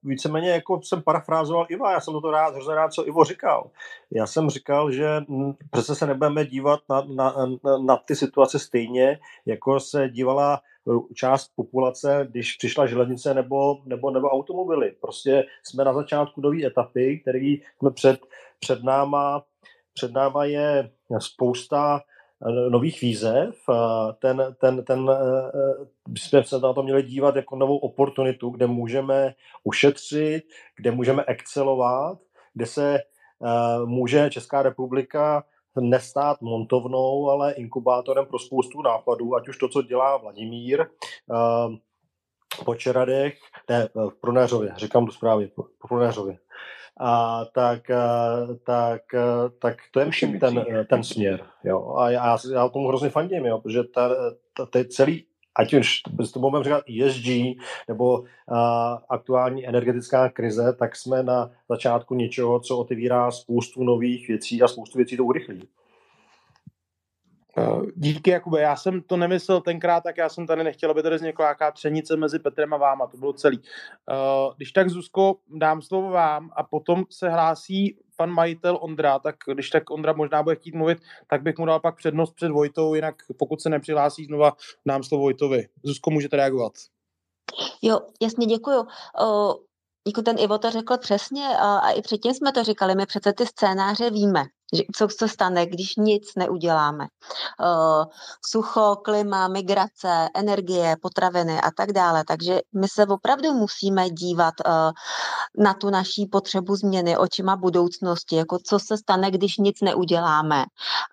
Speaker 7: víceméně jako jsem parafrázoval Iva, já jsem to rád, hrozně rád, co Ivo říkal. Já jsem říkal, že přece se nebudeme dívat na, na, na, ty situace stejně, jako se dívala část populace, když přišla železnice nebo, nebo, nebo automobily. Prostě jsme na začátku nové etapy, který před, před náma před náma je spousta nových výzev. Ten, ten, ten, eh, jsme se na to měli dívat jako novou oportunitu, kde můžeme ušetřit, kde můžeme excelovat, kde se eh, může Česká republika nestát montovnou, ale inkubátorem pro spoustu nápadů, ať už to, co dělá Vladimír po Čeradech, ne, v Prunéřově, říkám to správně, po Prunéřově, a tak, tak, tak to je myslím ten, ten směr. Jo. A já, já tomu hrozně fandím, jo, protože ta, ta, ta celý ať už to budeme říkat ESG nebo uh, aktuální energetická krize, tak jsme na začátku něčeho, co otevírá spoustu nových věcí a spoustu věcí to urychlí.
Speaker 5: Eh, díky, Jakube. Já jsem to nemyslel tenkrát, tak já jsem tady nechtěl, aby tady vznikla nějaká třenice mezi Petrem a váma. To bylo celý. Eh, když tak, Zuzko, dám slovo vám a potom se hlásí pan majitel Ondra, tak když tak Ondra možná bude chtít mluvit, tak bych mu dal pak přednost před Vojtou, jinak pokud se nepřihlásí znova, dám slovo Vojtovi. Zuzko, můžete reagovat.
Speaker 6: Jo, jasně, děkuju. Uh, jako ten Ivo to řekl přesně a, a i předtím jsme to říkali, my přece ty scénáře víme že co se stane, když nic neuděláme. Uh, sucho, klima, migrace, energie, potraviny a tak dále. Takže my se opravdu musíme dívat uh, na tu naší potřebu změny očima budoucnosti, jako co se stane, když nic neuděláme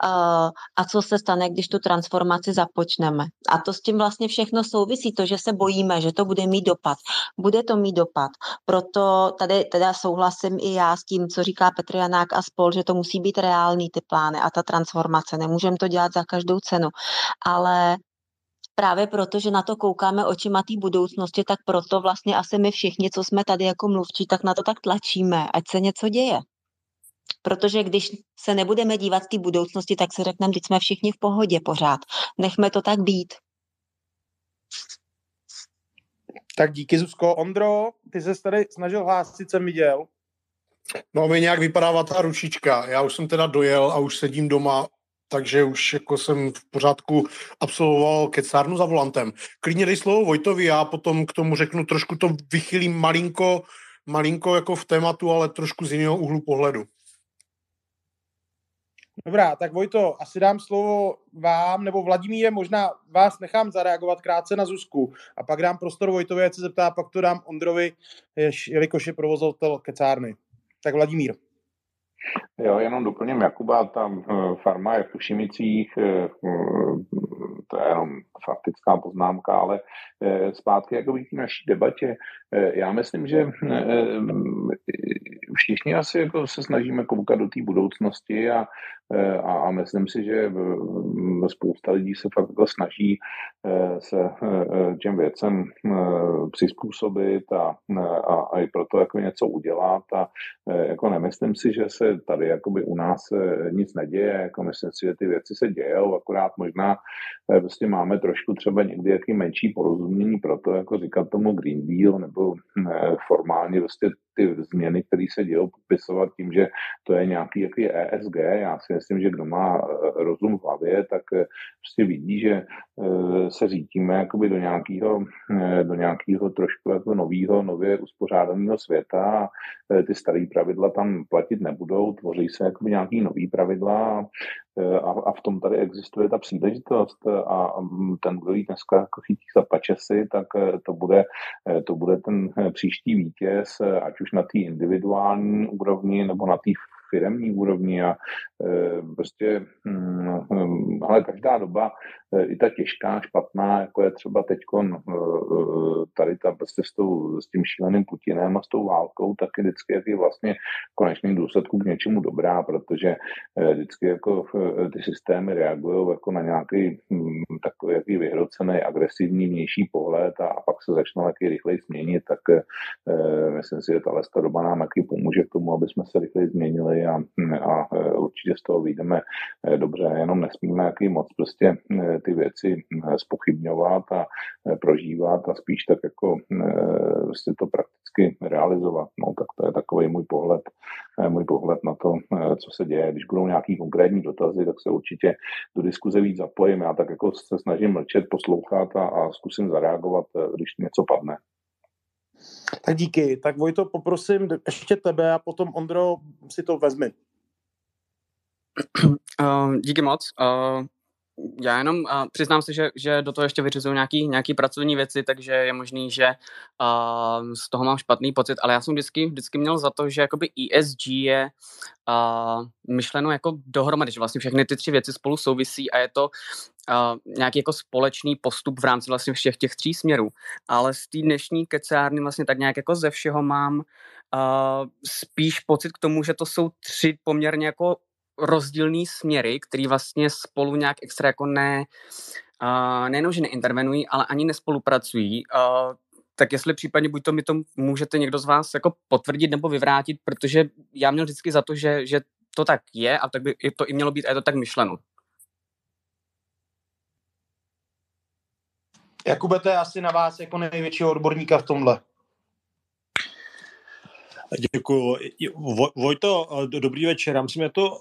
Speaker 6: uh, a co se stane, když tu transformaci započneme. A to s tím vlastně všechno souvisí, to, že se bojíme, že to bude mít dopad. Bude to mít dopad. Proto tady teda souhlasím i já s tím, co říká Petr Janák a spol, že to musí být reální ty plány a ta transformace. Nemůžeme to dělat za každou cenu, ale právě proto, že na to koukáme očima té budoucnosti, tak proto vlastně asi my všichni, co jsme tady jako mluvčí, tak na to tak tlačíme, ať se něco děje. Protože když se nebudeme dívat té budoucnosti, tak si řekneme, teď jsme všichni v pohodě pořád. Nechme to tak být.
Speaker 5: Tak díky, Zuzko. Ondro, ty se tady snažil hlásit, jsem viděl.
Speaker 2: No, mi nějak vypadává ta ručička. Já už jsem teda dojel a už sedím doma, takže už jako jsem v pořádku absolvoval kecárnu za volantem. Klidně dej slovo Vojtovi, já potom k tomu řeknu, trošku to vychylím malinko, malinko jako v tématu, ale trošku z jiného úhlu pohledu.
Speaker 5: Dobrá, tak Vojto, asi dám slovo vám, nebo Vladimíre, možná vás nechám zareagovat krátce na Zuzku a pak dám prostor Vojtovi, ať se zeptá, pak to dám Ondrovi, jelikož je provozovatel kecárny. Tak Vladimír.
Speaker 8: Jo, jenom doplním Jakuba, tam eh, farma je v Tušimicích, eh, to je jenom faktická poznámka, ale eh, zpátky jako k naší debatě. Já myslím, že všichni asi jako se snažíme koukat do té budoucnosti a, a, a myslím si, že spousta lidí se fakt jako snaží se těm věcem přizpůsobit a, a, a i proto jako něco udělat. A jako nemyslím si, že se tady jakoby u nás nic neděje, jako myslím si, že ty věci se dějou, akorát možná prostě máme trošku třeba někdy jaký menší porozumění pro to, jako říkat tomu Green Deal nebo formálně prostě ty změny, které se dějou, popisovat tím, že to je nějaký jaký ESG. Já si myslím, že kdo má eh, rozum v hlavě, tak eh, prostě vidí, že eh, se řítíme jakoby do nějakého, do nějakého trošku jako nového, nově uspořádaného světa a ty staré pravidla tam platit nebudou, tvoří se jakoby nějaký nový pravidla a, a v tom tady existuje ta příležitost a ten, kdo jí dneska jako chytí za pačesy, tak to bude, to bude ten příští vítěz, ať už na té individuální úrovni nebo na té firemní úrovni a e, prostě, hm, ale každá doba, e, i ta těžká, špatná, jako je třeba teď e, tady ta prostě s, tou, s tím šíleným Putinem a s tou válkou, tak je vždycky je vlastně v konečným důsledku k něčemu dobrá, protože vždycky jako ty systémy reagují jako na nějaký hm, takový jaký vyhrocený, agresivní vnější pohled a, a pak se začnou taky rychleji změnit, tak myslím si, že ta doba nám taky pomůže k tomu, aby jsme se rychleji změnili a, a e, určitě z toho vyjdeme e, dobře, jenom nesmíme jaký moc prostě e, ty věci spochybňovat a prožívat a spíš tak jako prostě to prakticky realizovat. No, tak to je takový můj pohled, můj pohled na to, co se děje. Když budou nějaký konkrétní dotazy, tak se určitě do diskuze víc zapojím. Já tak jako se snažím mlčet, poslouchat a, a zkusím zareagovat, když něco padne.
Speaker 5: Tak díky. Tak Vojto, poprosím ještě tebe a potom Ondro si to vezmi.
Speaker 10: Uh, díky moc. Uh, já jenom uh, přiznám se, že, že do toho ještě vyřizuju nějaký, nějaký pracovní věci, takže je možný, že uh, z toho mám špatný pocit, ale já jsem vždycky, vždycky měl za to, že jakoby ESG je uh, myšleno jako dohromady, že vlastně všechny ty tři věci spolu souvisí a je to nějaký jako společný postup v rámci vlastně všech těch tří směrů. Ale z té dnešní kecárny vlastně tak nějak jako ze všeho mám uh, spíš pocit k tomu, že to jsou tři poměrně jako rozdílný směry, který vlastně spolu nějak extra jako ne, uh, nejenom, že neintervenují, ale ani nespolupracují. Uh, tak jestli případně buď to mi to můžete někdo z vás jako potvrdit nebo vyvrátit, protože já měl vždycky za to, že, že to tak je a tak by to i mělo být a je to tak myšleno.
Speaker 5: Jakube, to je asi na vás jako největšího odborníka v tomhle.
Speaker 7: Děkuji. Vojto, dobrý večer. Já myslím, že to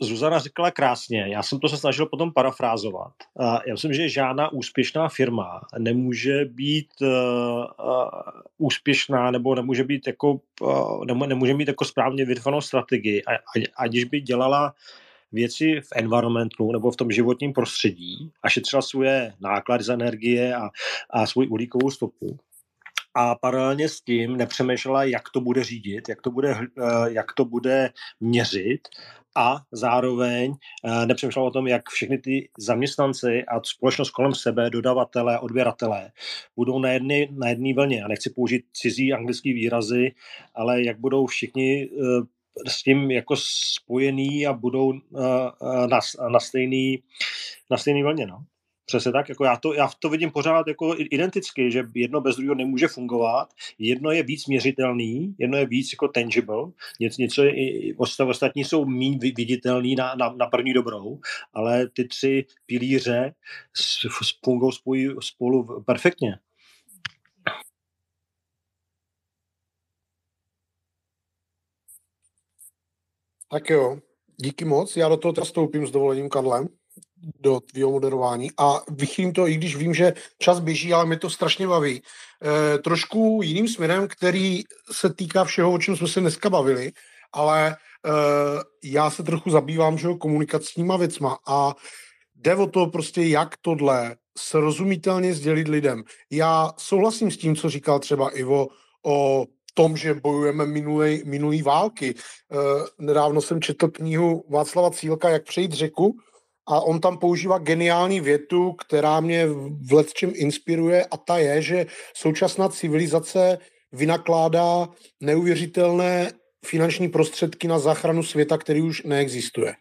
Speaker 7: Zuzana řekla krásně, já jsem to se snažil potom parafrázovat. Já myslím, že žádná úspěšná firma nemůže být uh, uh, úspěšná nebo nemůže být jako, nemůže mít jako správně vytvořenou strategii, aniž by dělala věci v environmentu nebo v tom životním prostředí a šetřila svoje náklady za energie a, a svou uhlíkovou stopu a paralelně s tím nepřemýšlela, jak to bude řídit, jak to bude, eh, jak to bude měřit a zároveň eh, nepřemýšlela o tom, jak všechny ty zaměstnanci a společnost kolem sebe, dodavatelé, odběratelé, budou na jedné na jedný vlně. A nechci použít cizí anglický výrazy, ale jak budou všichni eh, s tím jako spojený a budou na, na, stejný, na stejný vlně. No. Přesně tak, jako já to, já to vidím pořád jako identicky, že jedno bez druhého nemůže fungovat, jedno je víc měřitelný, jedno je víc jako tangible, něco, něco je, ostatní jsou méně viditelný na, na, na první dobrou, ale ty tři pilíře fungují spolu perfektně.
Speaker 13: Tak jo, díky moc. Já do toho teda stoupím s dovolením, Karlem do tvého moderování a vychýlím to, i když vím, že čas běží, ale mě to strašně baví. E, trošku jiným směrem, který se týká všeho, o čem jsme se dneska bavili, ale e, já se trochu zabývám že, komunikačníma věcma a jde o to prostě, jak tohle srozumitelně sdělit lidem. Já souhlasím s tím, co říkal třeba Ivo o tom, že bojujeme minulý, minulý války. E, nedávno jsem četl knihu Václava Cílka, Jak přejít řeku, a on tam používá geniální větu, která mě v letčem inspiruje a ta je, že současná civilizace vynakládá neuvěřitelné finanční prostředky na záchranu světa, který už neexistuje.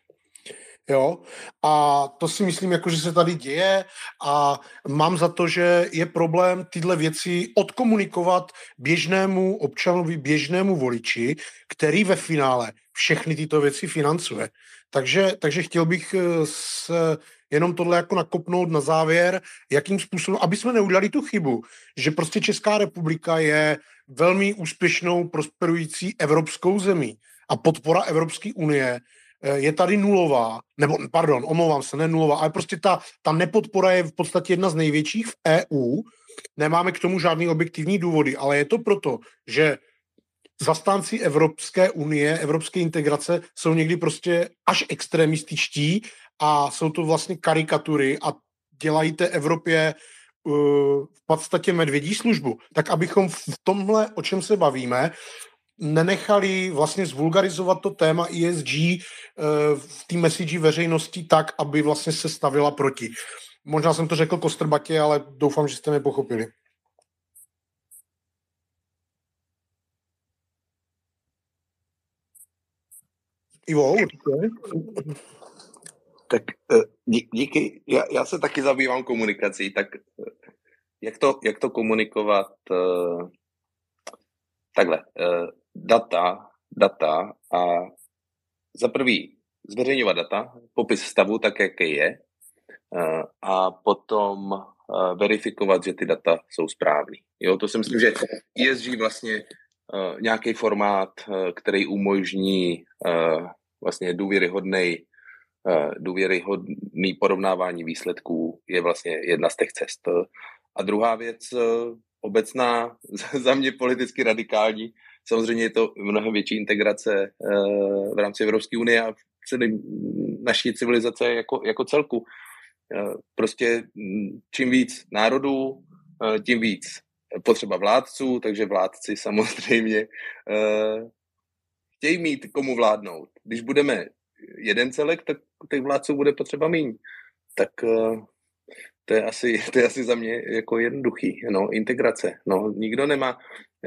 Speaker 13: Jo? A to si myslím, jako, že se tady děje a mám za to, že je problém tyhle věci odkomunikovat běžnému občanovi, běžnému voliči, který ve finále všechny tyto věci financuje. Takže, takže chtěl bych eh, se jenom tohle jako nakopnout na závěr, jakým způsobem, aby jsme neudělali tu chybu, že prostě Česká republika je velmi úspěšnou, prosperující evropskou zemí a podpora Evropské unie je tady nulová, nebo pardon, omlouvám se, ne nulová, ale prostě ta, ta nepodpora je v podstatě jedna z největších v EU. Nemáme k tomu žádný objektivní důvody, ale je to proto, že zastánci Evropské unie, evropské integrace jsou někdy prostě až extremističtí a jsou to vlastně karikatury a dělají té Evropě uh, v podstatě medvědí službu. Tak abychom v tomhle, o čem se bavíme, nenechali vlastně zvulgarizovat to téma ESG uh, v té message veřejnosti tak, aby vlastně se stavila proti. Možná jsem to řekl kostrbatě, ale doufám, že jste mě pochopili. Ivo, určitě.
Speaker 12: Tak eh, dí, díky, já, já se taky zabývám komunikací, tak eh, jak to, jak to komunikovat takhle, data, data a za prvý zveřejňovat data, popis stavu tak, jaký je, uh, a potom uh, verifikovat, že ty data jsou správný. Jo, to si myslím, že ESG vlastně uh, nějaký formát, který umožní vlastně důvěryhodný důvěryhodný porovnávání výsledků je vlastně jedna z těch cest. A druhá věc, obecná, za mě politicky radikální, samozřejmě je to mnohem větší integrace uh, v rámci Evropské unie a celé naší civilizace jako, jako celku. Prostě mm, čím víc národů, tím víc potřeba vládců, takže vládci samozřejmě chtějí mít komu vládnout. Když budeme jeden celek, tak těch vládců bude potřeba méně. Tak to je, asi, to je asi za mě jako jednoduchý. No, integrace. No, nikdo nemá...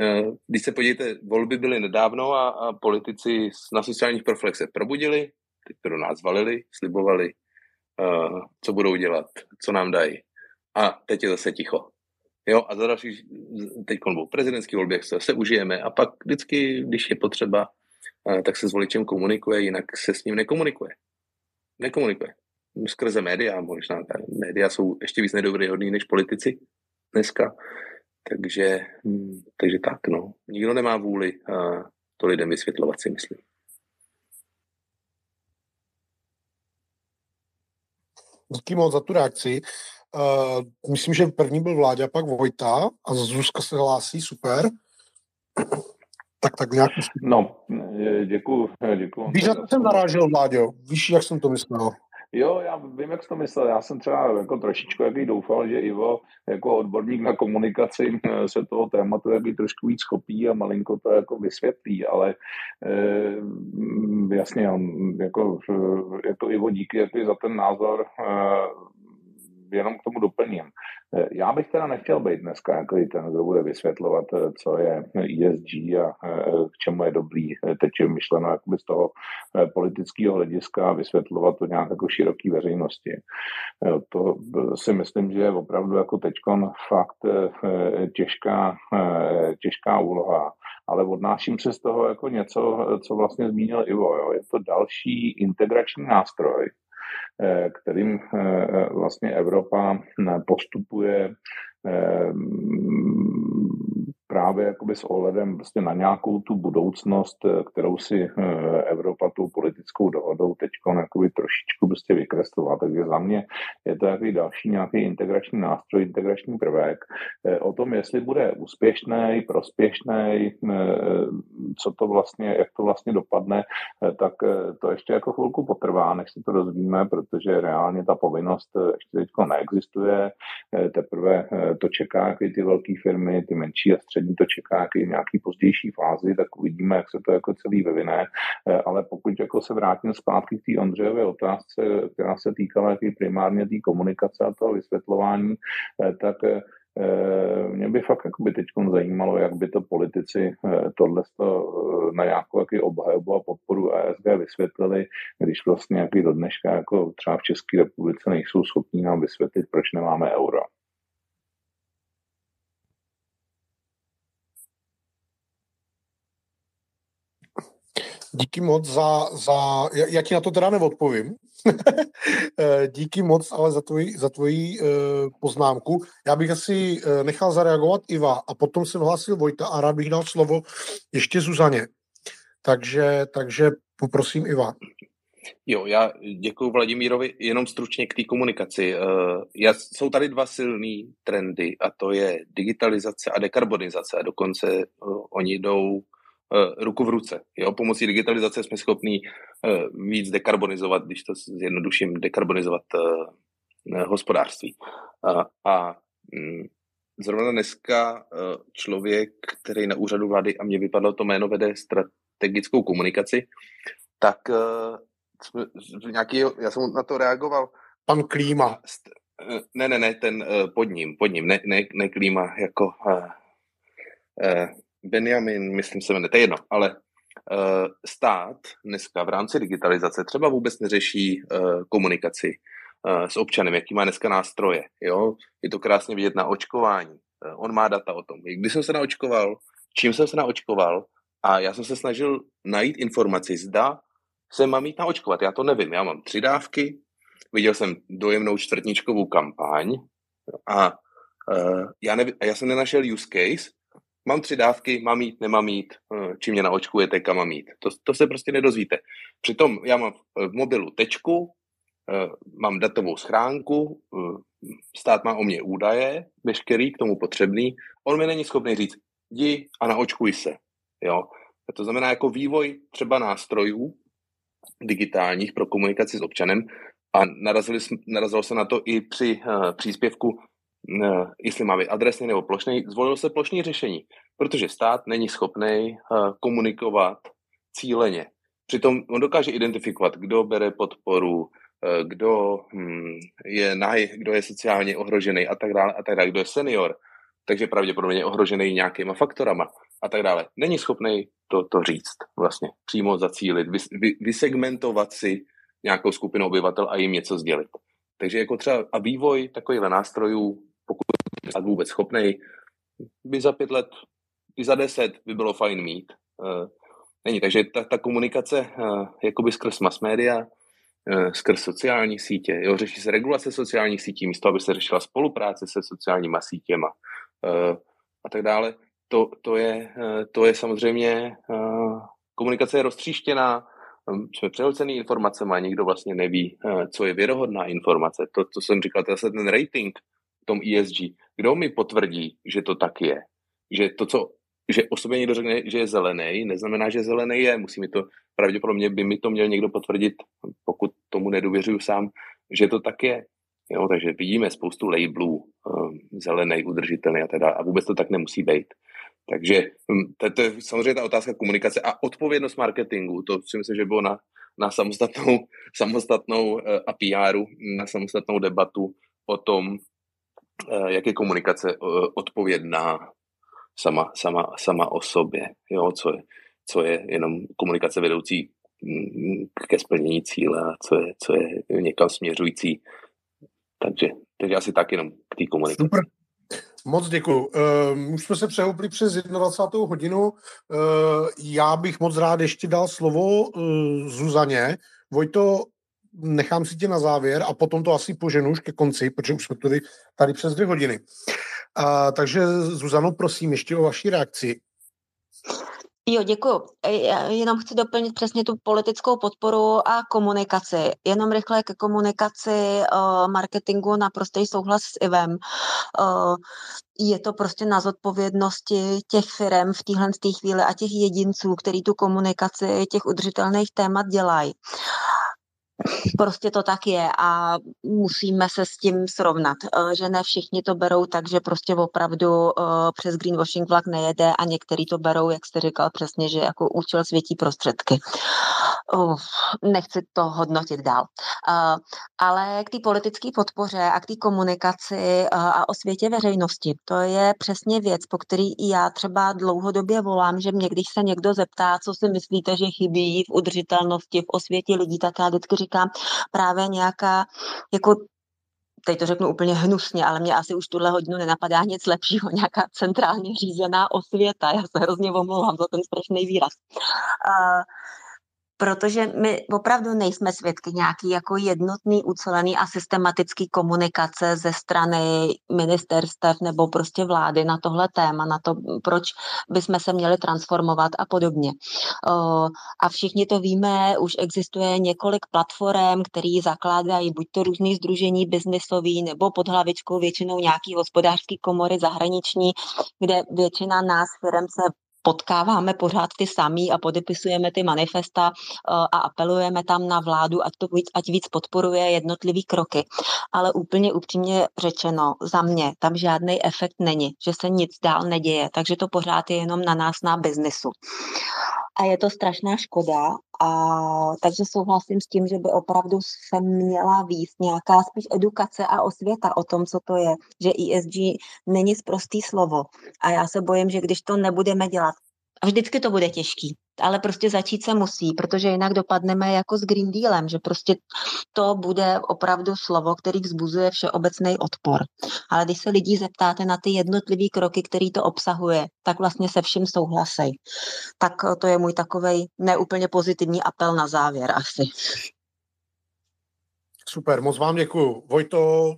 Speaker 12: Uh, když se podívejte, volby byly nedávno a, a politici na sociálních profilech se probudili, teď to nás valili, slibovali, uh, co budou dělat, co nám dají. A teď je zase ticho. Jo, a za další, teď budou prezidentské volby, jak se užijeme a pak vždycky, když je potřeba, tak se s voličem komunikuje, jinak se s ním nekomunikuje. Nekomunikuje. Skrze média možná. Média jsou ještě víc nedověryhodný než politici dneska. Takže, hm, takže tak, no. Nikdo nemá vůli to lidem vysvětlovat, si myslím.
Speaker 13: Díky moc za tu reakci. Uh, myslím, že první byl Vláďa, pak Vojta a Zuzka se hlásí, super. Tak tak nějak.
Speaker 8: No, děkuju. děkuju
Speaker 13: Víš, jak jsem narážel, Vláďo? Víš, jak jsem to myslel?
Speaker 8: Jo, já vím, jak jsi to myslel. Já jsem třeba jako trošičku jaký doufal, že Ivo jako odborník na komunikaci se toho tématu jaký trošku víc chopí a malinko to jako vysvětlí, ale eh, jasně, jako, jako Ivo, díky jaký za ten názor, eh, jenom k tomu doplním. Eh, já bych teda nechtěl být dneska jako ten, kdo bude vysvětlovat, eh, co je ESG a eh, k čemu je dobrý. Teď je myšleno jakoby z toho politického hlediska vysvětlovat to nějak jako široký veřejnosti. To si myslím, že je opravdu jako teďkon fakt těžká, těžká úloha ale odnáším se z toho jako něco, co vlastně zmínil Ivo. Jo. Je to další integrační nástroj, kterým eh, vlastně Evropa eh, postupuje právě jakoby s ohledem prostě na nějakou tu budoucnost, kterou si Evropa tou politickou dohodou teď trošičku prostě vykreslila. Takže za mě je to jaký další nějaký integrační nástroj, integrační prvek. O tom, jestli bude úspěšný, prospěšný, co to vlastně, jak to vlastně dopadne, tak to ještě jako chvilku potrvá, než se to dozvíme, protože reálně ta povinnost ještě teď neexistuje. Teprve to čeká jaký ty velké firmy, ty menší a střední to čeká jaký nějaký pozdější fázi, tak uvidíme, jak se to jako celý vyvine. Ale pokud jako se vrátím zpátky k té Ondřejové otázce, která se týkala jaký primárně té komunikace a toho vysvětlování, tak mě by fakt by teď zajímalo, jak by to politici tohle na nějakou jaký obhajobu a podporu ESG vysvětlili, když vlastně jaký do dneška jako třeba v České republice nejsou schopní nám vysvětlit, proč nemáme euro.
Speaker 13: Díky moc za, za já ti na to teda neodpovím. Eh, díky moc ale za tvoji, za tvoji uh, poznámku. Já bych asi uh, nechal zareagovat Iva a potom se hlásil Vojta a rád bych dal slovo ještě Zuzaně. Takže, takže poprosím Iva.
Speaker 12: Jo, já děkuji Vladimírovi jenom stručně k té komunikaci. Já, jsou tady dva silné trendy a to je digitalizace a dekarbonizace. Dokonce oni jdou Eh, ruku v ruce. Jo? Pomocí digitalizace jsme schopni eh, víc dekarbonizovat, když to zjednoduším, dekarbonizovat eh, hospodářství. A, a mm, zrovna dneska člověk, který na úřadu vlády, a mě vypadlo to jméno, vede strategickou komunikaci, tak nějaký, já jsem na to reagoval.
Speaker 13: Pan Klíma.
Speaker 12: Ne, ne, ne, ten pod ním, pod ním, ne, ne, ne Klíma, jako Benjamin, myslím se jmenuje, to je jedno, ale uh, stát dneska v rámci digitalizace třeba vůbec neřeší uh, komunikaci uh, s občanem, jaký má dneska nástroje. Jo? Je to krásně vidět na očkování. On má data o tom, kdy jsem se naočkoval, čím jsem se naočkoval a já jsem se snažil najít informaci, zda se mám jít naočkovat. Já to nevím, já mám tři dávky, viděl jsem dojemnou čtvrtničkovou kampaň a já, nevi, a já jsem nenašel use case, mám tři dávky, mám mít, nemám mít, eh, čím mě naočkujete, kam mám mít. To, to se prostě nedozvíte. Přitom já mám v mobilu tečku, eh, mám datovou schránku, eh, stát má o mě údaje, veškerý k tomu potřebný, on mi není schopný říct, jdi a naočkuj se. Jo? A to znamená jako vývoj třeba nástrojů digitálních pro komunikaci s občanem a narazili, narazilo se na to i při uh, příspěvku jestli má být adresný nebo plošný, zvolil se plošní řešení, protože stát není schopný eh, komunikovat cíleně. Přitom on dokáže identifikovat, kdo bere podporu, eh, kdo hm, je nahý, kdo je sociálně ohrožený a tak dále, a tak dále, kdo je senior, takže pravděpodobně ohrožený nějakýma faktorama a tak dále. Není schopný to, to říct vlastně, přímo zacílit, vys, vy, vysegmentovat si nějakou skupinu obyvatel a jim něco sdělit. Takže jako třeba a vývoj takovýchhle nástrojů pokud je vůbec schopný, by za pět let, i za deset by bylo fajn mít. Uh, není, takže ta, ta komunikace uh, jakoby skrz mass media, uh, skrz sociální sítě, jo, řeší se regulace sociálních sítí, místo aby se řešila spolupráce se sociálníma sítěma a tak dále. To, to, je, to je samozřejmě, komunikace je roztříštěná, jsme přehlcený informacemi a nikdo vlastně neví, co je věrohodná informace. To, co jsem říkal, to je zase ten rating, tom ESG. Kdo mi potvrdí, že to tak je? Že to, co že o sobě někdo řekne, že je zelený, neznamená, že zelený je. Musí mi to, pravděpodobně by mi to měl někdo potvrdit, pokud tomu nedůvěřuju sám, že to tak je. Jo, takže vidíme spoustu labelů, um, zelený, udržitelný a teda, a vůbec to tak nemusí být. Takže hm, to, to je samozřejmě ta otázka komunikace a odpovědnost marketingu, to si myslím, že bylo na, na samostatnou, samostatnou uh, a PR, na samostatnou debatu o tom, Eh, jak je komunikace eh, odpovědná sama, sama, sama o sobě, jo, co je, co je jenom komunikace vedoucí mm, ke splnění cíle a co je, co je někam směřující. Takže, takže asi tak jenom k té komunikaci. Super.
Speaker 13: Moc děkuji. Uh, už jsme se přehoupli přes 21. hodinu. Uh, já bych moc rád ještě dal slovo uh, Zuzaně. Vojto, nechám si tě na závěr a potom to asi poženu už ke konci, protože už jsme tady, tady přes dvě hodiny. A, takže Zuzano, prosím ještě o vaši reakci.
Speaker 6: Jo, děkuji. Já jenom chci doplnit přesně tu politickou podporu a komunikaci. Jenom rychle ke komunikaci, uh, marketingu, naprostý souhlas s Ivem. Uh, je to prostě na zodpovědnosti těch firm v téhle chvíli a těch jedinců, který tu komunikaci těch udržitelných témat dělají. Prostě to tak je a musíme se s tím srovnat, eh, že ne všichni to berou tak, že prostě opravdu eh, přes greenwashing vlak nejede a některý to berou, jak jste říkal přesně, že jako účel světí prostředky. Uh, nechci to hodnotit dál. Uh, ale k té politické podpoře a k té komunikaci uh, a o světě veřejnosti, to je přesně věc, po který i já třeba dlouhodobě volám, že mě, když se někdo zeptá, co si myslíte, že chybí v udržitelnosti, v osvětě lidí, tak já vždycky říkám právě nějaká jako teď to řeknu úplně hnusně, ale mě asi už tuhle hodinu nenapadá nic lepšího, nějaká centrálně řízená osvěta. Já se hrozně omlouvám za ten strašný výraz. Uh, protože my opravdu nejsme svědky nějaký jako jednotný, ucelený a systematický komunikace ze strany ministerstev nebo prostě vlády na tohle téma, na to, proč bychom se měli transformovat a podobně. A všichni to víme, už existuje několik platform, které zakládají buď to různý združení biznisový nebo pod hlavičkou většinou nějaký hospodářský komory zahraniční, kde většina nás firm se potkáváme pořád ty samý a podepisujeme ty manifesta eh, a apelujeme tam na vládu, ať to víc, ať víc podporuje jednotlivý kroky. Ale úplně upřímně řečeno, za mě tam žádný efekt není, že se nic dál neděje, takže to pořád je jenom na nás, na biznisu. A je to strašná škoda, a takže souhlasím s tím, že by opravdu se měla výst nějaká spíš edukace a osvěta o tom, co to je, že ESG není zprostý slovo. A já se bojím, že když to nebudeme dělat, a vždycky to bude těžký, ale prostě začít se musí, protože jinak dopadneme jako s Green Dealem, že prostě to bude opravdu slovo, který vzbuzuje všeobecný odpor. Ale když se lidí zeptáte na ty jednotlivé kroky, který to obsahuje, tak vlastně se vším souhlasej. Tak to je můj takový neúplně pozitivní apel na závěr asi.
Speaker 13: Super, moc vám děkuju. Vojto,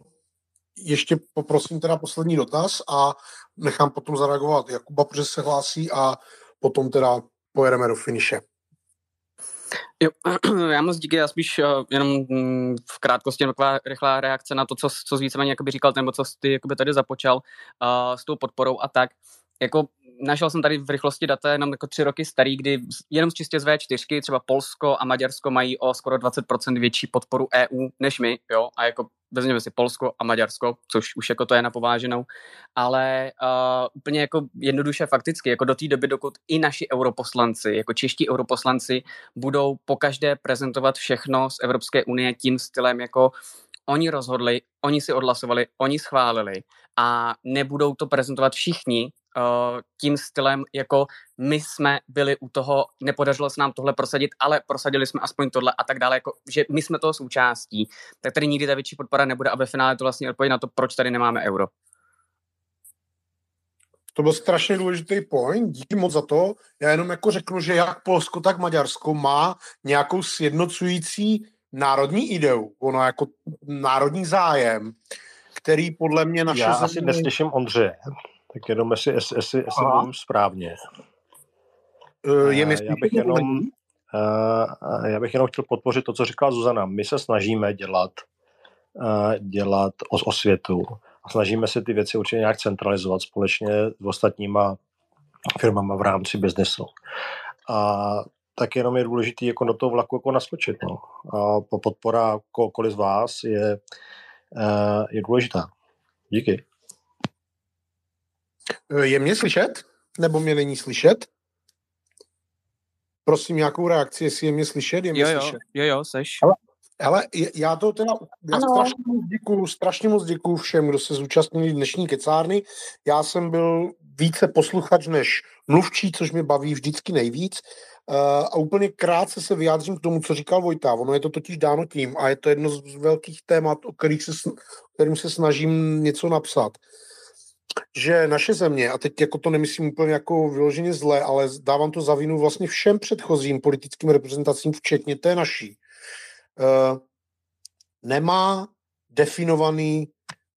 Speaker 13: ještě poprosím teda poslední dotaz a nechám potom zareagovat Jakuba, protože se hlásí a potom teda pojedeme do finiše.
Speaker 10: Jo, já moc díky, já spíš uh, jenom mm, v krátkosti taková rychlá reakce na to, co, co víceméně říkal, nebo co ty jakoby tady započal uh, s tou podporou a tak. Jako našel jsem tady v rychlosti data jenom jako tři roky starý, kdy jenom čistě z V4 třeba Polsko a Maďarsko mají o skoro 20% větší podporu EU než my, jo, a jako vezměme si Polsko a Maďarsko, což už jako to je napováženou, ale uh, úplně jako jednoduše fakticky, jako do té doby, dokud i naši europoslanci, jako čeští europoslanci, budou pokaždé prezentovat všechno z Evropské unie tím stylem jako oni rozhodli, oni si odhlasovali, oni schválili a nebudou to prezentovat všichni uh, tím stylem, jako my jsme byli u toho, nepodařilo se nám tohle prosadit, ale prosadili jsme aspoň tohle a tak dále, jako, že my jsme toho součástí, tak tady nikdy ta větší podpora nebude a ve finále to vlastně odpověď na to, proč tady nemáme euro.
Speaker 13: To byl strašně důležitý point, díky moc za to. Já jenom jako řeknu, že jak Polsko, tak Maďarsko má nějakou sjednocující národní ideu, ono jako národní zájem, který podle mě naše
Speaker 7: Já země... asi neslyším Ondře. Tak jenom jestli, jestli, jestli, jestli mluvím správně.
Speaker 13: Uh, je mi
Speaker 7: já bych jenom, uh, já bych jenom chtěl podpořit to, co říkala Zuzana. My se snažíme dělat, dělat os, osvětu a snažíme se ty věci určitě nějak centralizovat společně s ostatníma firmama v rámci biznesu. A tak jenom je důležité jako do toho vlaku jako naskočit. No. A podpora kohokoliv z vás je, je důležitá. Díky.
Speaker 13: Eh, je mě slyšet? Nebo mě není slyšet? Prosím, nějakou reakci, jestli je mě slyšet? Je mě
Speaker 10: jo,
Speaker 13: slyšet.
Speaker 10: jo, jo, seš.
Speaker 13: Ale, ale já to teda, já strašně moc děkuju, strašně moc děkuju všem, kdo se zúčastnili dnešní kecárny. Já jsem byl více posluchač než mluvčí, což mě baví vždycky nejvíc. Uh, a úplně krátce se vyjádřím k tomu, co říkal Vojta. Ono je to totiž dáno tím a je to jedno z velkých témat, o kterých se, kterým se snažím něco napsat že naše země, a teď jako to nemyslím úplně jako vyloženě zle, ale dávám to za vinu vlastně všem předchozím politickým reprezentacím, včetně té naší, uh, nemá definovaný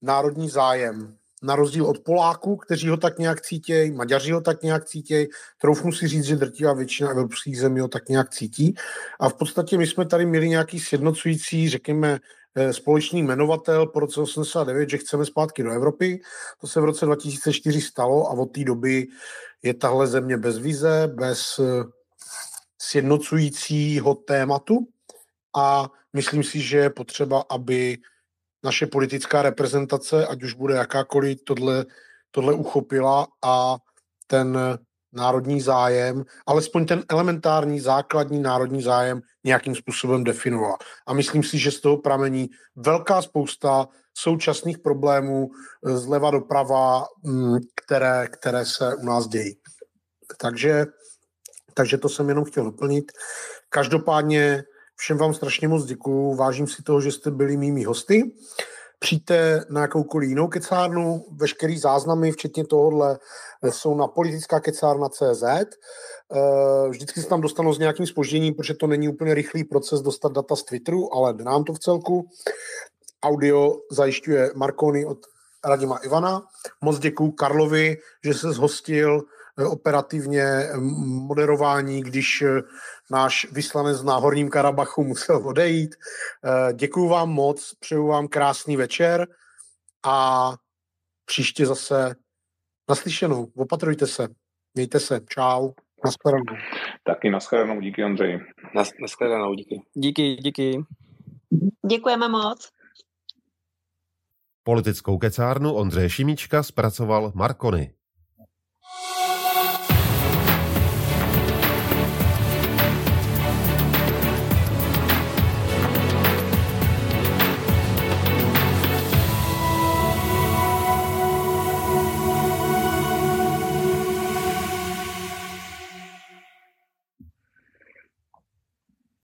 Speaker 13: národní zájem. Na rozdíl od Poláků, kteří ho tak nějak cítějí, Maďaři ho tak nějak cítějí, troufnu si říct, že drtivá většina evropských zemí ho tak nějak cítí. A v podstatě my jsme tady měli nějaký sjednocující, řekněme, Eh, společný jmenovatel po roce 89, že chceme zpátky do Evropy. To se v roce 2004 stalo a od té doby je tahle země bez vize, bez eh, sjednocujícího tématu a myslím si, že je potřeba, aby naše politická reprezentace, ať už bude jakákoliv, tohle, tohle uchopila a ten národní zájem, alespoň ten elementární základní národní zájem nějakým způsobem definovala. A myslím si, že z toho pramení velká spousta současných problémů eh, zleva doprava, mm, které, které se u nás dějí. Takže, takže to jsem jenom chtěl doplnit. Každopádně všem vám strašně moc děkuju, vážím si toho, že jste byli mými hosty. Přijďte na jakoukoliv jinou kecárnu, veškerý záznamy, včetně tohohle, jsou na politická kecárna CZ. Eh, vždycky se tam dostanou s nějakým spožděním, protože to není úplně rychlý proces dostat data z Twitteru, ale jde nám to v celku. Audio zajišťuje Marconi od Radima Ivana. Moc děkuju Karlovi, že se zhostil operativně moderování, když eh, náš vyslanec v Náhorním Karabachu musel odejít. Děkuju vám moc, přeju vám krásný večer a příště zase naslyšenou. Opatrujte se. Mějte se. Čau. Naschledanou.
Speaker 8: Taky naschledanou. Díky, Ondřej.
Speaker 12: Nas, naschledanou. Díky.
Speaker 10: Díky, díky.
Speaker 6: Děkujeme moc.
Speaker 1: Politickou kecárnu Ondřeje Šimíčka zpracoval Markony.